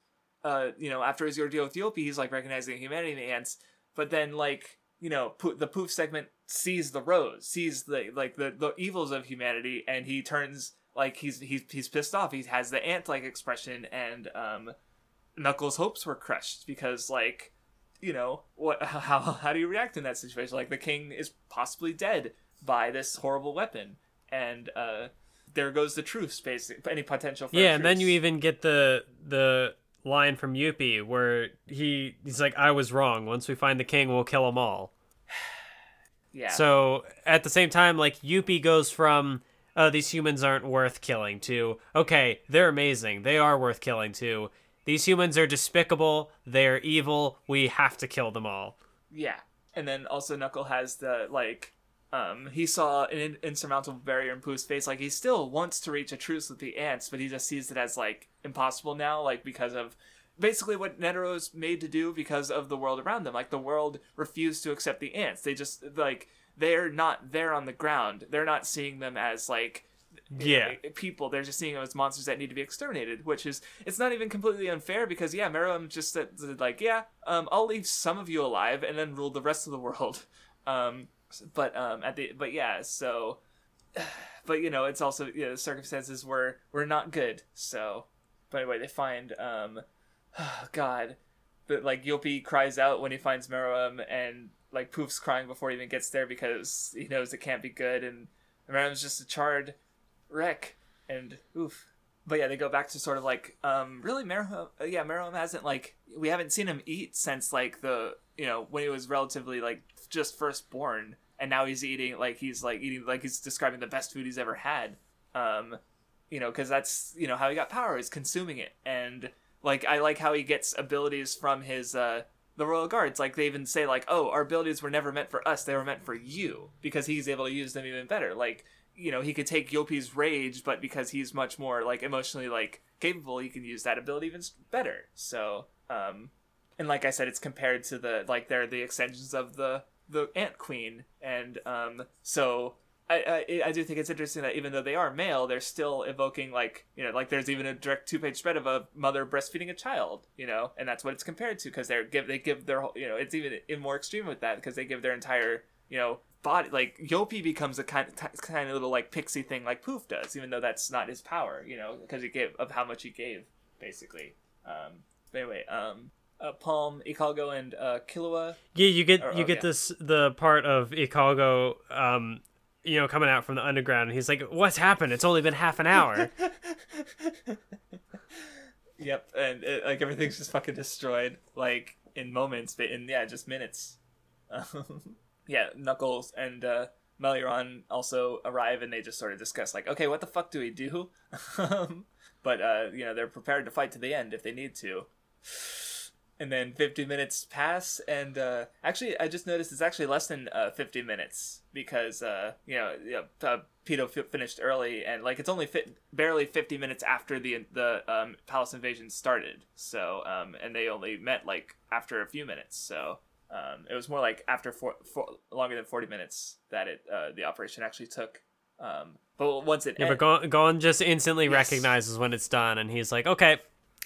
uh you know after his ordeal with Youpi, he's like recognizing humanity in the ants but then like you know, the poof segment sees the rose, sees the like the, the evils of humanity, and he turns like he's he's he's pissed off. He has the ant like expression, and um, Knuckle's hopes were crushed because like you know what [laughs] how how do you react in that situation? Like the king is possibly dead by this horrible weapon, and uh, there goes the truce, basically any potential. yeah, and then you even get the the line from Youpi where he he's like, "I was wrong. Once we find the king, we'll kill them all." Yeah. So at the same time, like Youpi goes from oh, these humans aren't worth killing to okay, they're amazing. They are worth killing to these humans are despicable. They're evil. We have to kill them all. Yeah. And then also Knuckle has the like um, he saw an insurmountable barrier in Pooh's face. Like he still wants to reach a truce with the ants, but he just sees it as like impossible now, like because of basically what Netero's made to do because of the world around them. Like the world refused to accept the ants. They just like they're not there on the ground. They're not seeing them as like yeah know, people. They're just seeing them as monsters that need to be exterminated. Which is it's not even completely unfair because yeah, Meruem just said like yeah, um, I'll leave some of you alive and then rule the rest of the world. [laughs] Um, but um, at the but yeah, so. [sighs] But you know, it's also you know, the circumstances were were not good. So but anyway, they find um, oh [sighs] God, but like Youpi cries out when he finds Meruem, and like Poof's crying before he even gets there because he knows it can't be good, and Meruem's just a charred wreck, and oof. But yeah, they go back to sort of like um, really Meruem. Uh, yeah, Meruem hasn't like we haven't seen him eat since like the you know when he was relatively like just first born, and now he's eating like he's like eating like he's describing the best food he's ever had. Um, you know, because that's you know how he got power is consuming it, and like I like how he gets abilities from his uh the royal guards. Like they even say like, oh, our abilities were never meant for us; they were meant for you, because he's able to use them even better. Like you know, he could take Youpi's rage, but because he's much more like emotionally like capable, he can use that ability even better. So, um, and like I said, it's compared to the like they're the extensions of the the Ant Queen, and um, so I, I, I do think it's interesting that even though they are male, they're still evoking like you know like there's even a direct two page spread of a mother breastfeeding a child, you know, and that's what it's compared to because they're give they give their whole you know it's even in more extreme with that because they give their entire you know body like Youpi becomes a kind of kind of little like pixie thing like Poof does, even though that's not his power, you know, because he gave of how much he gave basically. Um, but anyway, um, uh, Palm, Ikalgo, and uh, Killua. Yeah, you get or, you oh, get yeah. this the part of Ikalgo um, you know, coming out from the underground, and he's like, "What's happened? It's only been half an hour." [laughs] yep, and it, like everything's just fucking destroyed, like in moments, but in yeah, just minutes. [laughs] yeah, Knuckles and uh, Meleoron also arrive, and they just sort of discuss, like, okay, what the fuck do we do? [laughs] but uh, you know, they're prepared to fight to the end if they need to and then 50 minutes pass and uh, actually i just noticed it's actually less than uh, 50 minutes because uh, you know, you know uh, Pitou f- finished early and like it's only fit barely 50 minutes after the the um, palace invasion started. So um, and they only met like after a few minutes. So um, it was more like after four, four, longer than 40 minutes that it uh, the operation actually took. Um, but once it yeah but Gon, Gon just instantly yes. recognizes when it's done and he's like okay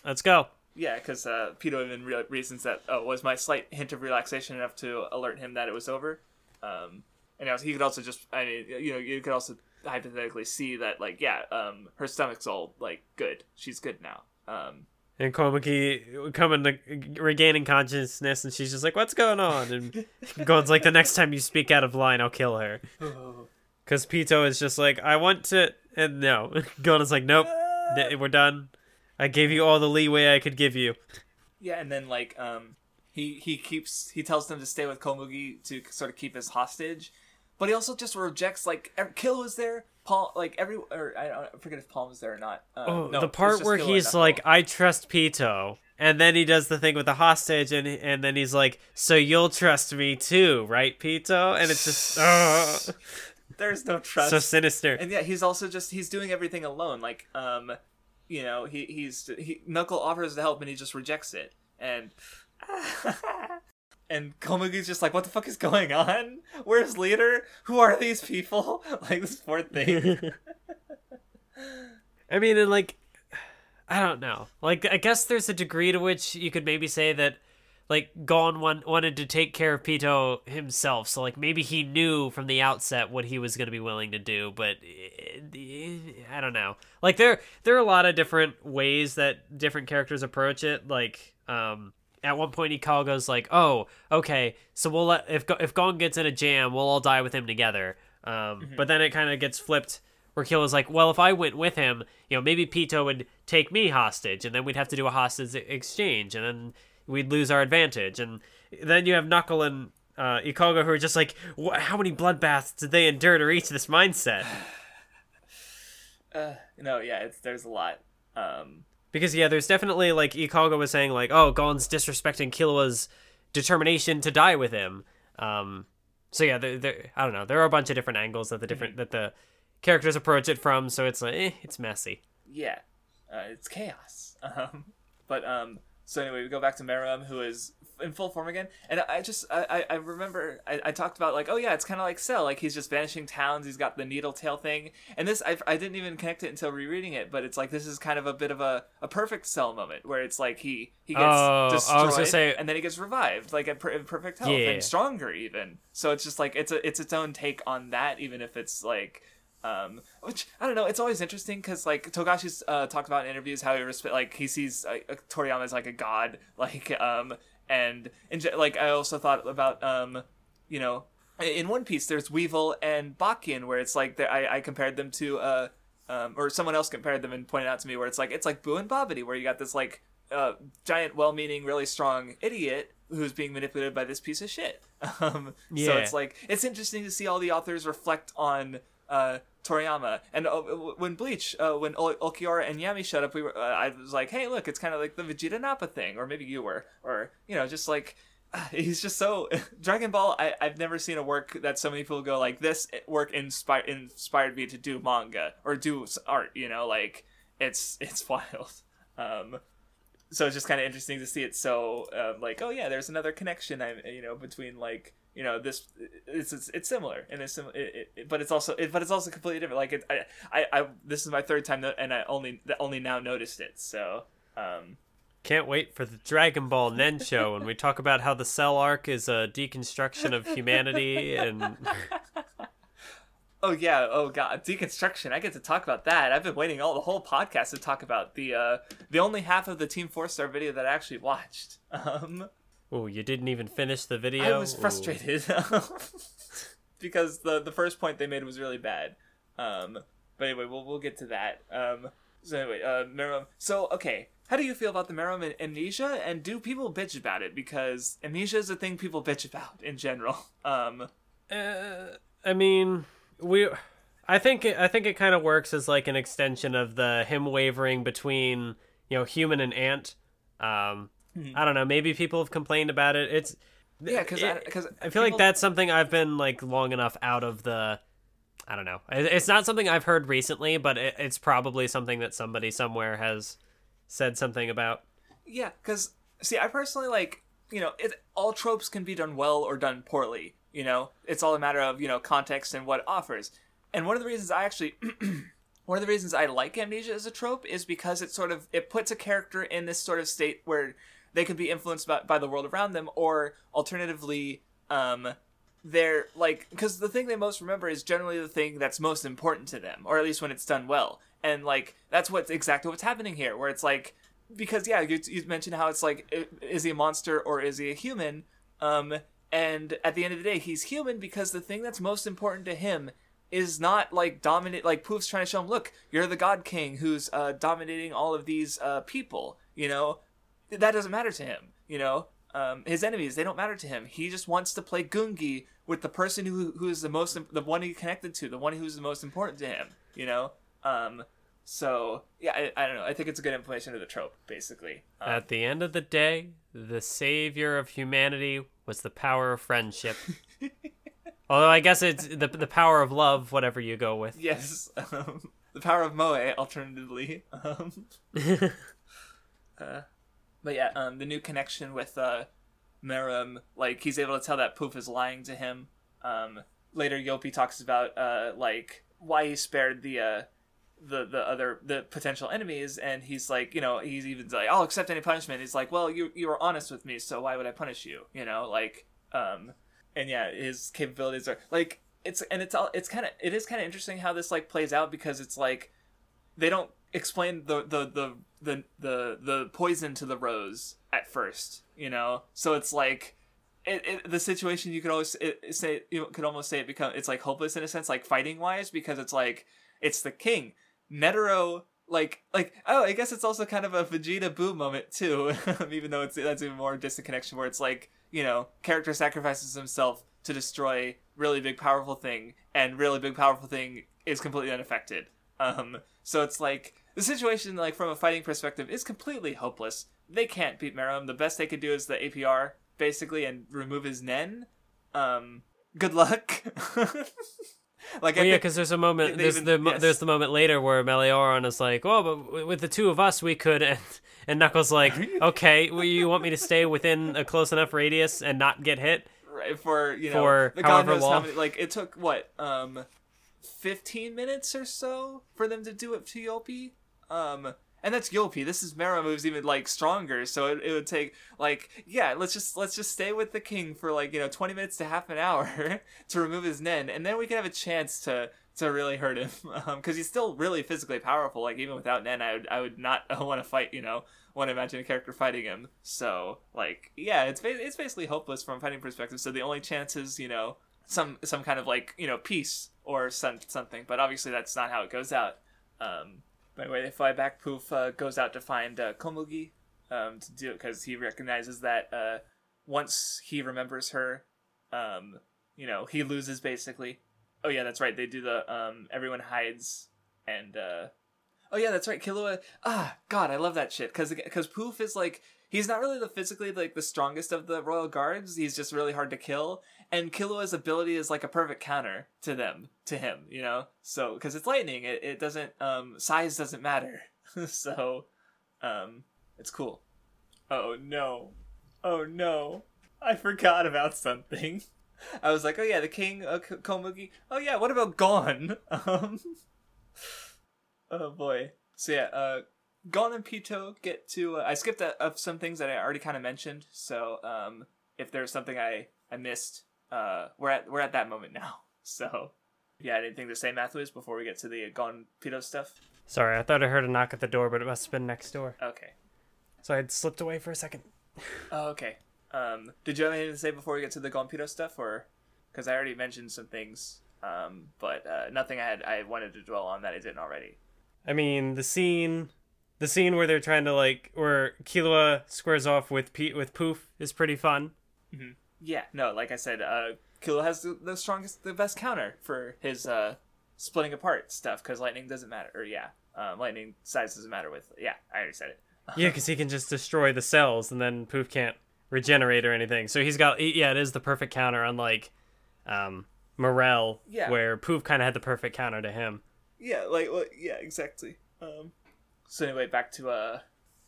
let's go yeah, because uh, Pitou even re- reasons that oh, was my slight hint of relaxation enough to alert him that it was over. Um, and was, he could also just, I mean, you know, you could also hypothetically see that like yeah, um, her stomach's all like good. She's good now. Um, and Komugi coming to regaining consciousness, and she's just like, "What's going on?" And [laughs] Gon's like, "The next time you speak out of line, I'll kill her." Because Pitou is just like, "I want to," and no, [laughs] Gon is like, "Nope, we're done. I gave you all the leeway I could give you." Yeah, and then like um, he he keeps he tells them to stay with Komugi to sort of keep his hostage, but he also just rejects like Kill was there, Paul like every or I, I forget if Palm was there or not. Uh, oh, no, the part where he's like, "I trust Pitou," and then he does the thing with the hostage, and and then he's like, "So you'll trust me too, right, Pitou?" And it's just, [sighs] uh, there's no trust. So sinister. And yeah, he's also just he's doing everything alone. Like, um, you know, he he's he, Knuckle offers to help, and he just rejects it, and. [laughs] and Komugi's just like, what the fuck is going on? Where's leader? Who are these people? [laughs] like this poor thing. [laughs] I mean, and like, I don't know. Like, I guess there's a degree to which you could maybe say that, like, Gon want, wanted to take care of Pitou himself. So, like, maybe he knew from the outset what he was going to be willing to do. But I don't know. Like, there there are a lot of different ways that different characters approach it. Like, um, at one point Ikalgo goes like, "Oh, okay, so we'll let if if Gon gets in a jam, we'll all die with him together." Um, mm-hmm. But then it kind of gets flipped where Kill's like, "Well, if I went with him, you know, maybe Pitou would take me hostage, and then we'd have to do a hostage exchange, and then we'd lose our advantage." And then you have Knuckle and uh, who are just like, "How many bloodbaths did they endure to reach this mindset?" [sighs] uh, no, yeah, it's there's a lot. Um, because yeah, there's definitely like Ikalgo was saying like, oh, Gon's disrespecting Killua's determination to die with him. Um, so yeah, there, there, I don't know. There are a bunch of different angles that the different mm-hmm. that the characters approach it from. So it's like, eh, it's messy. Yeah, uh, it's chaos. [laughs] Um, but um, so anyway, we go back to Meruem, who is in full form again. And I just I I remember I, I talked about like oh yeah it's kind of like Cell like he's just vanishing towns he's got the needle tail thing and this I, I didn't even connect it until rereading it but it's like this is kind of a bit of a, a perfect Cell moment where it's like he he gets oh, destroyed say, and then he gets revived like at in perfect health yeah. and stronger even so it's just like it's a it's its own take on that even if it's like um, which I don't know. It's always interesting because like Togashi's uh, talked about in interviews how he respect like he sees uh, Toriyama as like a god, [laughs] like um, and in, like I also thought about um, you know, in One Piece there's Weevil and Byakuyan where it's like I I compared them to uh um, or someone else compared them and pointed out to me where it's like it's like Boo and Babidi where you got this like uh, giant well-meaning really strong idiot who's being manipulated by this piece of shit. [laughs] Um, yeah. So it's like it's interesting to see all the authors reflect on uh, Toriyama. And uh, when Bleach, uh, when Ulquiorra and Yami showed up, we were, uh, I was like, hey, look, it's kind of like the Vegeta Nappa thing, or maybe you were, or you know, just like [laughs] he's just so [laughs] Dragon Ball. I, I've never seen a work that so many people go like this work inspired inspired me to do manga or do art. You know, like it's [laughs] it's wild. Um, so it's just kind of interesting to see it so um, like oh yeah there's another connection i you know between like you know this it's it's, it's similar and it's it, it, but it's also it, but it's also completely different like it, I, I i this is my third time and i only only now noticed it so um can't wait for the Dragon Ball Nen show when we talk about how the Cell arc is a deconstruction of humanity and [laughs] Oh yeah, oh god, deconstruction. I get to talk about that. I've been waiting all the whole podcast to talk about the uh the only half of the Team Four Star video that I actually watched. [laughs] Um Oh, you didn't even finish the video? I was frustrated. [laughs] because the the first point they made was really bad. Um but anyway, we'll we'll get to that. Um so anyway, uh Meruem. So okay, how do you feel about the Meruem amnesia and do people bitch about it because amnesia is a thing people bitch about in general. [laughs] Um uh, I mean, we I think it, I think it kind of works as like an extension of the him wavering between you know human and ant. Um, mm-hmm. I don't know. Maybe people have complained about it. It's yeah, because because I, I, feel people... like that's something I've been like long enough out of the. I don't know. It's not something I've heard recently, but it, it's probably something that somebody somewhere has said something about. Yeah, because see, I personally like you know it, all tropes can be done well or done poorly. You know, it's all a matter of you know context and what offers. And one of the reasons I actually, [clears throat] one of the reasons I like amnesia as a trope is because it sort of it puts a character in this sort of state where they could be influenced by, by the world around them, or alternatively, um, they're like because the thing they most remember is generally the thing that's most important to them or at least when it's done well. And like that's what's exactly what's happening here where it's like because yeah you, you mentioned how it's like is he a monster or is he a human? Um and at the end of the day he's human because the thing that's most important to him is not like dominant like Poof's trying to show him look you're the god king who's uh dominating all of these uh people you know that doesn't matter to him you know? Um, his enemies they don't matter to him. He just wants to play gungi with the person who who is the most the one he connected to the one who's the most important to him you know? Um so yeah i, I don't know. I think it's a good implementation of the trope basically. Um, At the end of the day, the savior of humanity was the power of friendship. [laughs] Although I guess it's the the power of love, whatever you go with. yes [laughs] um, the power of moe alternatively um. [laughs] Uh, but yeah um the new connection with uh Meruem, like he's able to tell that Poof is lying to him. Um, later, Youpi talks about uh, like why he spared the uh, the the other the potential enemies, and he's like, you know, he's even like, I'll accept any punishment. He's like, well, you you were honest with me, so why would I punish you? You know, like, um, and yeah, his capabilities are like it's and it's all it's kind of it is kind of interesting how this like plays out because it's like they don't explain the the the the the, the poison to the rose at first, you know. So it's like it, it the situation you could always it, say you could almost say it become it's like hopeless in a sense, like fighting wise, because it's like it's the king Netero. Like, like, oh, I guess it's also kind of a Vegeta Boo moment too, [laughs] even though it's that's even more distant connection where it's like, you know, character sacrifices himself to destroy really big powerful thing, and really big powerful thing is completely unaffected. Um, so it's like the situation, like from a fighting perspective, is completely hopeless. They can't beat Meruem. The best they could do is the APR basically and remove his Nen. Um, good luck. [laughs] like Well, yeah, because there's a moment. There's even- the yes. there's the moment later where Meleoron is like, "Oh, but with the two of us, we could." [laughs] And, and Knuckles like, "Okay, well, you want me to stay within a close enough radius and not get hit?" right, for you know For the God however knows how long. many. Like it took what um, fifteen minutes or so for them to do it to Youpi. Um, and that's Youpi. This is Mera moves even like stronger, so it, it would take like yeah. Let's just let's just stay with the king for like you know twenty minutes to half an hour [laughs] to remove his Nen, and then we can have a chance to to really hurt him [laughs] because he's still really physically powerful. Like even without Nen, I would I would not [laughs] want to fight. You know, want to imagine a character fighting him. So like yeah, it's ba- it's basically hopeless from a fighting perspective. So the only chance is you know some some kind of like you know peace or some, something. But obviously that's not how it goes out. Um, by the way, they fly back. Poof uh, goes out to find uh, Komugi um, to do it because he recognizes that uh, once he remembers her, um, you know, he loses basically. Oh yeah, that's right. They do the um, everyone hides and uh, oh yeah, that's right. Killua. Ah, God, I love that shit because because Poof is like he's not really the physically like the strongest of the royal guards. He's just really hard to kill, and Killua's ability is like a perfect counter to them to him. You know, so because it's lightning, it, it doesn't um size doesn't matter. [laughs] so um it's cool. Oh no, oh no, I forgot about something. [laughs] I was like, oh yeah, the king uh, K- Komugi. Oh yeah, what about Gon? [laughs] Um, oh boy. So yeah, uh, Gon and Pitou get to. Uh, I skipped uh, up some things that I already kind of mentioned. So um, if there's something I I missed, uh, we're at we're at that moment now. [laughs] So yeah, anything to say, Mathwiz, before we get to the Gon Pitou stuff? Sorry, I thought I heard a knock at the door, but it must have been next door. Okay. So I had slipped away for a second. [laughs] Oh, okay. Um, did you have anything to say before we get to the Gon Pitou stuff, or because I already mentioned some things, um, but uh, nothing I had I wanted to dwell on that I didn't already. I mean, the scene, the scene where they're trying to like, where Killua squares off with Pete with Poof is pretty fun. Yeah, no, like I said, uh, Killua has the, the strongest, the best counter for his uh, splitting apart stuff because lightning doesn't matter. Or yeah, um, lightning size doesn't matter with. Yeah, I already said it. [laughs] Yeah, because he can just destroy the cells, and then Poof can't regenerate or anything. So he's got, yeah, it is the perfect counter, unlike um, Morel, Yeah. where Poof kind of had the perfect counter to him. Yeah, like well, yeah, exactly. Um, so anyway, back to uh,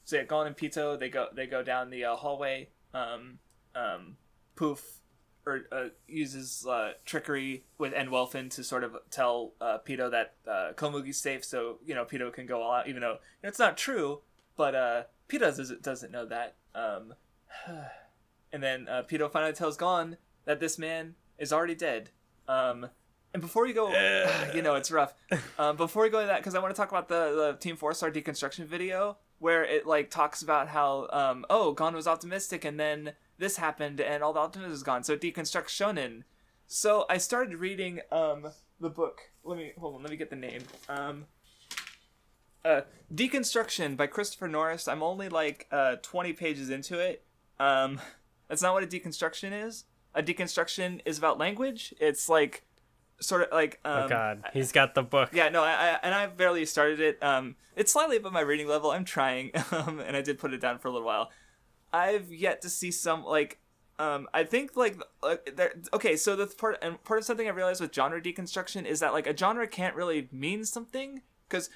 so yeah, Gon and Pitou they go they go down the uh, hallway. Um, um, Poof or uh, uses uh, trickery with Enwelfin to sort of tell uh, Pitou that uh, Komugi's safe, so you know Pitou can go all out, even though you know, it's not true. But uh, Pitou doesn't doesn't know that. Um, [sighs] and then uh, Pitou finally tells Gon that this man is already dead. Um, and before we go, [sighs] you know it's rough. Um, before we go to that, because I want to talk about the the Team Four Star deconstruction video where it like talks about how um oh Gon was optimistic and then this happened and all the optimism is gone, so it deconstructs Shonen. So I started reading um the book. Let me hold on. Let me get the name. Um, uh, Deconstruction by Christopher Norris. I'm only like uh 20 pages into it. Um, that's not what a deconstruction is. A deconstruction is about language. It's like sort of like um, oh God, he's got the book. yeah, no, I, I and I barely started it. Um, it's slightly above my reading level. I'm trying, [laughs] um, and I did put it down for a little while. I've yet to see some like, um, I think like, like there. Okay, so the part and part of something I realized with genre deconstruction is that like a genre can't really mean something because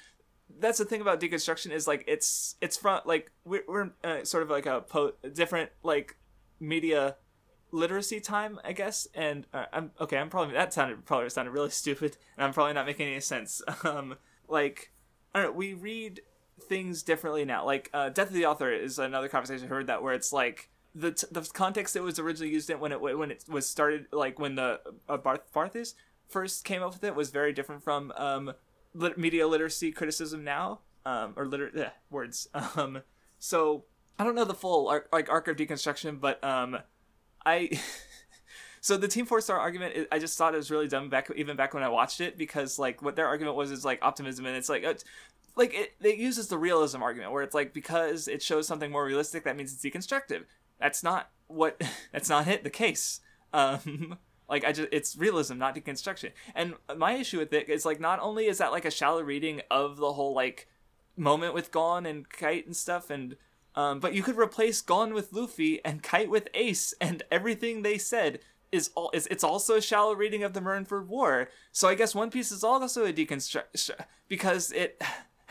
that's the thing about deconstruction is like it's it's from like we're, we're uh, sort of like a po- different like media literacy time, I guess. And uh, I'm okay. I'm probably that sounded probably sounded really [laughs] stupid, and I'm probably not making any sense. [laughs] Um, like I don't know. We read things differently now. Like uh, Death of the Author is another conversation I heard that where it's like the t- the context it was originally used in when it when it was started like when the uh, Barth Barthis first came up with it was very different from um lit- media literacy criticism now um or liter- eh, words [laughs] um so I don't know the full like arc of deconstruction but um I [laughs] so the Team Four Star argument I just thought it was really dumb back even back when I watched it because like what their argument was is like optimism and it's like it's, like it, it uses the realism argument where it's like because it shows something more realistic that means it's deconstructive. That's not what [laughs] that's not it the case. Um [laughs] like I just it's realism not deconstruction. And my issue with it is like not only is that like a shallow reading of the whole like moment with Gon and Kite and stuff and um, but you could replace Gon with Luffy and Kite with Ace, and everything they said is all is it's also a shallow reading of the Marineford War. So I guess One Piece is also a deconstruction because it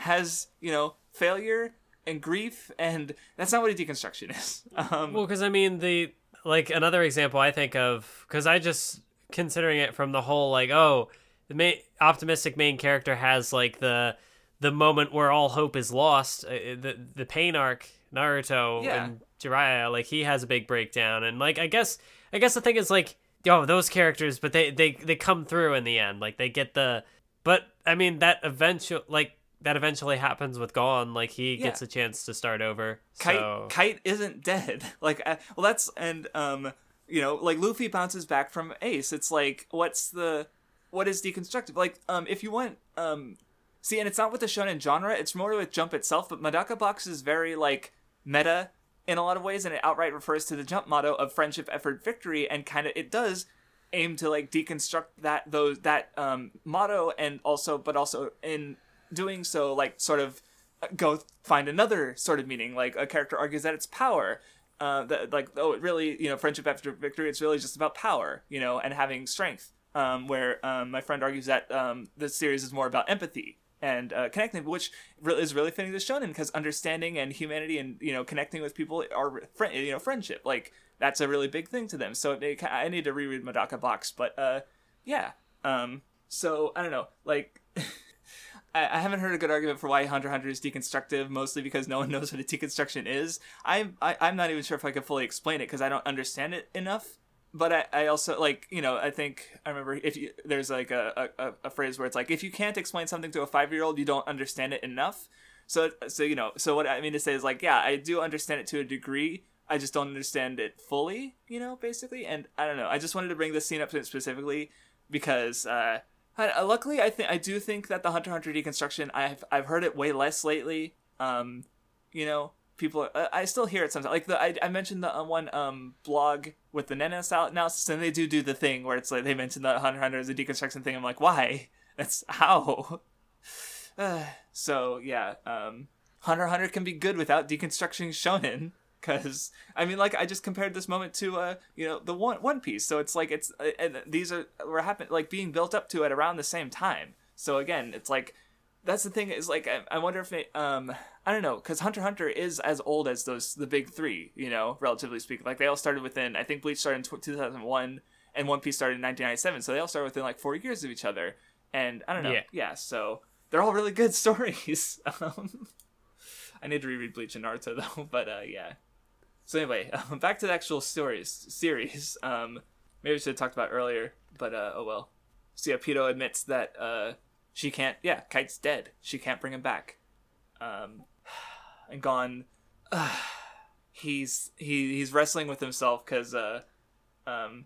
has you know failure and grief, and that's not what a deconstruction is. [laughs] Um, Well, because I mean the like another example I think of because I just considering it from the whole like oh the main optimistic main character has like the the moment where all hope is lost uh, the the pain arc Naruto Yeah. and Jiraiya like he has a big breakdown and like I guess I guess the thing is like oh those characters but they they they come through in the end like they get the but I mean that eventual like that eventually happens with Gon like he Yeah. gets a chance to start over Kite so Kite isn't [laughs] dead. Like, uh, well, that's and um, you know, like Luffy bounces back from Ace. It's like, what's the, what is deconstructive? Like, um, if you want, um, see, and it's not with the shonen genre. It's more with Jump itself. But Medaka Box is very like meta in a lot of ways, and it outright refers to the Jump motto of friendship, effort, victory, and kind of it does aim to like deconstruct that those that um motto and also but also in doing so like sort of go find another sort of meaning. Like a character argues that it's power. Uh, that like oh, it really you know friendship after victory. It's really just about power, you know, and having strength. Um, where um, my friend argues that um, the series is more about empathy and uh, connecting, which is really fitting to shonen because understanding and humanity and you know connecting with people are friend, you know friendship. Like that's a really big thing to them. So it, I need to reread Medaka Box, but uh, yeah. Um, so I don't know, like. [laughs] I, I haven't heard a good argument for why Hunter Hunter is deconstructive, mostly because no one [laughs] knows what a deconstruction is. I'm I, I'm not even sure if I can fully explain it because I don't understand it enough. But I, I also like you know I think I remember if you there's like a, a, a phrase where it's like if you can't explain something to a five year old you don't understand it enough. So so you know so what I mean to say is like yeah I do understand it to a degree. I just don't understand it fully, you know, basically. And I don't know. I just wanted to bring this scene up specifically because uh, I, luckily I think I do think that the Hunter Hunter deconstruction I've I've heard it way less lately. Um, you know, people I, I still hear it sometimes. Like the I, I mentioned the uh, one um blog with the style analysis, and they do do the thing where it's like they mentioned the Hunter Hunter as a deconstruction thing. I'm like, why? That's how. Uh, [sighs] so yeah, um, Hunter Hunter can be good without deconstructing shonen. Cause I mean, like I just compared this moment to uh, you know, the one One Piece. So it's like it's uh, and these are were happen like being built up to it around the same time. So again, it's like that's the thing is like I, I wonder if it, um I don't know because Hunter Hunter is as old as those the big three, you know, relatively speaking. Like they all started within I think Bleach started in two thousand one and One Piece started in nineteen ninety seven. So they all started within like four years of each other. And I don't know, Yeah. yeah. So they're all really good [laughs] stories. um, I need to reread Bleach and Naruto though, [laughs] but uh, yeah. So anyway, [laughs] um, back to the actual stories series. Um, maybe I should have talked about earlier, but uh, oh well. Pitou admits that uh, she can't. Yeah, Kite's dead. She can't bring him back. Um, [sighs] and gone. uh, [sighs] he's he he's wrestling with himself because uh, um,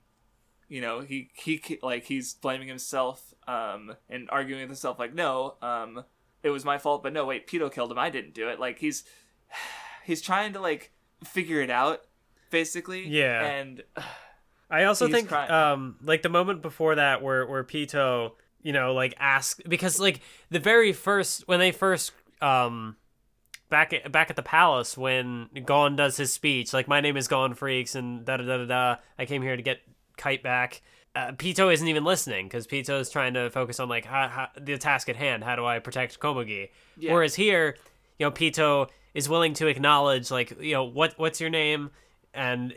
you know he he like he's blaming himself um and arguing with himself like no um it was my fault but no wait Pitou killed him I didn't do it like he's [sighs] he's trying to like figure it out basically Yeah. and [sighs] I also think crying. um like the moment before that where where Pitou, you know, like ask because like the very first when they first um back at back at the palace when Gon does his speech, like my name is Gon Freecss and da da da da da. I came here to get Kite back. Uh, Pitou isn't even listening because Pitou is trying to focus on like how, how, the task at hand. How do I protect Komugi? Yeah. Whereas here, you know, Pitou is willing to acknowledge like you know what what's your name, and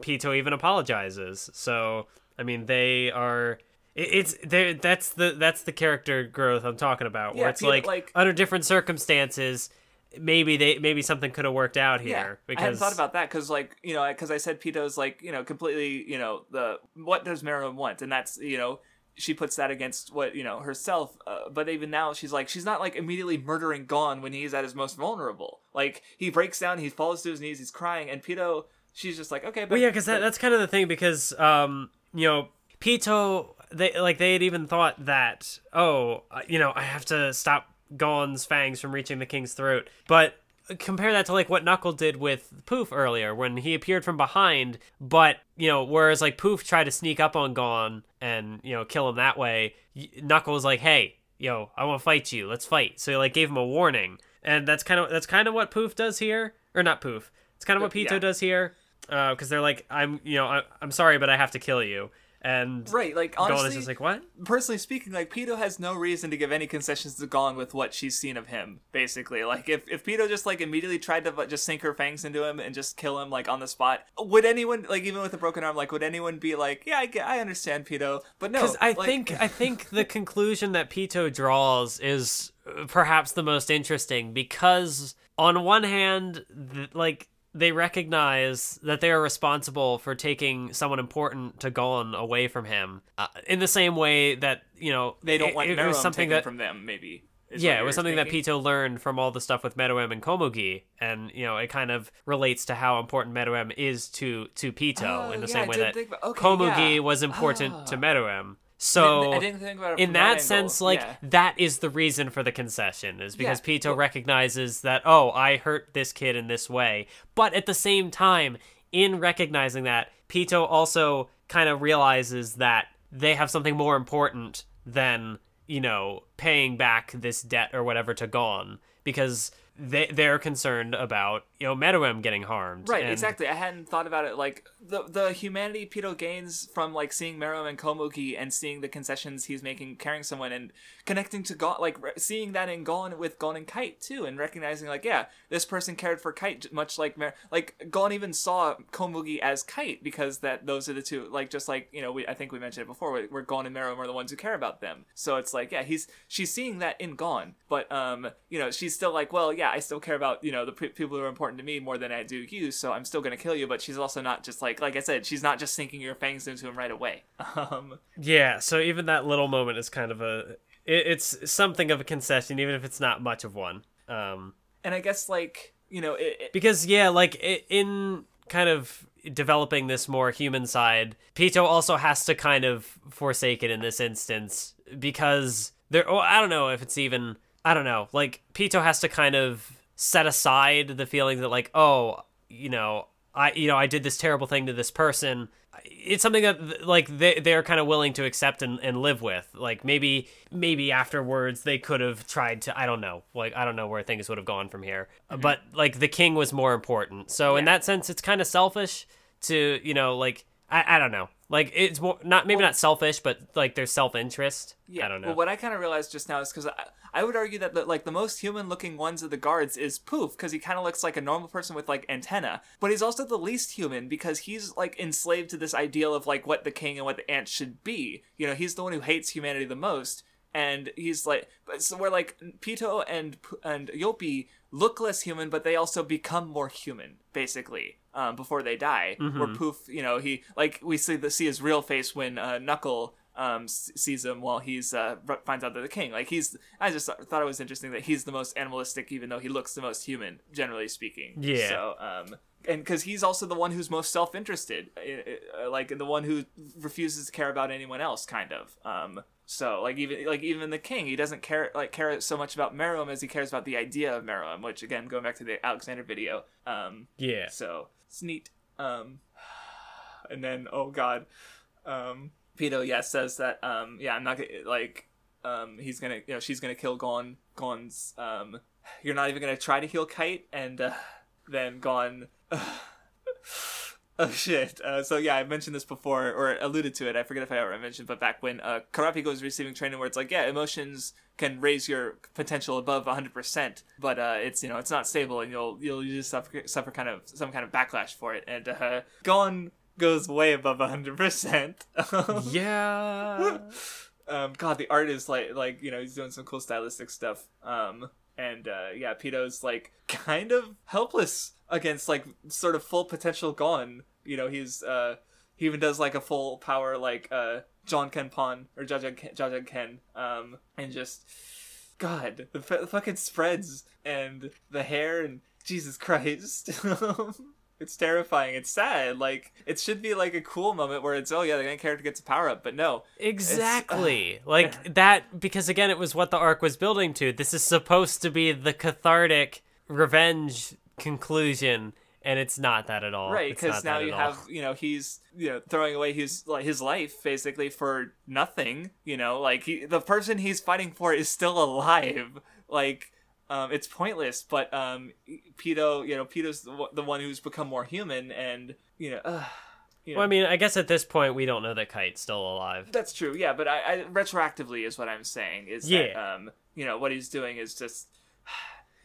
Pitou even apologizes. So I mean, they are. It's there. That's the that's the character growth I'm talking about. Where Yeah, it's Pitou, like, like- under different circumstances, maybe they maybe something could have worked out here. Yeah, because I hadn't thought about that because, like, you know, because I said Pitou's like, you know, completely, you know, the what does Meruem want, and that's, you know, she puts that against what you know herself. Uh, but even now, she's like, she's not like immediately murdering Gon when he's at his most vulnerable. Like he breaks down, he falls to his knees, he's crying, and Pitou, she's just like, okay, but Well, yeah, because that, that's kind of the thing. Because um, you know, Pitou, they like they had even thought that, oh, uh, you know, I have to stop Gon's fangs from reaching the king's throat. But compare that to like what Knuckle did with Poof earlier when he appeared from behind. But you know, whereas like Poof tried to sneak up on Gon and you know kill him that way, Knuckle was like, hey, yo, I want to fight you. Let's fight. So he like gave him a warning, and that's kind of that's kind of what Poof does here, or not Poof. It's kind of what Pitou Yeah. does here, uh, because they're like, I'm, you know, I, I'm sorry, but I have to kill you, and right, like honestly, is just like, what? personally speaking, like Pitou has no reason to give any concessions to Gon with what she's seen of him. Basically, like if if Pitou just like immediately tried to just sink her fangs into him and just kill him like on the spot, would anyone like even with a broken arm, like would anyone be like, yeah, I, get, I understand Pitou, but no, Because I like- think I think the [laughs] conclusion that Pitou draws is uh, perhaps the most interesting because on one hand, th- like they recognize that they are responsible for taking someone important to Gon away from him, uh, in the same way that you know they don't it, want it, Meruem was something that from them. Maybe yeah, it was something that? Pitou learned from all the stuff with Meruem and Komugi, and you know it kind of relates to how important Meruem is to to Pitou Oh, in the yeah, same way that about- okay, Komugi yeah. was important to Ah. Meruem. So I didn't think about it in from that sense, like Yeah. that is the reason for the concession, is because Yeah, Pitou well- recognizes that oh, I hurt this kid in this way, but at the same time, in recognizing that, Pitou also kind of realizes that they have something more important than you know paying back this debt or whatever to Gon because they they're concerned about you know Meruem getting harmed. Right, and- exactly. I hadn't thought about it. Like the the humanity Pitou gains from like seeing Meruem and Komugi and seeing the concessions he's making, carrying someone and connecting to Gon, like re- seeing that in Gon with Gon and Kite too, and recognizing like yeah, this person cared for Kite much like Mer- like Gon even saw Komugi as Kite because that those are the two like just like you know we I think we mentioned it before where, where Gon and Meruem are the ones who care about them. So it's like yeah, he's she's seeing that in Gon, but um you know she's still like well yeah I still care about you know the pe- people who are important to me more than I do you, so I'm still gonna kill you. But she's also not just like like I said, she's not just sinking your fangs into him right away. [laughs] Um, Yeah, so even that little moment is kind of a it, it's something of a concession, even if it's not much of one. Um, and I guess like you know it, it- because yeah, like in kind of developing this more human side, Pitou also has to kind of forsake it in this instance because there. Oh, I don't know if it's even. I don't know. Like Pitou has to kind of set aside the feeling that like, oh, you know, I you know I did this terrible thing to this person. It's something that like they they're kind of willing to accept and, and live with. Like maybe maybe afterwards they could have tried to I don't know. Like I don't know where things would have gone from here. Mm-hmm. But like the king was more important. So in that sense it's kind of selfish to, you know, like I, I don't know. Like it's more not maybe not selfish, but like there's self interest. Yeah. I don't know. Well, what I kind of realized just now is because I, I would argue that the, like the most human-looking ones of the guards is Poof because he kind of looks like a normal person with like antenna, but he's also the least human because he's like enslaved to this ideal of like what the king and what the ant should be. You know, he's the one who hates humanity the most. and he's like, but so we're like Pitou and and Youpi look less human, but they also become more human basically um, before they die. Where Poof, you know, he like we see the see his real face when uh, Knuckle um, s- sees him while he's uh, finds out they're the king. Like he's, I just thought thought it was interesting that he's the most animalistic, even though he looks the most human, generally speaking. Yeah. So, um, and because he's also the one who's most self-interested, uh, uh, like the one who refuses to care about anyone else, kind of. Um, so like even like even the king, he doesn't care like care so much about Meruem as he cares about the idea of Meruem, which again going back to the Alexander video. Um, Yeah. so it's neat. Um, and then oh god, um, Pitou yeah says that um yeah I'm not gonna like um he's gonna you know she's gonna kill Gon Gon's um you're not even gonna try to heal Kite and uh, then Gon. [sighs] [laughs] Oh shit! Uh, so yeah, I mentioned this before, or alluded to it. I forget if I ever mentioned, but back when uh, Kurapika was receiving training, where it's like, yeah, emotions can raise your potential above 100, percent but uh, it's you know it's not stable, and you'll you'll just suffer suffer kind of some kind of backlash for it. And uh, Gon goes way above 100. percent [laughs] Yeah. um, God, the art is like like you know he's doing some cool stylistic stuff. Um, and uh, yeah, Pitou's like [laughs] kind of helpless against like sort of full potential Gon. You know, he's uh, he even does like a full power like uh, John Ken Pon or Jaja Ken, Jaja Ken. Um, and just God, the, f- the fucking spreads and the hair and Jesus Christ. [laughs] It's terrifying. It's sad. Like it should be like a cool moment where it's oh yeah, the main character gets a power up, but no, Exactly. [laughs] like that because again it was what the arc was building to. This is supposed to be the cathartic revenge conclusion and it's not that at all. right because now you at all. have you know he's you know throwing away his like his life basically for nothing you know like he, the person he's fighting for is still alive like um it's pointless but um Pitou you know Pitou's the, one- the one who's become more human and you know uh, you know Well, I mean, I guess at this point we don't know that Kite's still alive. that's true yeah but I, I retroactively is what I'm saying is that um you know what he's doing is just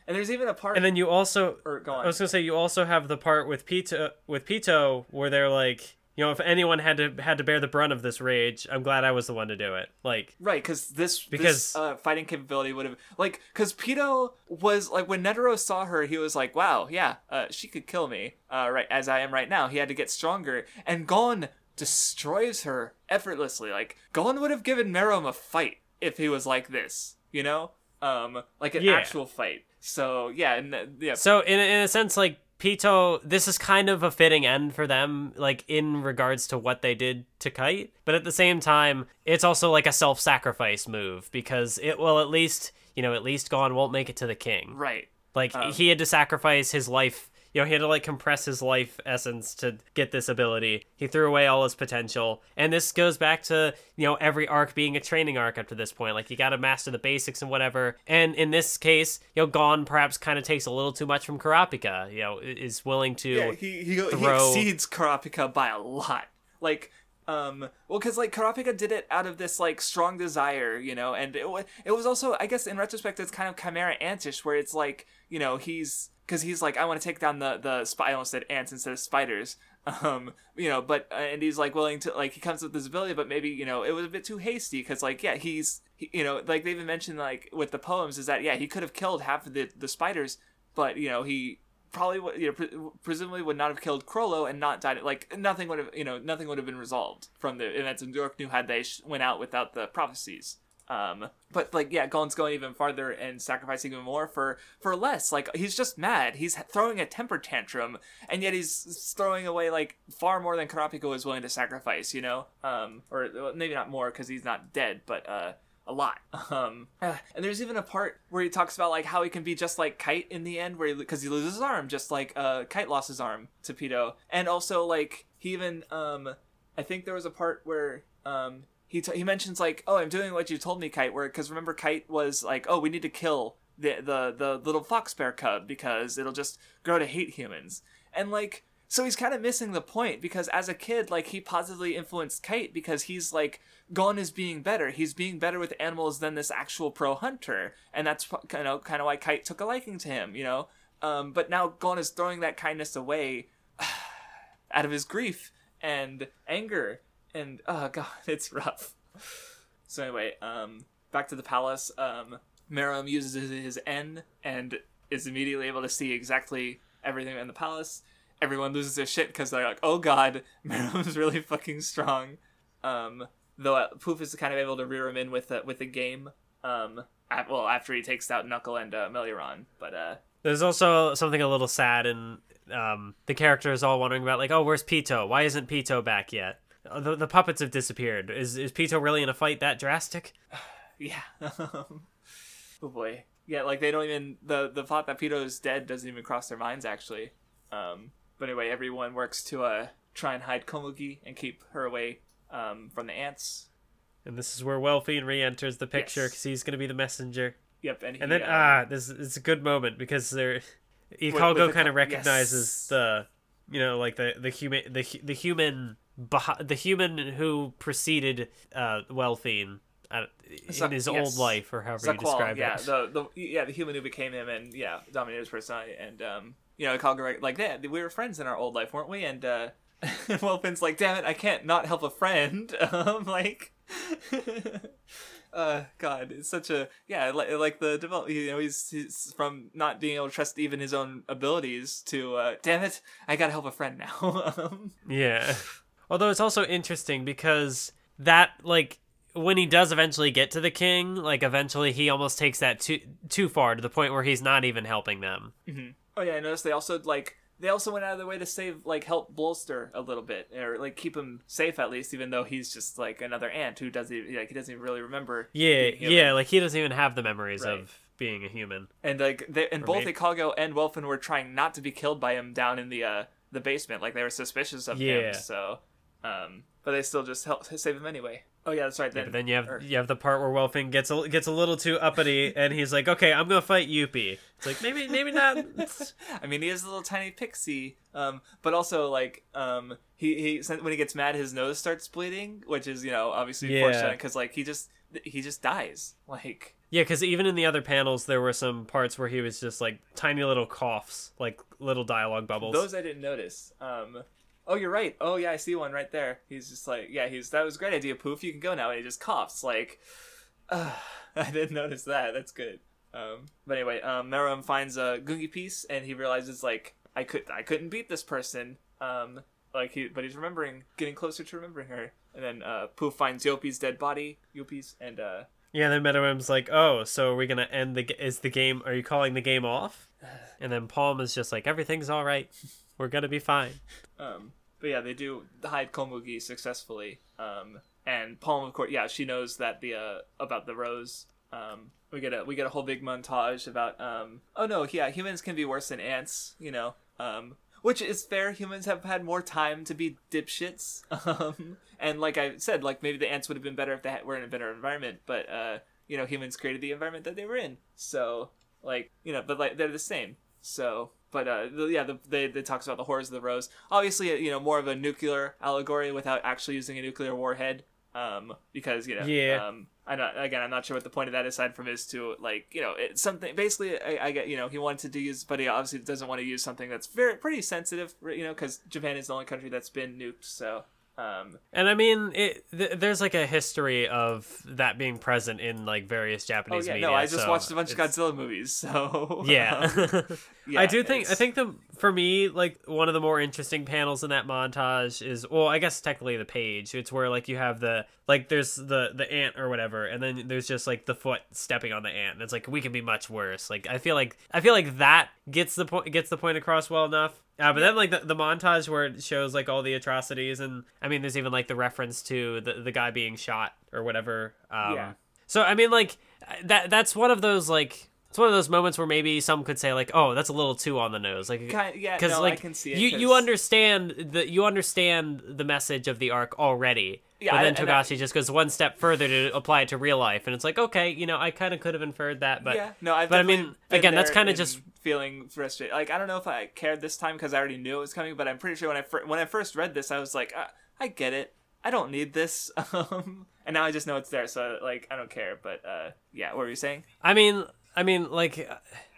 and there's even a part And then you also or go I was gonna say you also have the part with Pitou with Pitou where they're like, you know, if anyone had to had to bear the brunt of this rage, I'm glad I was the one to do it. Like, Right, because this Because- this, uh, fighting capability would have like because Pitou was like when Netero saw her, he was like, "Wow, yeah, uh, she could kill me." Uh, right as I am right now, he had to get stronger, and Gon destroys her effortlessly. Like Gon would have given Meruem a fight if he was like this, you know, um, like an Yeah. actual fight. So yeah, and uh, yeah, so in in a sense, like Pitou, this is kind of a fitting end for them, like in regards to what they did to Kite. But at the same time, it's also like a self-sacrifice move because it will at least, you know, at least Gon won't make it to the king. right. Like he had to sacrifice his life. You know, he had to like compress his life essence to get this ability. He threw away all his potential. And this goes back to, you know, every arc being a training arc up to this point. Like you got to master the basics and whatever. And in this case, you know, Gon perhaps kind of takes a little too much from Kurapika, you know, is willing to Yeah, he he, he exceeds Kurapika by a lot. Like, um, well, because like Kurapika did it out of this like strong desire, you know, and it it was also, I guess, in retrospect, it's kind of chimera antish, where it's like, you know, he's because he's like, I want to take down the the spy. I almost said ants instead of spiders. [laughs] Um, you know, but uh, and he's like willing to like he comes with this ability, but maybe you know it was a bit too hasty because like yeah he's he, you know like they even mentioned like with the poems is that yeah he could have killed half of the the spiders, but you know he probably would you know pre- presumably would not have killed Chrollo and not died like nothing would have you know nothing would have been resolved from the events of Yorknew had they sh- went out without the prophecies um but like yeah Gon's going even farther and sacrificing even more for for less. Like he's just mad. He's throwing a temper tantrum and yet he's throwing away like far more than Kurapika is willing to sacrifice you know? Um or maybe not more because he's not dead but uh a lot. [laughs] Um, uh, and there's even a part where he talks about like how he can be just like Kite in the end, where because he, loses his arm, just like uh, Kite lost his arm to Pitou, and also like he even um, I think there was a part where um, he t- he mentions like, oh, I'm doing what you told me, Kite, where because remember Kite was like, oh, we need to kill the the the little fox bear cub because it'll just grow to hate humans, and like. So he's kind of missing the point because as a kid, like he positively influenced Kite because he's like Gon is being better. He's being better with animals than this actual pro hunter, and that's you know kind of why Kite took a liking to him. You know, um, but now Gon is throwing that kindness away [sighs] out of his grief and anger, and [laughs] oh god, it's rough. So anyway, um, back to the palace, um, Meruem uses his, En and is immediately able to see exactly everything in the palace. Everyone loses their shit because they're like, "Oh God, [laughs] Meruem's really fucking strong." Um, though uh, Poof is kind of able to rear him in with the, with the game. Um, at, well, after he takes out Knuckle and uh, but uh, There's also something a little sad, and um, the characters all wondering about like, oh, where's Pitou? Why isn't Pitou back yet? Uh, The, the puppets have disappeared. Is is Pitou really in a fight that drastic? [sighs] yeah. [laughs] oh boy, yeah. Like they don't even the the thought that Pitou is dead doesn't even cross their minds actually. Um, but anyway, everyone works to uh try and hide Komugi and keep her away um, from the ants. And this is where Welfin re-enters the picture Yes. because he's going to be the messenger. Yep, and, he, And then um, ah, this it's a good moment because they're with kind of recognizes yes. the you know like the the human the the human behi- the human who preceded uh uh, in his yes. old life or however you describe yeah, it. the the yeah the human who became him and yeah dominated his personality and um you know Kalgar like yeah we were friends in our old life weren't we and uh [laughs] Welfin's like damn it I can't not help a friend [laughs] um like [laughs] uh God it's such a yeah like, like the develop you know he's he's from not being able to trust even his own abilities to uh damn it I gotta help a friend now um, Yeah. Although it's also interesting because that like when he does eventually get to the king, like eventually he almost takes that too too far to the point where he's not even helping them. Oh yeah, I noticed they also like they also went out of their way to save like help Bloster a little bit or like keep him safe at least, even though he's just like another ant who doesn't even, like he doesn't even really remember. Yeah, yeah, like he doesn't even have the memories Right. of being a human. and like they and both maybe- Ikalgo and Welfin were trying not to be killed by him down in the uh the basement. Like they were suspicious of Yeah. him, so um, but they still just help save him anyway. Oh yeah, that's right. Then, But then you have or- you have the part where Welfin gets a, gets a little too uppity, [laughs] and he's like, "Okay, I'm gonna fight Youpi." It's like maybe maybe not. [laughs] I mean, he is a little tiny pixie, um, but also like um, he he when he gets mad, his nose starts bleeding, which is you know obviously Yeah. foreshadowing because like he just he just dies. Like Yeah, because even in the other panels, there were some parts where he was just like tiny little coughs, like little dialogue bubbles. those I didn't notice. Um, oh, you're right. Oh yeah, I see one right there. He's just like yeah, he's that was a great idea, Poof. You can go now. And he just coughs like. Uh, [sighs] I didn't notice that. That's good. Um, but anyway, um, Meruem finds a Gungi piece and he realizes like I could I couldn't beat this person. Um, like he but he's remembering getting closer to remembering her. And then uh, Poof finds Youpi's dead body, Youpi's, and uh, Yeah, then Meruem's like, "Oh, so are we gonna end the? Is the game? Are you calling the game off?" And then Palm is just like, "Everything's all right. We're gonna be fine." Um, but yeah, they do hide Komugi successfully. Um, and Palm, of course, yeah, she knows that the uh, about the rose. Um, we get a we get a whole big montage about um, oh no, yeah, humans can be worse than ants, you know. Um, which is fair. Humans have had more time to be dipshits. [laughs] Um, and like I said, like maybe the ants would have been better if they were in a better environment. But uh, you know, humans created the environment that they were in. So like you know, but like they're the same. So, but uh, the, yeah, the, they they talks about the horrors of the rose. Obviously, you know, more of a nuclear allegory without actually using a nuclear warhead. Um, because you know, Yeah. Um, I'm not again. I'm not sure what the point of that aside from is to like you know it's something. Basically, I, I get you know he wanted to use, but he obviously doesn't want to use something that's very pretty sensitive. You know, because Japan is the only country that's been nuked. So. Um, And I mean, it th- there's like a history of that being present in like various oh Japanese yeah, media. no, I just so watched a bunch of Godzilla movies, so [laughs] Yeah. um, [laughs] yeah, I do think I think the for me like one of the more interesting panels in that montage is well I guess technically the page it's where like you have the like there's the the ant or whatever and then there's just like the foot stepping on the ant and it's like we can be much worse like I feel like I feel like that gets the point gets the point across well enough uh, but then like the, the montage where it shows like all the atrocities and I mean there's even like the reference to the the guy being shot or whatever um Yeah. so I mean, like that that's one of those like it's one of those moments where maybe some could say like, oh, that's a little too on the nose, like Kind- yeah, because no, like I can see it. you 'cause- you understand the you understand the message of the arc already. Yeah, but I- then and I- Togashi just goes one step further to apply it to real life, and it's like, okay, you know, I kind of could have inferred that, but yeah, no, I've but I mean, again, that's kind of just feeling frustrated. Like I don't know if I cared this time because I already knew it was coming, but I'm pretty sure when I fir- when I first read this, I was like, uh, I get it. I don't need this, [laughs] um, and now I just know it's there, so like I don't care. But uh, yeah, what were you saying? I mean, I mean, like,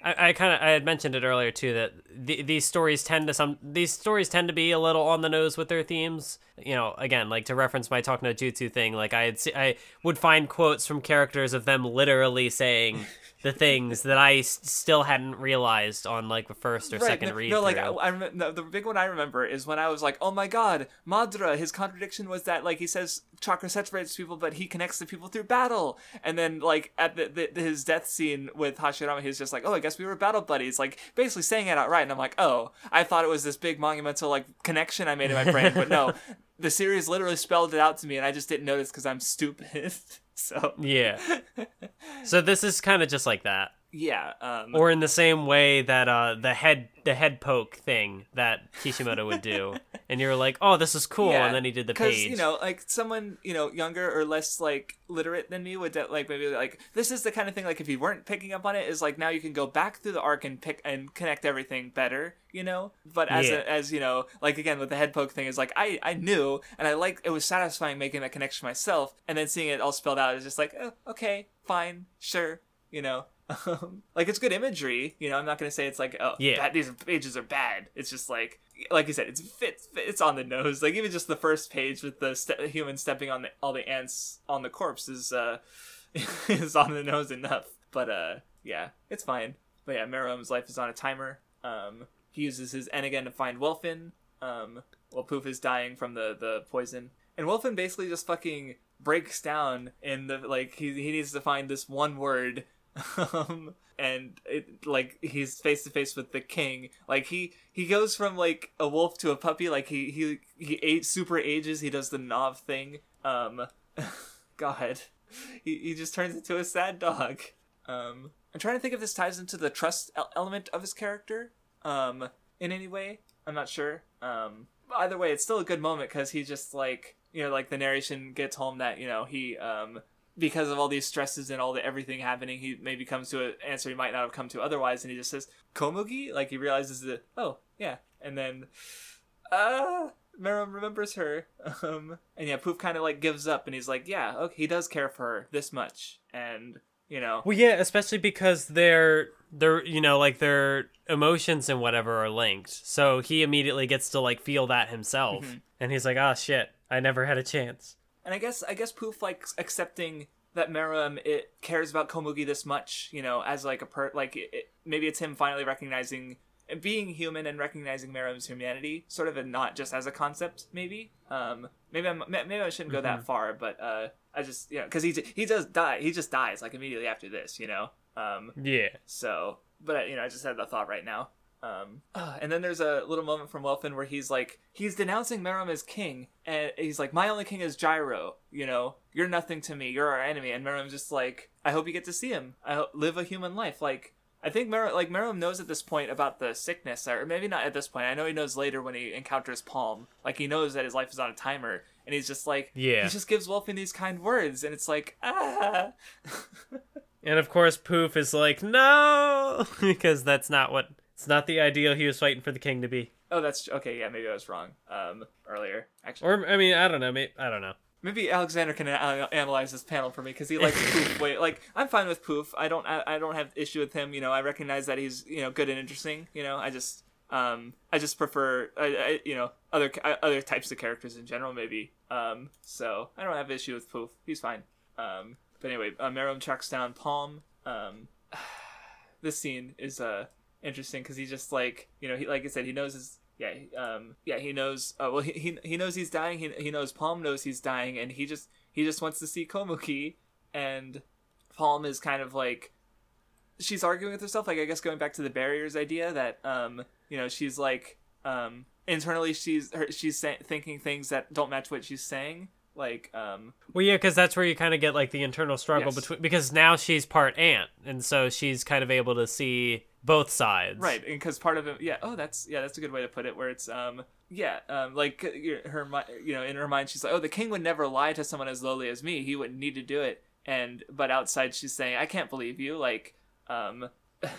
I, I kind of I had mentioned it earlier too that the, these stories tend to some these stories tend to be a little on the nose with their themes. You know, again, like to reference my talk no jutsu thing, like I had I would find quotes from characters of them literally saying the things that I s- still hadn't realized on like the first or second no, read. no, like I. I remember, no, the big one I remember is when I was like, "Oh my God, Madara!" His contradiction was that like he says chakra separates people, but he connects the people through battle. And then like at the, the his death scene with Hashirama, he's just like, "Oh, I guess we were battle buddies," like basically saying it outright. And I'm like, "Oh, I thought it was this big monumental like connection I made in my brain, but no." [laughs] The series literally spelled it out to me, and I just didn't notice because I'm stupid. [laughs] [laughs] so yeah. so this is kind of just like that. Yeah, um, or in the same way that uh the head the head poke thing that Kishimoto would do, [laughs] and you're like, oh, this is cool, and then he did the Because page. you know, like someone you know younger or less like literate than me would de- like maybe like this is the kind of thing like if you weren't picking up on it is like now you can go back through the arc and pick and connect everything better, you know. But as Yeah. a, as you know, like again with the head poke thing is like I I knew and I like it was satisfying making that connection myself, and then seeing it all spelled out is just like oh, okay, fine, sure, you know. Um, like it's good imagery, you know. I'm not gonna say it's like oh Yeah. bad, these pages are bad. It's just like like you said, it's fits it's on the nose. Like even just the first page with the ste- human stepping on the all the ants on the corpse is uh [laughs] is on the nose enough. But uh yeah, it's fine. But yeah, Meruem's life is on a timer. Um, he uses his Enigan to find Welfin. Um, while Poof is dying from the the poison, and Welfin basically just fucking breaks down in the like he he needs to find this one word um and it like he's face to face with the king. Like he he goes from like a wolf to a puppy. Like he he he ate super ages. He does the Knov thing. Um [laughs] god he, he just turns into a sad dog. Um i'm trying to think if this ties into the trust element of his character. Um in any way. I'm not sure. Um either way it's still a good moment because he just like you know like the narration gets home that you know he um because of all these stresses and all the everything happening, he maybe comes to an answer he might not have come to otherwise, and he just says Komugi. Like he realizes that oh yeah, and then uh Meruem remembers her, um, and yeah, Poof kind of like gives up, and he's like, yeah, okay, he does care for her this much, and you know, well, yeah, especially because their their you know like their emotions and whatever are linked, so he immediately gets to like feel that himself, Mm-hmm. and he's like, oh shit, I never had a chance. And I guess I guess Poof like accepting that Meruem it cares about Komugi this much, you know, as like a per like it, it- maybe it's him finally recognizing being human and recognizing Meruem's humanity, sort of, and not just as a concept. Maybe, um, maybe I'm maybe I shouldn't go that far, but uh, I just you know because he he does die, he just dies like immediately after this, you know. Um, Yeah. so, but you know, I just had the thought right now. Um, uh, and then there's a little moment from Welfin where he's like, he's denouncing Meruem as king, and he's like, my only king is Gyro. You know, you're nothing to me. You're our enemy. And Meruem's just like, I hope you get to see him. I hope, live a human life. Like, I think Mer like Meruem knows at this point about the sickness, or maybe not at this point. I know he knows later when he encounters Palm. Like he knows that his life is on a timer, and he's just like, Yeah. He just gives Welfin these kind words, and it's like, ah. [laughs] And of course, Poof is like, no, [laughs] because that's not what it's not the ideal he was fighting for the king to be. Oh, that's okay. Yeah, maybe I was wrong. Um, earlier, actually, Or I mean, I don't know. Maybe, I don't know. maybe Alexander can a- analyze this panel for me because he likes [laughs] Poof. Wait, like I'm fine with Poof. I don't. I, I don't have issue with him. You know, I recognize that he's you know good and interesting. You know, I just um I just prefer I, I you know other ca- other types of characters in general maybe. Um, so I don't have issue with Poof. He's fine. Um, but anyway, uh, Meruem tracks down Palm. Um, [sighs] this scene is uh interesting because he just like you know he like I said he knows his yeah um yeah he knows uh, well he, he he knows he's dying he, he knows Palm knows he's dying and he just he just wants to see Komugi and Palm is kind of like she's arguing with herself like I guess going back to the barriers idea that um you know she's like um internally she's her, she's say, thinking things that don't match what she's saying like um Well, yeah, because that's where you kind of get like the internal struggle Yes. between because now she's part ant, and so she's kind of able to see both sides. right And because part of it yeah oh that's yeah that's a good way to put it where it's um yeah um like her you know in her mind she's like oh the king would never lie to someone as lowly as me he wouldn't need to do it and but outside she's saying i can't believe you like um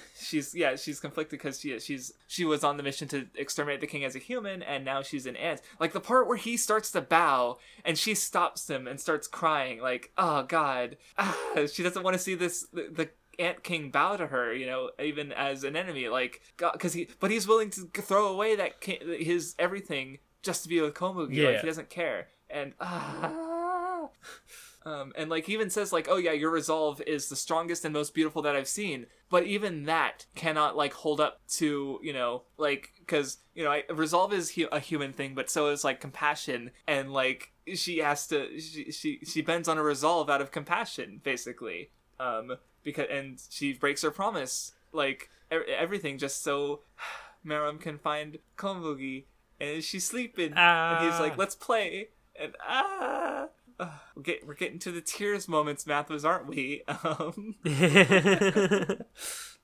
[laughs] she's yeah she's conflicted because she she's she was on the mission to exterminate the king as a human and now she's an ant like the part where he starts to bow and she stops him and starts crying like oh god ah, [sighs] she doesn't want to see this the, the Ant King bow to her, you know, even as an enemy, like, because he, but he's willing to throw away that ki- his everything just to be with Komugi. Yeah. Like he doesn't care, and ah. [laughs] Um, and like he even says like, oh yeah, your resolve is the strongest and most beautiful that I've seen. But even that cannot like hold up to you know like because you know I, resolve is hu- a human thing, but so is like compassion and like she has to she she, she bends on a resolve out of compassion basically. Um, because and she breaks her promise like e- everything just so [sighs] Meruem can find Komugi and she's sleeping and he's like Ah. let's play and ah. Ugh, we're, get, we're getting to the tears moments, Mathos, aren't we? Um, [laughs]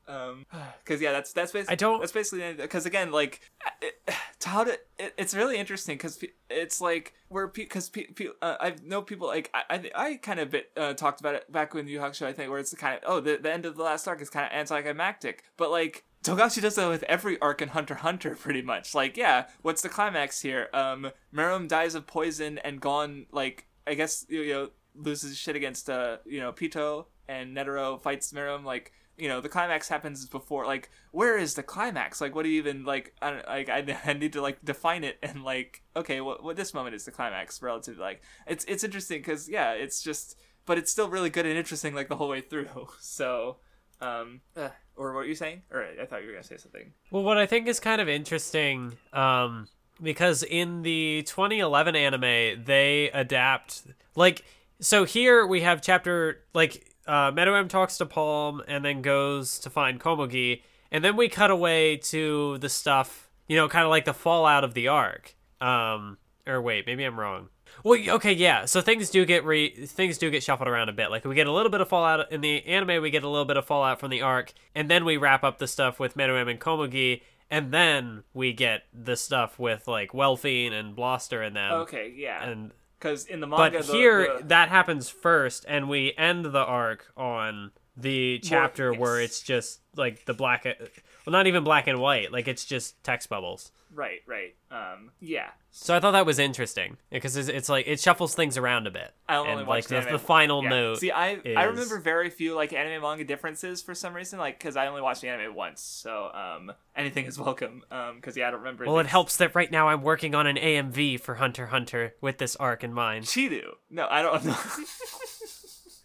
um, because yeah, that's that's basically I don't- that's basically because again, like, it, to [sighs] how to it, it's really interesting because it's like where because pe- pe- uh, I know people like I I, I kind of bit uh, talked about it back when Yu show I think where it's kind of oh the, the end of the last arc is kind of anticlimactic, but like Togashi does that with every arc in Hunter Hunter, pretty much. Like, yeah, what's the climax here? Um, Meruem dies of poison and gone, like, I guess, you know, loses shit against, uh, you know, Pitou, and Netero fights Meruem, like, you know, the climax happens before, like, where is the climax? Like, what do you even, like, I don't, like, I, [laughs] I need to, like, define it and, like, okay, what, what this moment is the climax relative to, like, it's, it's interesting because, yeah, it's just, but it's still really good and interesting, like, the whole way through, [laughs] so, um, uh, or what were you saying? Or I thought you were gonna say something. Well, what I think is kind of interesting, um, because in the 2011 anime, they adapt like so. Here we have chapter like uh, Meruem talks to Palm and then goes to find Komugi, and then we cut away to the stuff, you know, kind of like the fallout of the arc. Um, or wait, maybe I'm wrong. Well, okay, yeah. So things do get re things do get shuffled around a bit. Like we get a little bit of fallout in the anime, we get a little bit of fallout from the arc, and then we wrap up the stuff with Meruem and Komugi, and then we get the stuff with like Welfin and Bloster and them. Okay, yeah. And Because in the but manga, the- here the- that happens first, and we end the arc on the chapter where yes. it's just like the black, well, not even black and white, like it's just text bubbles. Right, right. Um, yeah. So I thought that was interesting because it's, it's like it shuffles things around a bit. I only and watched like the the, final Yeah. note. See, I I remember very few like anime manga differences for some reason, like because I only watched the anime once, so um, anything is [laughs] welcome. Um, because yeah, I don't remember. Well, it helps that right now I'm working on an AMV for Hunter Hunter with this arc in mind. Cheetu. No, I don't know. [laughs]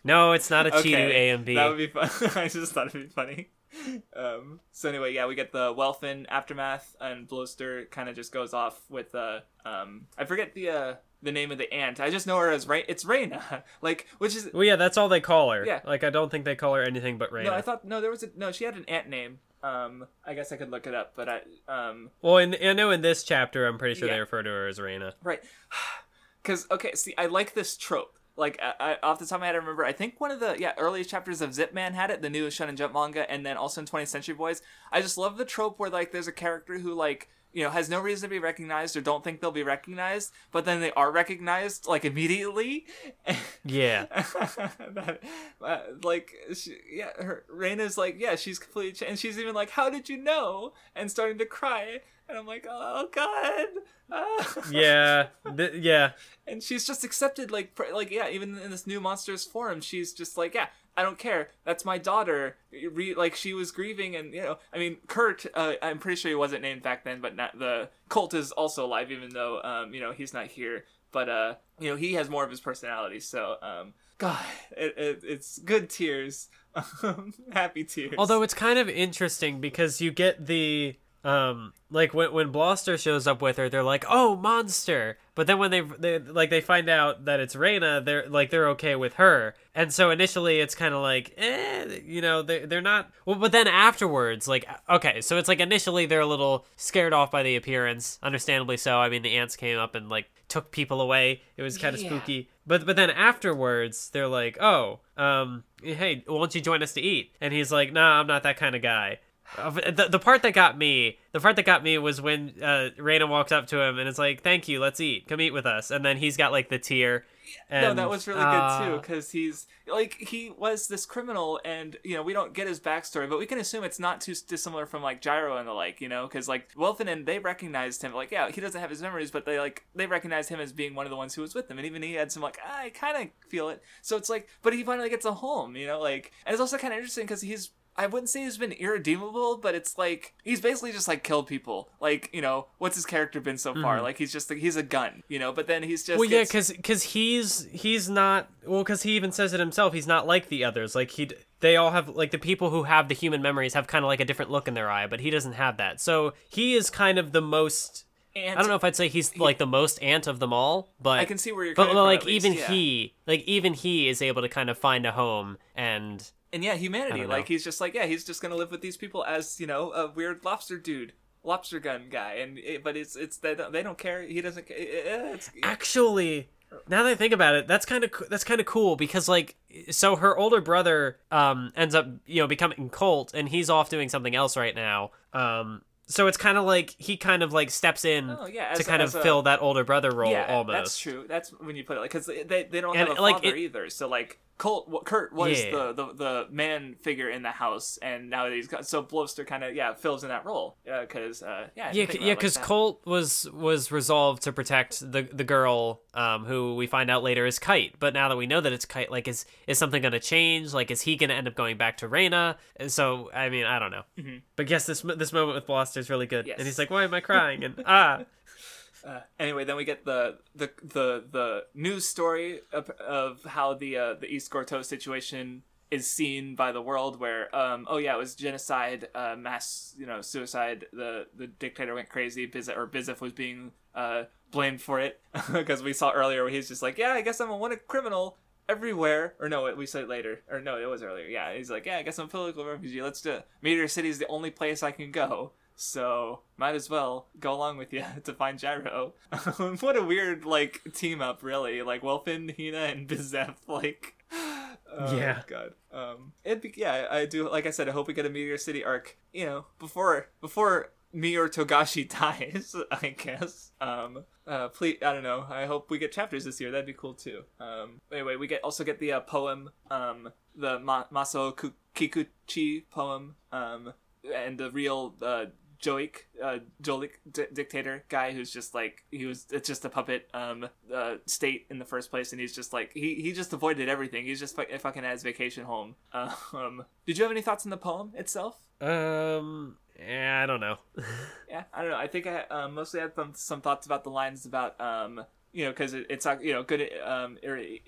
No, it's not a Cheetu [laughs] Okay, AMV. That would be fun. I just thought it'd be funny. Um, so anyway, yeah, we get the Welfin aftermath, and Bloster kind of just goes off with uh, um, I forget the uh, the name of the ant. I just know her as Rain. It's Reina, [laughs] like which is Well, yeah, that's all they call her. Yeah. Like I don't think they call her anything but Reina. no. I thought no, there was a no. She had an ant name. Um, I guess I could look it up, but I um, Well, in, I know in this chapter, I'm pretty sure Yeah. they refer to her as Reina. Right. [sighs] Because okay, see, I like this trope. Like, I, I, off the top of my head, I remember. I think one of the yeah earliest chapters of Zip Man had it, the new Shonen Jump manga, and then also in 20th Century Boys. I just love the trope where like there's a character who like you know has no reason to be recognized or don't think they'll be recognized, but then they are recognized like immediately. [laughs] Yeah. that, uh, like she, yeah her Reina's like yeah she's completely ch- and she's even like how did you know and starting to cry and I'm like oh god. [laughs] Yeah. Th- yeah. and she's just accepted like pr- like yeah even in this new monsters forum she's just like yeah I don't care that's my daughter Re- like she was grieving and you know I mean Kurt uh, I'm pretty sure he wasn't named back then but not the cult is also alive even though um you know he's not here but uh you know he has more of his personality so um god it, it, it's good tears [laughs] happy tears Although it's kind of interesting because you get the um like when when Bloster shows up with her, they're like, "Oh, monster!" But then when they they like they find out that it's Reina, they're like they're okay with her. And so initially it's kind of like, eh, you know, they they're not. Well, but then afterwards, like, okay, so it's like initially they're a little scared off by the appearance, understandably so. I mean, the ants came up and like took people away. It was kind of Yeah. spooky. But but then afterwards, they're like, "Oh, um, hey, why don't you join us to eat?" And he's like, "Nah, I'm not that kind of guy." Uh, the, the part that got me the part that got me was when uh Reina walks up to him and it's like thank you let's eat. Come eat with us. And then he's got like the tear and, no, that was really uh, good too because he's like he was this criminal, and you know we don't get his backstory, but we can assume it's not too dissimilar from like Gyro and the like, you know, because like Welfin and they recognized him, like yeah, he doesn't have his memories, but they like they recognized him as being one of the ones who was with them, and even he had some like I kind of feel it, so it's like, but he finally gets a home, you know, like, and it's also kind of interesting because he's I wouldn't say he's been irredeemable, but it's like he's basically just like killed people. Like you know, what's his character been so far? Like he's just like, he's a gun, you know. But then he's just Mm-hmm. well yeah because because he's he's not well because he even says it himself he's not like the others like he they all have like the people who have the human memories have kind of like a different look in their eye but he doesn't have that so he is kind of the most and I don't know if I'd say he's like the most ant of them all, but I can see where you're but coming from, like at least, even yeah. he, like even he is able to kind of find a home and and yeah, humanity. Like he's just like yeah, he's just gonna live with these people as you know a weird lobster dude, lobster gun guy, and it, but it's it's they don't, they don't care. He doesn't. It's, actually now that I think about it, that's kind of that's kind of cool because like so her older brother um ends up you know becoming Colt and he's off doing something else right now. Um so it's kind of like he kind of like steps in Oh, yeah, to as- kind of a- fill that older brother role yeah, almost. that's true. That's when you put it like because they, they they don't And, have a like, father it- either. So like Colt, what Kurt was Yeah. the, the the man figure in the house, and now that he's got so Bloster kind of yeah fills in that role because uh, yeah Yeah, think c- about it yeah, because that. Colt was was resolved to protect the the girl, um, who we find out later is Kite. But now that we know that it's Kite, like, is is something going to change? Like, is he going to end up going back to Reina? And So, I mean, I don't know. But yes, this this moment with Bloster is really good. Yes. and he's like, "Why am I crying?" And ah, [laughs] Uh, anyway, then we get the the the the news story of, of how the uh, the East Gorteau situation is seen by the world. Where um oh yeah, it was genocide, uh, mass you know suicide. The the dictator went crazy. Bizeff or Bizeff was being uh blamed for it [laughs] because we saw earlier where he's just like yeah, I guess I'm a wanted criminal. Everywhere, or no, we said it later, or no, it was earlier. Yeah, he's like, yeah, I guess I'm a political refugee. Let's do it. Meteor City is the only place I can go. So might as well go along with you [laughs] to find Gyro. [laughs] what a weird like team up, really. Like Welfin, Hina, and Bizeff. [laughs] Like, oh, Yeah. God. Um, it'd be yeah. I do. Like I said, I hope we get a Meteor City arc. You know, before before me or Togashi dies. I guess. Um. Uh. Please. I don't know. I hope we get chapters this year. That'd be cool too. Um. Anyway, we get also get the uh, poem. Um. The Ma- Maso Ku- Kikuchi poem. Um. And the real uh Joik, uh, Jolik d- dictator guy who's just like he was. It's just a puppet um uh, state in the first place, and he's just like he he just avoided everything. He's just fu- fucking at his vacation home. [laughs] Um, did you have any thoughts on the poem itself? um, yeah, I don't know. [laughs] Yeah, I don't know. I think I um, mostly had some some thoughts about the lines about um you know because it, it's uh, you know good um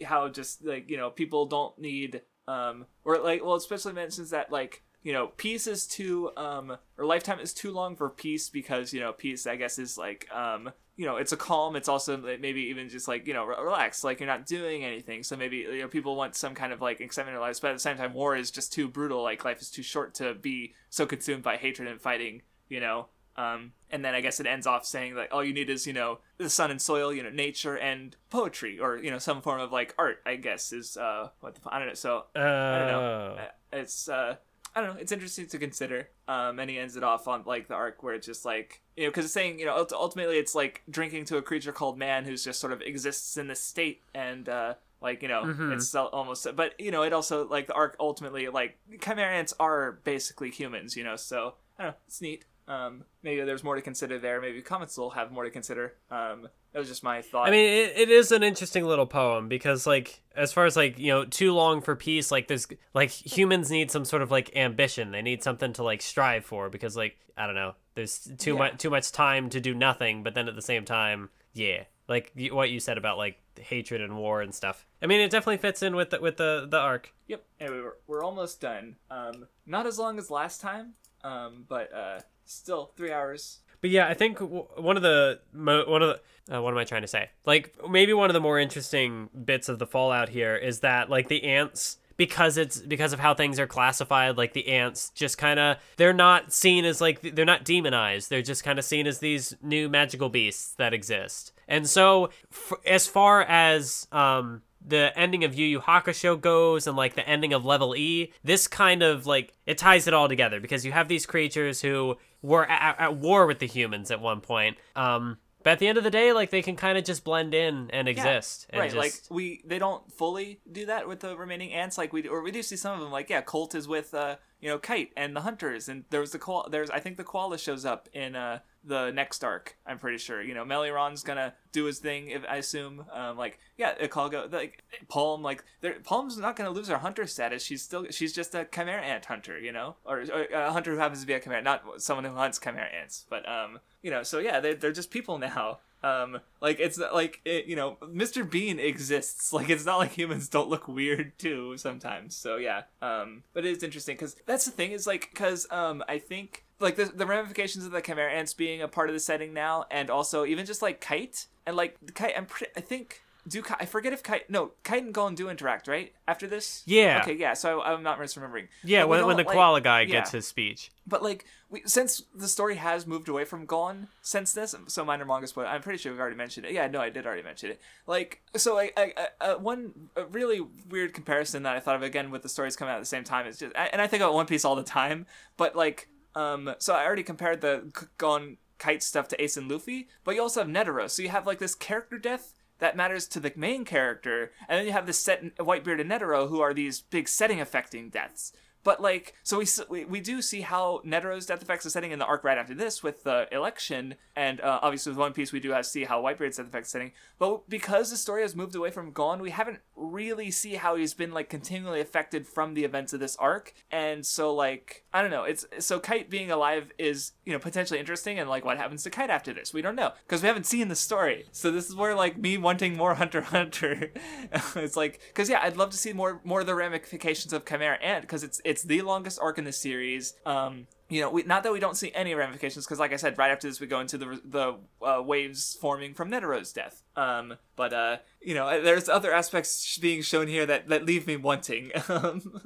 how just like you know people don't need um or like well especially mentions that like you know peace is too um or lifetime is too long for peace because you know peace I guess is like um you know it's a calm it's also maybe even just like you know re- relax like you're not doing anything so maybe you know people want some kind of like excitement in their lives but at the same time war is just too brutal like life is too short to be so consumed by hatred and fighting you know um, and then I guess it ends off saying like all you need is you know the sun and soil, you know nature and poetry, or you know some form of like art. I guess is uh what the, I don't know. So Uh, I don't know. Uh, It's uh I don't know. It's interesting to consider. Um, and he ends it off on like the arc where it's just like you know because it's saying you know ultimately it's like drinking to a creature called man who's just sort of exists in this state and uh like you know Mhm. it's almost but you know it also like the arc ultimately like chimera ants are basically humans you know so I don't know it's neat. Um, maybe there's more to consider there. Maybe comments will have more to consider. Um, that was just my thought. I mean, it, it is an interesting little poem because, like, as far as like you know, too long for peace. Like, there's like humans need some sort of like ambition. They need something to like strive for because, like, I don't know, there's too Yeah. much too much time to do nothing. But then at the same time, yeah, like what you said about like hatred and war and stuff. I mean, it definitely fits in with the, with the the arc. Yep. Anyway, we're, we're almost done. Um, not as long as last time, um, but uh, still three hours. But yeah, I think one of the one of the uh, what am I trying to say? Like maybe one of the more interesting bits of the Fallout here is that like the ants because it's because of how things are classified like the ants just kind of they're not seen as like they're not demonized they're just kind of seen as these new magical beasts that exist and so f- as far as um the ending of Yu Yu Hakusho goes and like the ending of Level E, this kind of like it ties it all together because you have these creatures who were at, at war with the humans at one point. Um, but at the end of the day, like they can kind of just blend in and exist. and right, just- like we they don't fully do that with the remaining ants. Like we or we do see some of them. Like yeah, Colt is with uh you know Kite and the hunters, and there was the koala. There's I think the koala shows up in uh the next arc. I'm pretty sure. You know, Meleoron's gonna do his thing. If I assume, um, like yeah, Ikalgo, like Palm, like Palm's not gonna lose her hunter status. She's still she's just a chimera ant hunter. You know, or, or a hunter who happens to be a chimera, not someone who hunts chimera ants. But um, you know, so yeah, they're, they're just people now. Um, like it's like it, you know, Mr. Bean exists. [laughs] Like it's not like humans don't look weird too sometimes. So yeah. Um, but it is interesting because that's the thing is like because um I think like the the ramifications of the chimera ants being a part of the setting now, and also even just like Kite and like Kite. I'm pretty. I think. Do I forget if Kite? No, Kite and Golem do interact, right? After this, Yeah. Okay, yeah. So I, I'm not misremembering. yeah, when, when the like- koala guy yeah. gets his speech. But like, we, since the story has moved away from Gon since this, so minor manga spoiler. I'm pretty sure we've already mentioned it. Yeah, no, I did already mention it. Like, so I, I, I uh, one a really weird comparison that I thought of again with the stories coming out at the same time is just, I- and I think about One Piece all the time. But like, um, so I already compared the K- Gon Kite stuff to Ace and Luffy, but you also have Netero. So you have like this character death that matters to the main character, and then you have this set Whitebeard and Netero who are these big setting affecting deaths. But like, so we, we do see how Netero's death affects the setting in the arc right after this with the election, and uh, obviously with One Piece we do have see how Whitebeard's death affects the setting. But because the story has moved away from Gon, we haven't really see how he's been like continually affected from the events of this arc, and so like I don't know, it's so Kite being alive is you know potentially interesting, and like what happens to Kite after this we don't know because we haven't seen the story. So this is where like me wanting more Hunter Hunter, [laughs] it's like because yeah I'd love to see more more of the ramifications of Chimera Ant because it's it's the longest arc in the series. Um, you know, we, not that we don't see any ramifications, because like I said, right after this we go into the the uh, waves forming from Netero's death. Um, but uh, you know, there's other aspects being shown here that that leave me wanting. [laughs] Um,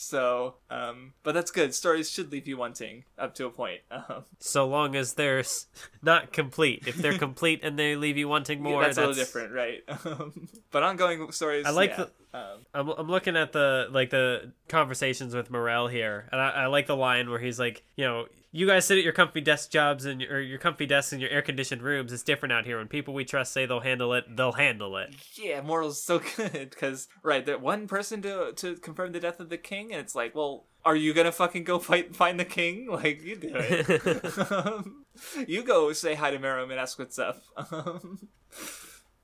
so, um, but that's good. Stories should leave you wanting up to a point. [laughs] Um, So long as they're [laughs] not complete. If they're complete and they leave you wanting more, that's, a little different, right? [laughs] Um, but ongoing stories. I like yeah. the- Um, I'm, I'm looking at the like the conversations with Morel here, and I, I like the line where he's like, you know, you guys sit at your comfy desk jobs and your, or your comfy desks in your air conditioned rooms. It's different out here. When people we trust say they'll handle it, they'll handle it. yeah, Morel's so [laughs] good because right, that one person to to confirm the death of the king, and it's like, well, are you gonna fucking go fight find the king? [laughs] Like you do it. um, [laughs] you go say hi to Meruem and ask what's up. Um,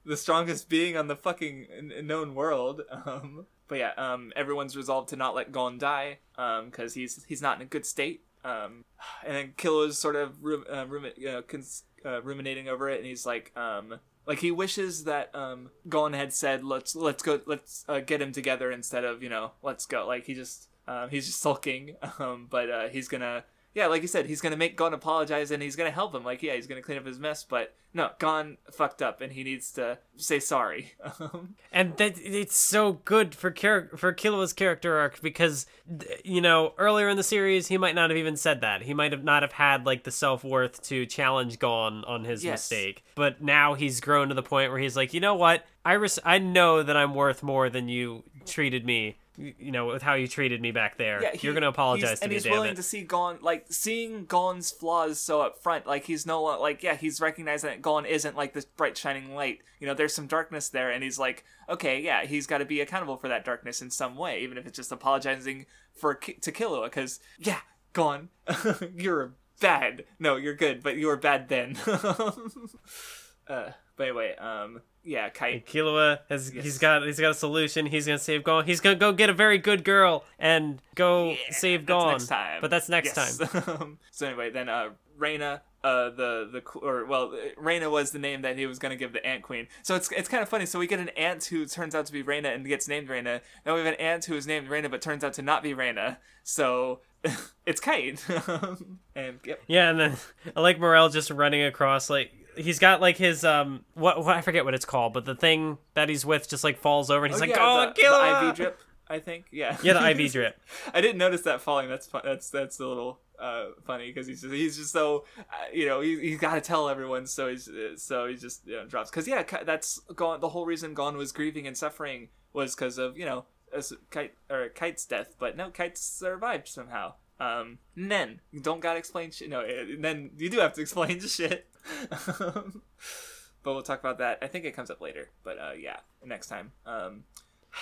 the strongest being on the fucking known world. Um, but yeah, um, everyone's resolved to not let Gon die because he's he's not in a good state. Um, and then Killua's sort of rum, uh, you know, cons- uh, ruminating over it, and he's like, um, like he wishes that um, had said, "Let's let's go, let's uh, get him together," instead of you know, "Let's go." Like he just um, he's just sulking, [laughs] um, but uh, he's gonna. Yeah, like you said, he's gonna make Gon apologize and he's gonna help him. Like, yeah, he's gonna clean up his mess, but no, Gon fucked up and he needs to say sorry. [laughs] And that it's so good for char- for Killua's character arc because you know earlier in the series he might not have even said that he might have not have had like the self worth to challenge Gon on his Yes. mistake but now he's grown to the point where he's like you know what I res- I know that I'm worth more than you treated me you know with how you treated me back there yeah, you're gonna apologize to and me And he's willing it to see Gon like seeing Gon's flaws so up front. Like he's no like yeah, he's recognizing that Gon isn't like this bright shining light. You know, there's some darkness there, and he's like, okay, yeah, he's got to be accountable for that darkness in some way, even if it's just apologizing for Ki- to Killua. Because yeah, Gon, [laughs] you're bad. No, you're good, but you were bad then. [laughs] uh, but anyway, um, yeah, Kite. Killua has Yes. he's got he's got a solution. He's gonna save Gon. He's gonna go get a very good girl and go Yeah, save Gon. But that's next Yes. time. [laughs] so anyway, then uh, Reina, uh, the the or well, Reina was the name that he was gonna give the Ant Queen. So it's it's kind of funny. So we get an ant who turns out to be Reina and gets named Reina. Now we have an ant who is named Reina but turns out to not be Reina. So [laughs] it's Kite. [laughs] and yep. Yeah, and then I like Morel just running across like he's got like his um what, what I forget what it's called, but the thing that he's with just like falls over and he's Oh, like, yeah, "Oh, the, kill the IV drip. I think. Yeah. Yeah, the IV [laughs] drip. I didn't notice that falling. That's fun. That's that's a little uh, funny because he's just he's just so uh, you know he he's got to tell everyone. So he's so he just you know, drops because yeah that's gone. The whole reason Gon was grieving and suffering was because of you know Kite or Kite's death. But no, Kite survived somehow. Um, Nen, you don't gotta explain shit. No, then you do have to explain the [laughs] shit. Um, but we'll talk about that. I think it comes up later. But uh, yeah, next time. Um,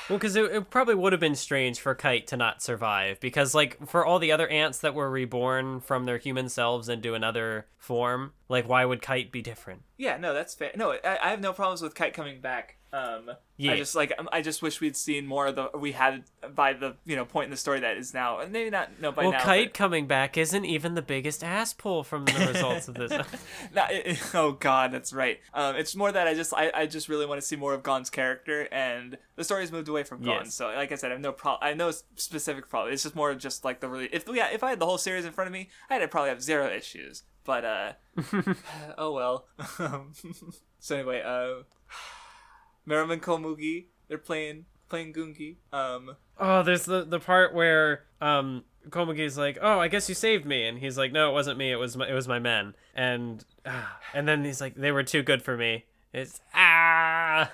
Well, because it, it probably would have been strange for Kite to not survive. Because, like, for all the other ants that were reborn from their human selves into another form, like, why would Kite be different? Yeah, no, that's fair. No, I, I have no problems with Kite coming back. Um, Yeah. I just like um, I just wish we'd seen more of the we had by the you know point in the story that is now and maybe not no by well, now. Kite coming back isn't even the biggest ass pull from the results of this. [laughs] but- not- it- oh God, that's right. Um, it's more that I just I, I just really want to see more of Gon's character and the story's moved away from Gon. Yes. So like I said, I have no problem. I have no specific problem. It's just more of just like the really if yeah if I had the whole series in front of me, I'd probably have zero issues. But uh, [laughs] oh well. [laughs] so anyway, uh. Meruem and Komugi, they're playing playing Gungi. Um, oh, there's the the part where um Komugi's like, "Oh, I guess you saved me," and he's like, "No, it wasn't me. It was my, it was my men." And ah, and then he's like, "They were too good for me." It's ah.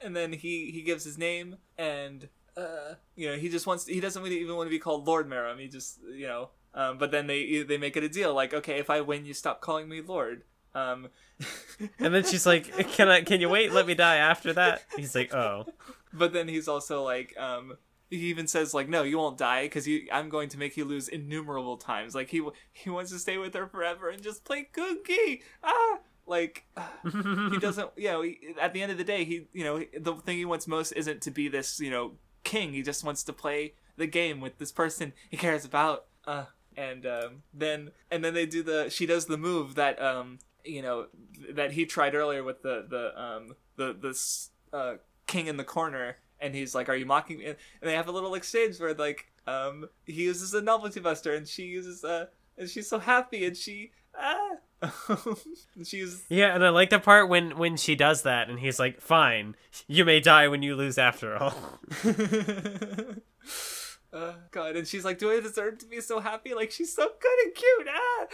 and then he he gives his name, and uh, you know he just wants he doesn't really even want to be called Lord Meruem. He just you know. Um, but then they they make it a deal like, okay, if I win, you stop calling me Lord. Um, [laughs] And then she's like, "Can I? Can you wait? Let me die after that." He's like, "Oh." but then he's also like, um, he even says like, no, you won't die because I'm going to make you lose innumerable times. Like he he wants to stay with her forever and just play Gungi. Ah, like [sighs] he doesn't. You know, he, at the end of the day, he you know the thing he wants most isn't to be this you know king. He just wants to play the game with this person he cares about. Uh, and um, then and then they do the she does the move that um you know that he tried earlier with the the um the this uh king in the corner and he's like are you mocking me and they have a little exchange where like um he uses a novelty buster and she uses a and she's so happy and she ah [laughs] she's Yeah, and I like the part when when she does that, and he's like, "Fine, you may die when you lose after all." [laughs] uh, God, and she's like, "Do I deserve to be so happy? Like she's so good and cute." Ah,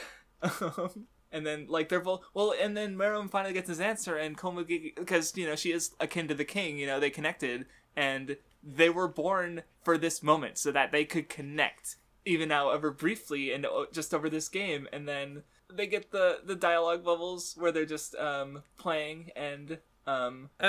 [laughs] um, and then like they're both well, and then Meruem finally gets his answer, and Komugi because you know she is akin to the king. You know they connected, and they were born for this moment so that they could connect, even however briefly and uh, just over this game, and then they get the the dialogue bubbles where they're just um playing and um Uh,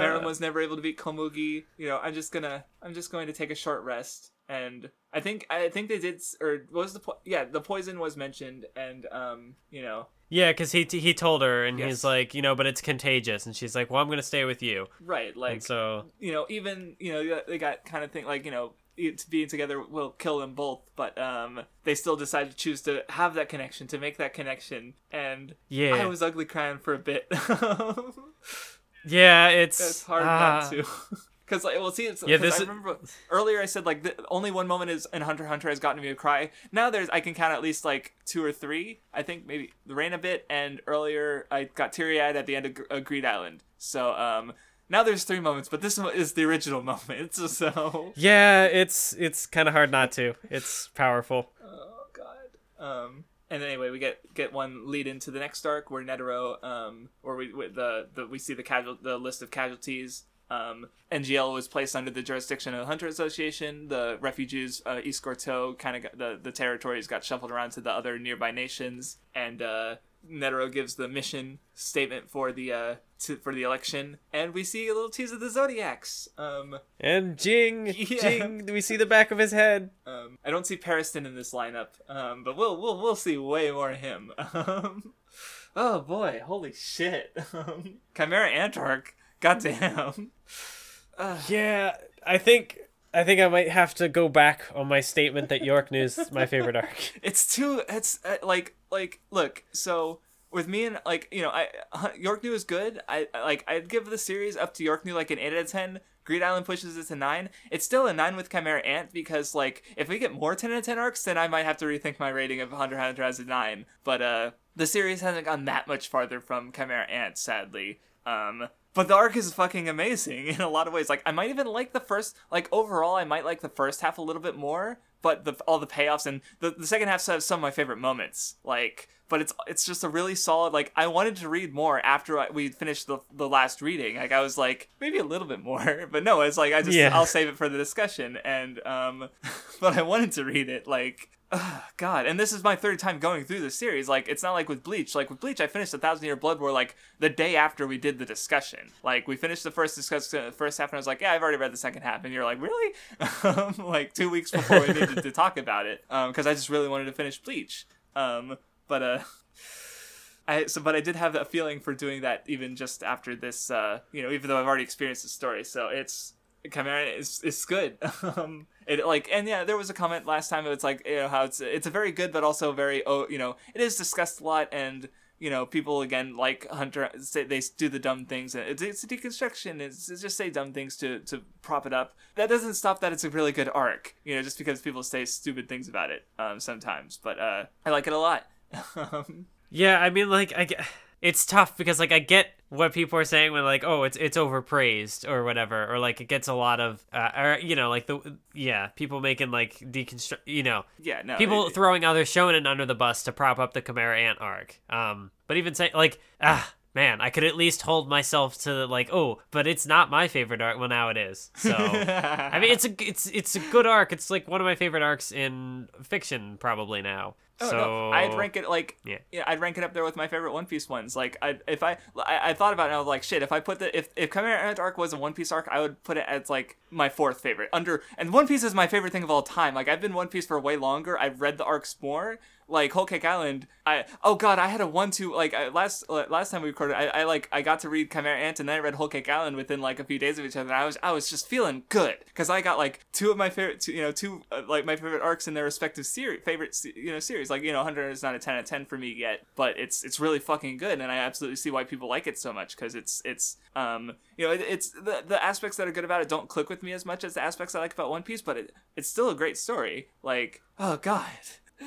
Meruem was never able to beat Komugi. You know, I'm just gonna, I'm just going to take a short rest. And I think, I think they did, or what was the, po- yeah, the poison was mentioned, and um, you know, yeah, because he he told her, and Yes. he's like, you know, but it's contagious, and she's like, "Well, I'm gonna stay with you." right, like, and so you know, even you know, they got kind of thing like you know, it, being together will kill them both, but um, they still decide to choose to have that connection, to make that connection, and yeah, I was ugly crying for a bit. [laughs] yeah, it's it's hard ah. not to. [laughs] Because like, well, see, it's Yeah, this I is- earlier I said like the, only one moment is in Hunter Hunter has gotten me to cry. Now there's I can count at least like two or three. I think maybe the rain a bit, and earlier I got teary eyed at the end of uh, Greed Island. So um, now there's three moments, but this is the original [laughs] moment. So, so Yeah, it's it's kind of hard not to. It's powerful. oh god. Um, and anyway, we get get one lead into the next arc where Netero, um, where we with the, the we see the casual the list of casualties. Um, NGL was placed under the jurisdiction of the Hunter Association. The refugees, uh, East Gorteau, kind of got the the territories got shuffled around to the other nearby nations, and uh, Netero gives the mission statement for the uh, to, for the election, and we see a little tease of the Zodiacs. Um, And Ging, [laughs] Yeah. Ging, we see the back of his head. Um, I don't see Pariston in this lineup, um, but we'll we'll we'll see way more of him. [laughs] Um, oh boy, holy shit! [laughs] Um, Chimera Ant arc, goddamn. Uh, [sighs] Yeah, I think I think I might have to go back on my statement that Yorknew's is my favorite arc. [laughs] it's too. It's uh, like like look. So with me and like you know, I [laughs] Yorknew is good. I like I'd give the series up to Yorknew like an eight out of ten. Greed Island pushes it to nine. It's still a nine with Chimera Ant because like if we get more ten out of ten arcs, then I might have to rethink my rating of Hunter Hunter as a nine. But uh, the series hasn't gone that much farther from Chimera Ant, sadly. Um, but the arc is fucking amazing [laughs] in a lot of ways. Like I might even like the first, like overall, I might like the first half a little bit more. But the all the payoffs and the, the second half has some of my favorite moments. Like, but it's it's just a really solid. Like I wanted to read more after I, we finished the the last reading. Like I was like maybe a little bit more, [laughs] but no, it's like I just Yeah. I'll save it for the discussion. And um, [laughs] but I wanted to read it. Like [sighs] God, and this is my third time going through the series. Like, it's not like with Bleach. Like with Bleach, I finished a Thousand Year Blood War like the day after we did the discussion. Like we finished the first discussion, the first half, and I was like, "Yeah, I've already read the second half." And you're like, "Really?" um, [laughs] like two weeks before we needed to talk about it, because I just really wanted to finish Bleach. Um, but uh, [laughs] I so but I did have a feeling for doing that even just after this. Uh, you know, even though I've already experienced the story, so it's Chimera is is good. [laughs] um, it like and yeah, there was a comment last time. It's like you know how it's it's a very good but also very oh you know it is discussed a lot and you know people again like Hunter say they do the dumb things and it's, it's a deconstruction. It's, it's just say dumb things to to prop it up. That doesn't stop that it's a really good arc. You know just because people say stupid things about it um, sometimes, but uh, I like it a lot. [laughs] um, Yeah, I mean, like, I get, it's tough because like I get what people are saying when like, oh, it's it's overpraised or whatever, or like it gets a lot of, uh, or you know, like the yeah, people making like deconstruct, you know, yeah, no, people it- throwing other shonen under the bus to prop up the Chimera Ant arc. Um, but even say like, ah, man, I could at least hold myself to like, oh, but it's not my favorite arc. Well, now it is. So I mean, it's a it's it's a good arc. It's like one of my favorite arcs in fiction probably now. Oh, so no. I'd rank it like Yeah. yeah. I'd rank it up there with my favorite One Piece ones. Like I if I I, I thought about it and I was like shit, if I put the if if Chimera Ant arc was a One Piece arc, I would put it as like my fourth favorite. Under and One Piece is my favorite thing of all time. Like I've been One Piece for way longer. I've read the arcs more. Like Whole Cake Island, I oh god, I had a one two like I, last last time we recorded, I, I like I got to read Chimera Ant and then I read Whole Cake Island within like a few days of each other. And I was I was just feeling good because I got like two of my favorite, two, you know, two uh, like my favorite arcs in their respective series, favorite you know series. Like you know, Hunter is not a ten out of ten for me yet, but it's it's really fucking good, and I absolutely see why people like it so much because it's it's um you know it, it's the the aspects that are good about it don't click with me as much as the aspects I like about One Piece, but it it's still a great story. Like oh god. [laughs]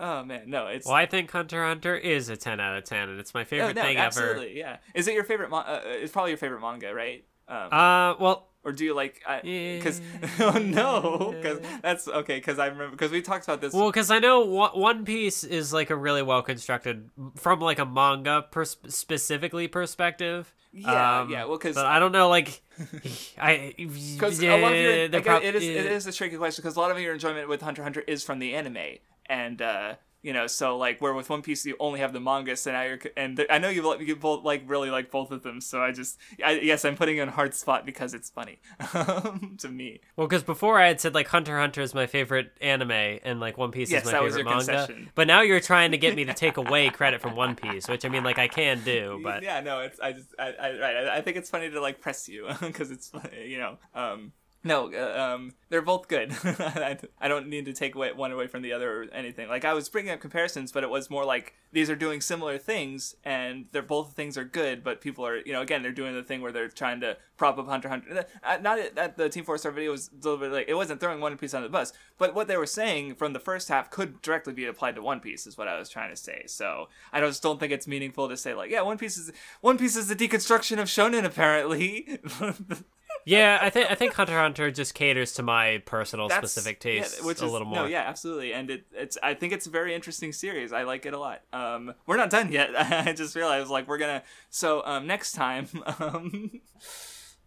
Oh man, no, it's Well, I think Hunter Hunter is a 10 out of 10, and it's my Oh, favorite no, thing ever. absolutely, yeah. Is it your favorite? Mo- uh, uh, it's probably your favorite manga, right? Um, Uh, well, or do you like? Because [laughs] oh no, because that's okay. Because I remember because we talked about this. well, because I know One Piece is like a really well constructed from like a manga pers- specifically perspective. Yeah, Um, yeah, well, 'cause- but I don't know, like, [laughs] I Because yeah, a lot of your, they're I guess prob- it is it is a tricky question because a lot of your enjoyment with Hunter x Hunter is from the anime, and uh, you know, so like where with One Piece you only have the manga, so now you're and th- I know you you both like really like both of them, so I just I, yes I'm putting you in a hard spot because it's funny [laughs] to me. Well, because before I had said like Hunter Hunter is my favorite anime and like One Piece Yes, is my that was favorite your manga. concession. But now you're trying to get me to take away credit from One Piece, which I mean, like I can do, [laughs] but yeah, no, it's I just I, I right. I, I think it's funny to like press you [laughs] because it's you know. Um, no, uh, um, they're both good. [laughs] I, don't need to take away one away from the other or anything. Like I was bringing up comparisons, but it was more like these are doing similar things, and they're both things are good. But people are, you know, again, they're doing the thing where they're trying to prop up Hunter Hunter. Uh, Not that the Team Four Star video was bit like it wasn't throwing One Piece on the bus, but what they were saying from the first half could directly be applied to One Piece, is what I was trying to say. So I just don't think it's meaningful to say like, yeah, One Piece is One Piece is the deconstruction of shonen, apparently. [laughs] yeah, I think I think Hunter Hunter just caters to my personal That's- specific yeah, tastes which a is, little more. No, yeah, absolutely, and it, it's. I think it's a very interesting series. I like it a lot. Um, we're not done yet. [laughs] I just realized like we're gonna. So um, next time, [laughs] um,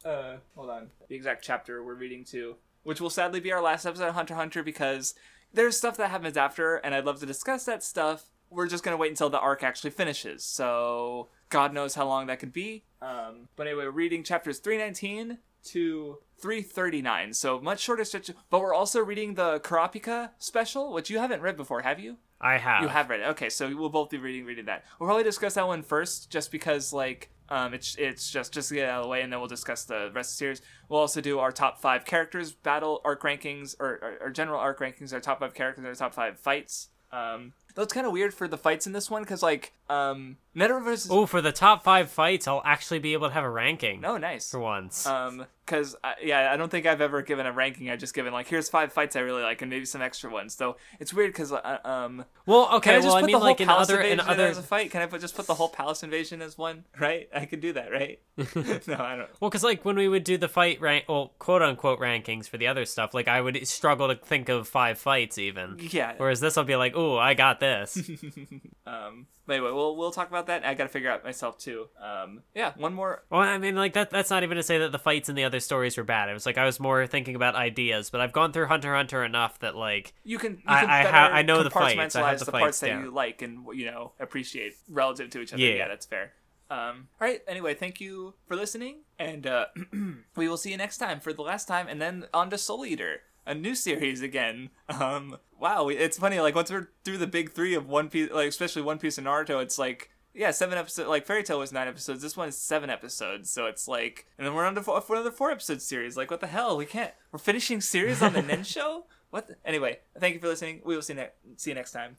uh, hold on, the exact chapter we're reading to, which will sadly be our last episode of Hunter Hunter because there's stuff that happens after, and I'd love to discuss that stuff. We're just gonna wait until the arc actually finishes. So God knows how long that could be. Um, but anyway, we're reading chapters 319 to 339, so much shorter stretch. But we're also reading the Kurapika special, which you haven't read before, have you? I have. You have read it. Okay, so we'll both be reading reading that. We'll probably discuss that one first, just because like um, it's it's just just to get out of the way, and then we'll discuss the rest of the series. We'll also do our top five characters, battle arc rankings, or, or, or general arc rankings, our top five characters, our top five fights. Um, Though it's kind of weird for the fights in this one because like um Netero versus Oh, for the top five fights, I'll actually be able to have a ranking. Oh nice. For once. um because yeah I don't think I've ever given a ranking I just given like here's five fights I really like and maybe some extra ones. So it's weird because uh, um well, can okay, I just well, I put mean, the whole like in palace other in invasion other as a fight? Can I put just put the whole palace invasion as one? Right? I could do that right? [laughs] [laughs] No I don't. Well, because like when we would do the fight rank, well, quote unquote rankings for the other stuff, like I would struggle to think of five fights even. yeah. Whereas this, I'll be like, oh, I got this." [laughs] um but anyway we'll we'll talk about that I gotta figure out myself too um yeah one more well, I mean, like that. That's not even to say that the fights in the other stories were bad. It was like I was more thinking about ideas. But I've gone through Hunter Hunter enough that like you can, you I- can I better ha- I know the fights. I have the the parts fights that you like and you know appreciate relative to each other. Yeah. Yeah, that's fair. Um, all right. Anyway, thank you for listening, and uh, [clears throat] we will see you next time for the last time, and then on to Soul Eater, a new series again. [laughs] Um, wow, it's funny. Like once we're through the big three of One Piece, like especially One Piece and Naruto, it's like. Yeah, seven episodes. Like Fairy Tail was nine episodes. This one is seven episodes. So it's like, and then we're on to four, another four episode series. Like, what the hell? We can't. We're finishing series on the [laughs] Nen show. What? The? Anyway, thank you for listening. We will see ne- see you next time.